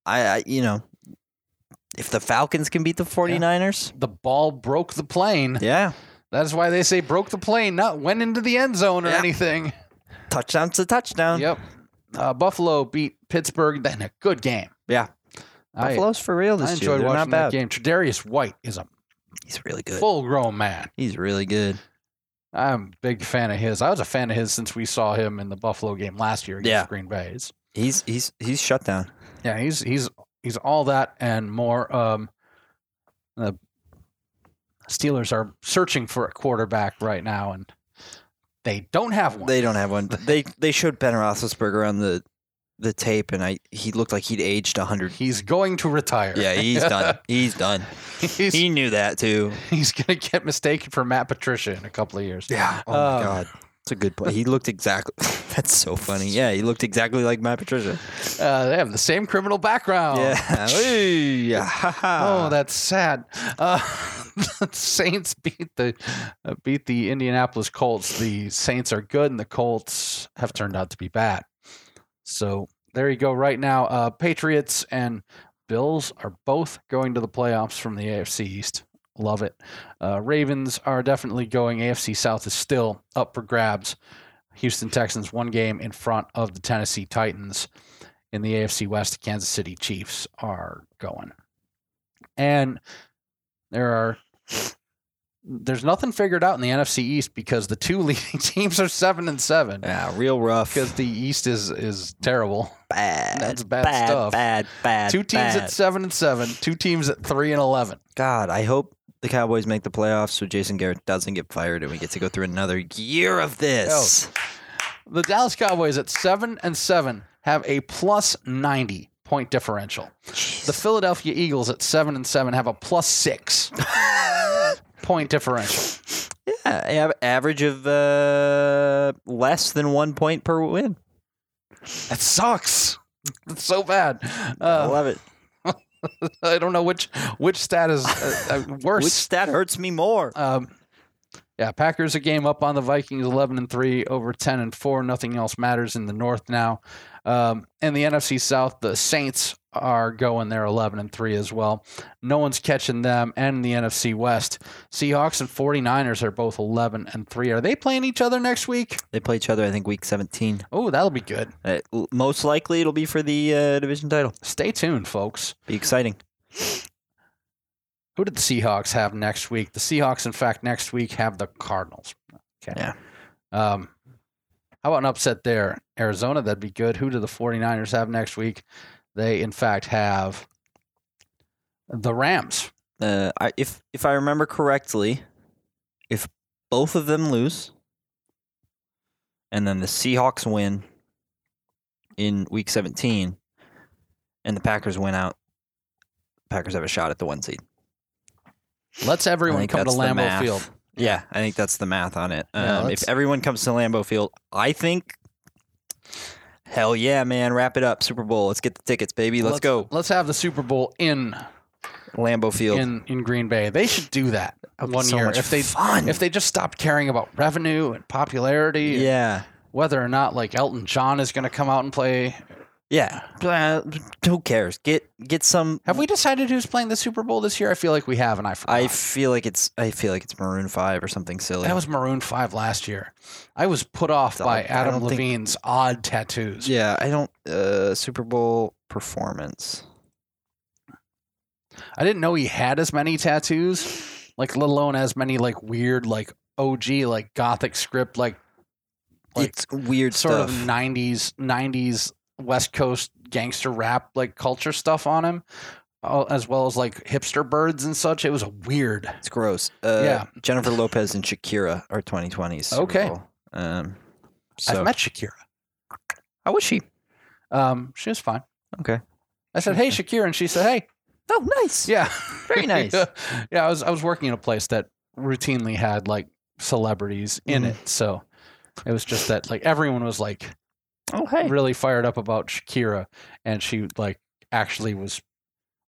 [SPEAKER 2] I, I you know, if the Falcons can beat the 49ers,
[SPEAKER 1] The ball broke the plane.
[SPEAKER 2] yeah.
[SPEAKER 1] That's why they say broke the plane, not went into the end zone or
[SPEAKER 2] Yeah.
[SPEAKER 1] anything.
[SPEAKER 2] Touchdown's a touchdown.
[SPEAKER 1] Yep. Uh, Buffalo beat Pittsburgh. Then a good game.
[SPEAKER 2] Yeah.
[SPEAKER 1] I,
[SPEAKER 2] Buffalo's for real
[SPEAKER 1] I
[SPEAKER 2] this year.
[SPEAKER 1] enjoyed
[SPEAKER 2] They're
[SPEAKER 1] watching
[SPEAKER 2] not
[SPEAKER 1] that
[SPEAKER 2] bad.
[SPEAKER 1] game. Tre'Davious White is a
[SPEAKER 2] He's really good.
[SPEAKER 1] full-grown man.
[SPEAKER 2] He's really good.
[SPEAKER 1] I'm a big fan of his. I was a fan of his since we saw him in the Buffalo game last year against
[SPEAKER 2] Yeah.
[SPEAKER 1] Green Bay. He's
[SPEAKER 2] He's he's he's shut down.
[SPEAKER 1] Yeah, he's he's he's all that and more. Um, the Steelers are searching for a quarterback right now, and they don't have one.
[SPEAKER 2] They don't have one. They they showed Ben Roethlisberger on the the tape, and I he looked like he'd aged hundred.
[SPEAKER 1] he's going to retire.
[SPEAKER 2] Yeah, he's done. He's done.
[SPEAKER 1] he's,
[SPEAKER 2] He knew that too.
[SPEAKER 1] he's going to get mistaken for Matt Patricia in a couple of years.
[SPEAKER 2] Yeah. Oh
[SPEAKER 1] Um,
[SPEAKER 2] my god. It's a good play. He looked exactly. That's so funny. Yeah, he looked exactly like Matt Patricia.
[SPEAKER 1] Uh, they have the same criminal background.
[SPEAKER 2] Yeah. Hey, ha, ha.
[SPEAKER 1] Oh, that's sad. Uh, the Saints beat the uh, beat the Indianapolis Colts. The Saints are good, and the Colts have turned out to be bad. So there you go. Right now, uh, Patriots and Bills are both going to the playoffs from the AFC East. Love it. Uh, Ravens are definitely going. AFC South is still up for grabs. Houston Texans one game in front of the Tennessee Titans. In the AFC West, Kansas City Chiefs are going. And there are there's nothing figured out in the NFC East because the two leading teams are seven and seven.
[SPEAKER 2] Yeah, real rough.
[SPEAKER 1] Because the East is is terrible.
[SPEAKER 2] bad.
[SPEAKER 1] That's bad
[SPEAKER 2] bad
[SPEAKER 1] stuff.
[SPEAKER 2] Bad, bad.
[SPEAKER 1] Two teams
[SPEAKER 2] bad.
[SPEAKER 1] at seven and seven, two teams at three and eleven.
[SPEAKER 2] God, I hope the Cowboys make the playoffs so Jason Garrett doesn't get fired and we get to go through another year of this. Oh.
[SPEAKER 1] The Dallas Cowboys at seven and seven have a plus ninety point differential. The Philadelphia Eagles at seven and seven have a plus six point differential.
[SPEAKER 2] Yeah, av- average of uh, less than one point per win.
[SPEAKER 1] That sucks. It's so bad.
[SPEAKER 2] I
[SPEAKER 1] Uh,
[SPEAKER 2] love it.
[SPEAKER 1] I don't know which which stat is uh, uh, worse.
[SPEAKER 2] Which stat hurts me more?
[SPEAKER 1] Um, yeah, Packers a game up on the Vikings, eleven and three over ten and four. Nothing else matters in the North now. Um, in the NFC South, the Saints are going there eleven and three as well. No one's catching them. And in the NFC West, Seahawks and 49ers are both eleven and three. Are they playing each other next week?
[SPEAKER 2] They play each other, I think, week 17.
[SPEAKER 1] Oh, that'll be good.
[SPEAKER 2] Uh, most likely it'll be for the uh, division title.
[SPEAKER 1] Stay tuned, folks.
[SPEAKER 2] Be exciting.
[SPEAKER 1] Who did the Seahawks have next week? The Seahawks, in fact, next week have the Cardinals. Okay.
[SPEAKER 2] Yeah.
[SPEAKER 1] Um, how about an upset there? Arizona, that'd be good. Who do the 49ers have next week? They, in fact, have the Rams.
[SPEAKER 2] Uh, I, if if I remember correctly, if both of them lose, and then the Seahawks win in Week 17, and the Packers win out, Packers have a shot at the one seed.
[SPEAKER 1] Let's everyone come to Lambeau. Field.
[SPEAKER 2] Yeah, I think that's the math on it.
[SPEAKER 1] Yeah,
[SPEAKER 2] Um,
[SPEAKER 1] let's-
[SPEAKER 2] if everyone comes to Lambeau Field, I think, hell yeah, man, wrap it up, Super Bowl. Let's get the tickets, baby. Let's, go,
[SPEAKER 1] Let's have the Super Bowl in
[SPEAKER 2] Lambeau Field.
[SPEAKER 1] in in Green Bay. They should do that one
[SPEAKER 2] so
[SPEAKER 1] year if they
[SPEAKER 2] fun.
[SPEAKER 1] if they just stopped caring about revenue and popularity, and
[SPEAKER 2] yeah,
[SPEAKER 1] whether or not like Elton John is going to come out and play.
[SPEAKER 2] Yeah. Uh, who cares? Get get some.
[SPEAKER 1] Have we decided who's playing the Super Bowl this year? I feel like we have, and I forgot.
[SPEAKER 2] I feel like it's. I feel like it's Maroon Five or something silly.
[SPEAKER 1] That was Maroon 5 last year. I was put off by
[SPEAKER 2] I
[SPEAKER 1] Adam
[SPEAKER 2] don't think-
[SPEAKER 1] Levine's odd tattoos.
[SPEAKER 2] yeah, I don't. Uh, Super Bowl performance.
[SPEAKER 1] I didn't know he had as many tattoos, like let alone as many like weird like OG like gothic script like like
[SPEAKER 2] it's weird
[SPEAKER 1] sort
[SPEAKER 2] stuff.
[SPEAKER 1] of 90s 90s West Coast gangster rap like culture stuff on him. As well as like hipster birds and such. It was weird.
[SPEAKER 2] It's gross. Uh,
[SPEAKER 1] Yeah.
[SPEAKER 2] Jennifer Lopez and Shakira are 2020s.
[SPEAKER 1] Okay.
[SPEAKER 2] Um, so
[SPEAKER 1] I've met Shakira.
[SPEAKER 2] how was she?
[SPEAKER 1] Um, she was fine.
[SPEAKER 2] Okay.
[SPEAKER 1] I said, "Hey, Shakira," and she said, "Hey."
[SPEAKER 2] Oh, nice.
[SPEAKER 1] Yeah.
[SPEAKER 2] Very nice.
[SPEAKER 1] yeah, I was I was working in a place that routinely had like celebrities in
[SPEAKER 2] Mhm.
[SPEAKER 1] it. So it was just that like everyone was like
[SPEAKER 2] Oh, hey.
[SPEAKER 1] really fired up about Shakira and she like actually was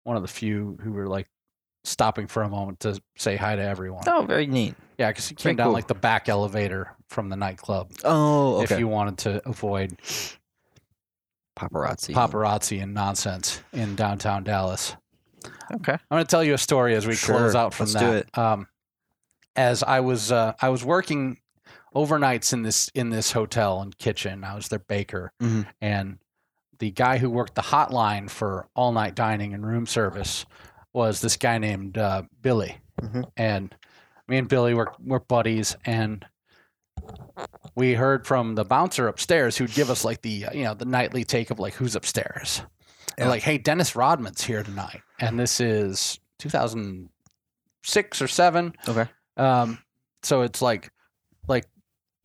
[SPEAKER 1] one of the few who were like stopping for a moment to say hi to everyone.
[SPEAKER 2] Oh, very neat.
[SPEAKER 1] Yeah, because he
[SPEAKER 2] Very
[SPEAKER 1] came down
[SPEAKER 2] cool.
[SPEAKER 1] like the back elevator from the nightclub
[SPEAKER 2] Oh, okay.
[SPEAKER 1] if you wanted to avoid
[SPEAKER 2] Paparazzi.
[SPEAKER 1] paparazzi and nonsense in downtown Dallas.
[SPEAKER 2] Okay.
[SPEAKER 1] I'm going to tell you a story as we close out from
[SPEAKER 2] let's
[SPEAKER 1] that.
[SPEAKER 2] do it.
[SPEAKER 1] Um, as I was uh, I was working overnights in this in this hotel and kitchen. I was their baker,
[SPEAKER 2] Mhm.
[SPEAKER 1] and the guy who worked the hotline for all night dining and room service was this guy named uh, Billy.
[SPEAKER 2] Mhm.
[SPEAKER 1] And me and Billy were were buddies, and we heard from the bouncer upstairs who'd give us like the uh, you know the nightly take of like who's upstairs. And like, hey, Dennis Rodman's here tonight, and this is 2006 or seven.
[SPEAKER 2] Okay.
[SPEAKER 1] Um, so it's like, like,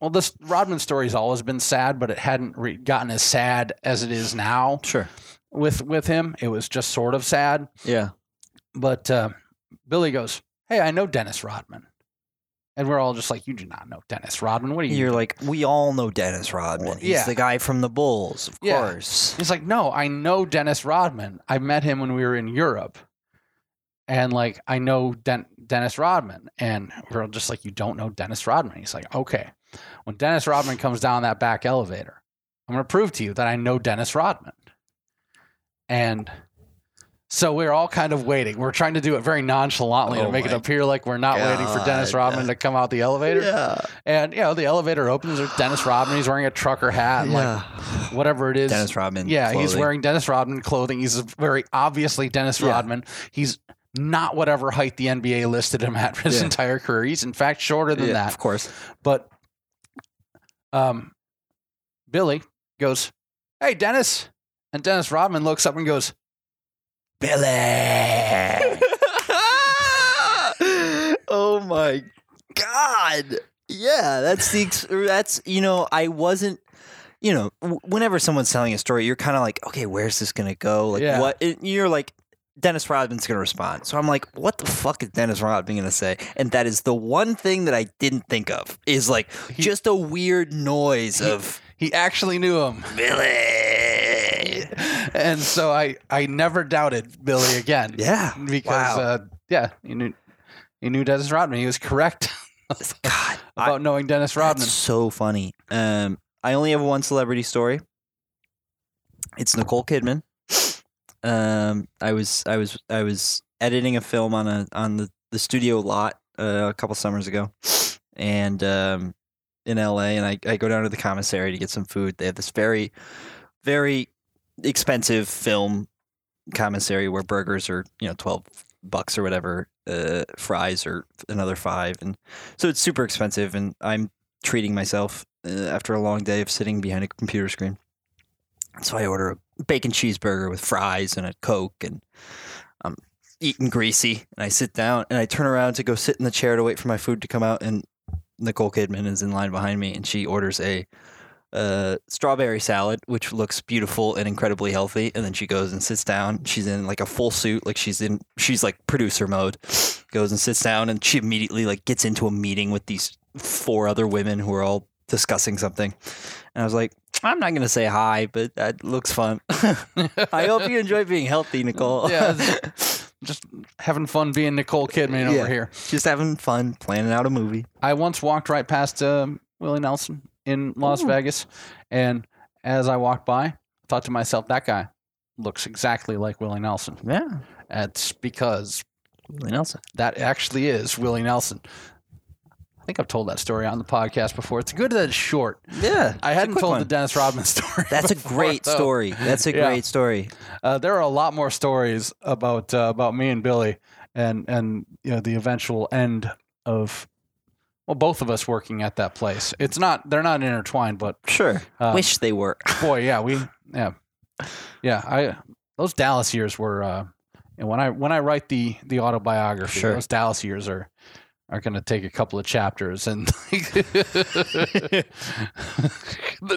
[SPEAKER 1] well, this Rodman story's always been sad, but it hadn't re- gotten as sad as it is now
[SPEAKER 2] Sure.
[SPEAKER 1] with with him. It was just sort of sad.
[SPEAKER 2] Yeah.
[SPEAKER 1] But uh, Billy goes, "Hey, I know Dennis Rodman," and we're all just like, "You do not know Dennis Rodman. What are you?"
[SPEAKER 2] You're like, we all know Dennis Rodman. He's
[SPEAKER 1] yeah.
[SPEAKER 2] the guy from the Bulls, of
[SPEAKER 1] Yeah.
[SPEAKER 2] course.
[SPEAKER 1] He's like, "No, I know Dennis Rodman. I met him when we were in Europe." And like I know Den- Dennis Rodman, and we're all just like, "You don't know Dennis Rodman." He's like, "Okay, when Dennis Rodman comes down that back elevator, I'm going to prove to you that I know Dennis Rodman." And so we're all kind of waiting. We're trying to do it very nonchalantly to
[SPEAKER 2] Oh
[SPEAKER 1] make it appear like we're not waiting for Dennis
[SPEAKER 2] God.
[SPEAKER 1] Rodman to come out the elevator.
[SPEAKER 2] Yeah.
[SPEAKER 1] And you know, the elevator opens. There's Dennis Rodman. He's wearing a trucker hat, and like whatever it is.
[SPEAKER 2] Dennis Rodman.
[SPEAKER 1] yeah, he's wearing Dennis Rodman clothing. He's very obviously Dennis
[SPEAKER 2] Yeah.
[SPEAKER 1] Rodman. He's not whatever height the NBA listed him at for his
[SPEAKER 2] Yeah.
[SPEAKER 1] entire career. He's in fact shorter than
[SPEAKER 2] Yeah,
[SPEAKER 1] that.
[SPEAKER 2] Of course.
[SPEAKER 1] But um, Billy goes, "Hey, Dennis," and Dennis Rodman looks up and goes, "Billy."
[SPEAKER 2] oh my god. Yeah, that's the ex- that's you know, I wasn't you know, whenever someone's telling a story, you're kind of like, okay, where's this going to go? Like
[SPEAKER 1] Yeah.
[SPEAKER 2] what it, you're like Dennis Rodman's going to respond. So I'm like, what the fuck is Dennis Rodman going to say? And that is the one thing that I didn't think of is like
[SPEAKER 1] He-
[SPEAKER 2] just a weird noise
[SPEAKER 1] He-
[SPEAKER 2] of
[SPEAKER 1] He actually knew him.
[SPEAKER 2] Billy.
[SPEAKER 1] and so I, I never doubted Billy again.
[SPEAKER 2] Yeah.
[SPEAKER 1] because
[SPEAKER 2] Wow.
[SPEAKER 1] uh, yeah, he knew he knew Dennis Rodman. He was correct
[SPEAKER 2] God,
[SPEAKER 1] about knowing Dennis Rodman.
[SPEAKER 2] That's so funny. Um, I only have one celebrity story. It's Nicole Kidman. Um, I was I was I was editing a film on a on the, the studio lot uh, a couple summers ago, and um, in LA, and I, I go down to the commissary to get some food. They have this very very expensive film commissary where burgers are you know twelve bucks or whatever, uh, fries are another five, and so it's super expensive. And I'm treating myself uh, after a long day of sitting behind a computer screen. So I order a bacon cheeseburger with fries and a Coke, and I'm eating greasy. And I sit down and I turn around to go sit in the chair to wait for my food to come out. And Nicole Kidman is in line behind me, and she orders a uh, strawberry salad, which looks beautiful and incredibly healthy. And then she goes and sits down. She's in like a full suit, like she's in, she's like producer mode. Goes and sits down, and she immediately like gets into a meeting with these four other women who are all discussing something. And I was like, I'm not gonna say hi, but that looks fun. I hope you enjoy being healthy, Nicole.
[SPEAKER 1] Yeah, just having fun being Nicole Kidman
[SPEAKER 2] Yeah.
[SPEAKER 1] over here.
[SPEAKER 2] just having fun planning out a movie.
[SPEAKER 1] I once walked right past um, Willie Nelson in Las
[SPEAKER 2] Ooh.
[SPEAKER 1] Vegas, and as I walked by, I thought to myself, that guy looks exactly like Willie Nelson.
[SPEAKER 2] Yeah,
[SPEAKER 1] That's because
[SPEAKER 2] Willie Nelson.
[SPEAKER 1] that actually is Willie Nelson. I think I've told that story on the podcast before. It's good that it's short.
[SPEAKER 2] Yeah,
[SPEAKER 1] I hadn't told
[SPEAKER 2] one.
[SPEAKER 1] the Dennis Rodman story.
[SPEAKER 2] That's a great
[SPEAKER 1] though.
[SPEAKER 2] story. That's a
[SPEAKER 1] Yeah.
[SPEAKER 2] great story.
[SPEAKER 1] Uh, there are a lot more stories about uh, about me and Billy, and and you know the eventual end of well, both of us working at that place. It's not they're not intertwined, but
[SPEAKER 2] Sure.
[SPEAKER 1] uh,
[SPEAKER 2] Wish they were.
[SPEAKER 1] boy, yeah, we yeah yeah I those Dallas years were. Uh, and when I when I write the the autobiography,
[SPEAKER 2] Sure.
[SPEAKER 1] those Dallas years are are going to take a couple of chapters, and the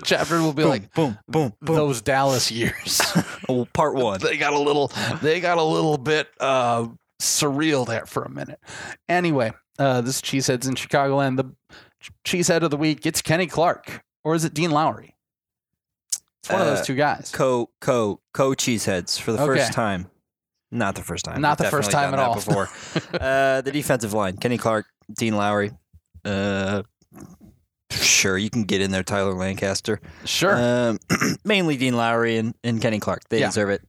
[SPEAKER 1] chapter will be
[SPEAKER 2] boom,
[SPEAKER 1] like
[SPEAKER 2] boom, boom, boom.
[SPEAKER 1] those Dallas years.
[SPEAKER 2] Oh, part one.
[SPEAKER 1] they got a little they got a little bit uh surreal there for a minute. Anyway, uh this cheeseheads in Chicagoland. The cheesehead of the week it's Kenny Clark or is it Dean Lowry? It's one of
[SPEAKER 2] Uh,
[SPEAKER 1] those two guys.
[SPEAKER 2] Co co co cheeseheads for the
[SPEAKER 1] Okay.
[SPEAKER 2] first time. Not the first time.
[SPEAKER 1] Not
[SPEAKER 2] We've
[SPEAKER 1] the first time at all.
[SPEAKER 2] Before uh, the defensive line: Kenny Clark, Dean Lowry. Uh, sure, you can get in there, Tyler Lancaster.
[SPEAKER 1] sure.
[SPEAKER 2] Um, mainly Dean Lowry and, and Kenny Clark. They
[SPEAKER 1] Yeah.
[SPEAKER 2] deserve it.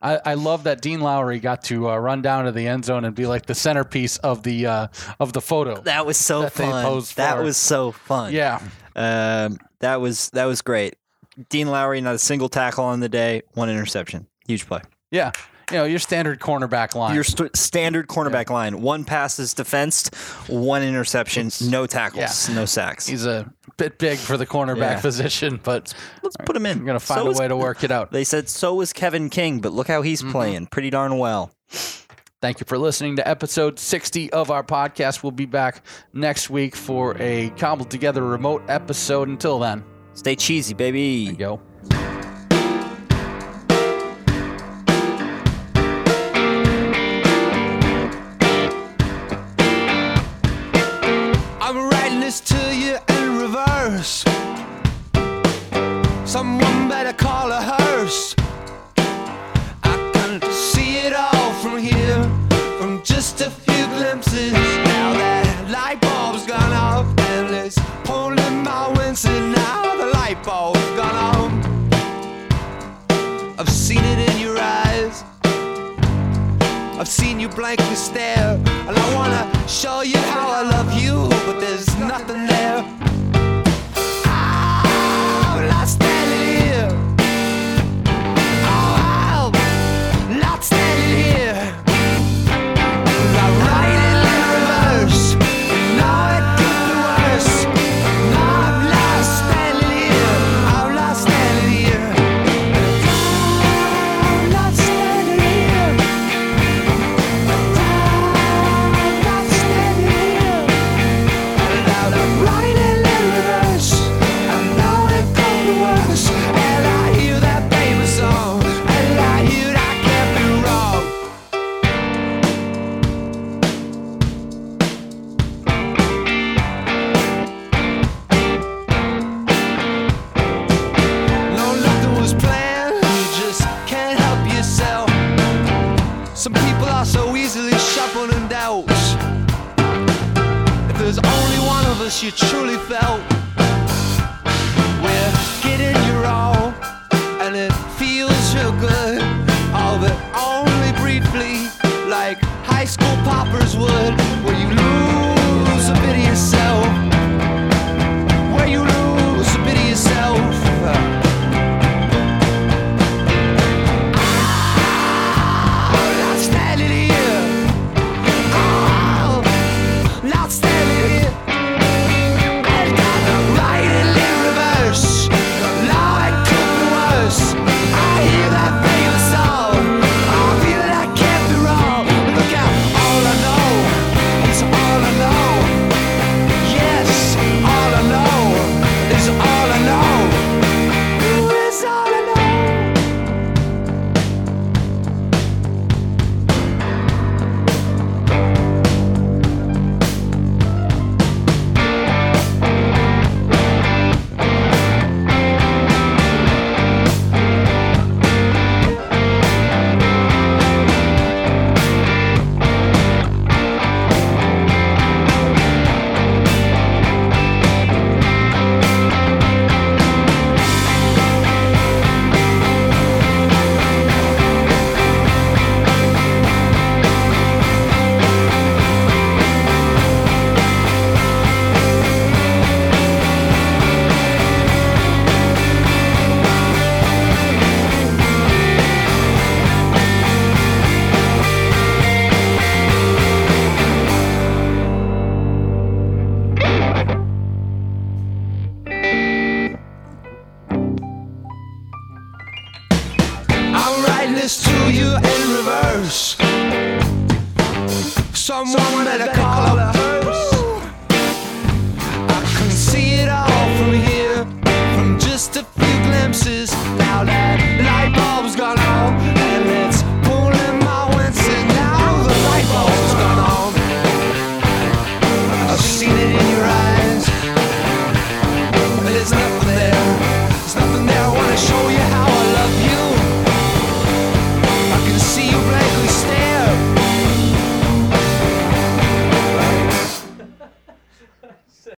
[SPEAKER 1] I, I love that Dean Lowry got to uh, run down to the end zone and be like the centerpiece of the uh, of the photo.
[SPEAKER 2] That was so
[SPEAKER 1] That
[SPEAKER 2] fun. That was so fun.
[SPEAKER 1] Yeah.
[SPEAKER 2] Um, that was that was great. Dean Lowry, not a single tackle on the day, one interception. Huge play.
[SPEAKER 1] Yeah. You know your standard cornerback line.
[SPEAKER 2] Your st- standard cornerback line: one pass is defensed, one interception, no tackles, no sacks.
[SPEAKER 1] He's a bit big for the cornerback
[SPEAKER 2] Yeah.
[SPEAKER 1] position, but
[SPEAKER 2] Let's put him in.
[SPEAKER 1] I'm gonna find
[SPEAKER 2] So
[SPEAKER 1] a
[SPEAKER 2] is-
[SPEAKER 1] way to work it out.
[SPEAKER 2] They said so is Kevin King, but look how he's
[SPEAKER 1] Mm-hmm.
[SPEAKER 2] playing, pretty darn well.
[SPEAKER 1] Thank you for listening to episode 60 of our podcast. We'll be back next week for a cobbled together remote episode. Until then,
[SPEAKER 2] Stay cheesy, baby.
[SPEAKER 1] go.
[SPEAKER 3] Someone better call a hearse. I can see it all from here, from just a few glimpses. Now that light bulb's gone off, and it's pulling my wincing. Now the light bulb's gone off. I've seen it in your eyes. I've seen you blankly stare, and I wanna show you how I love you, but there's nothing there.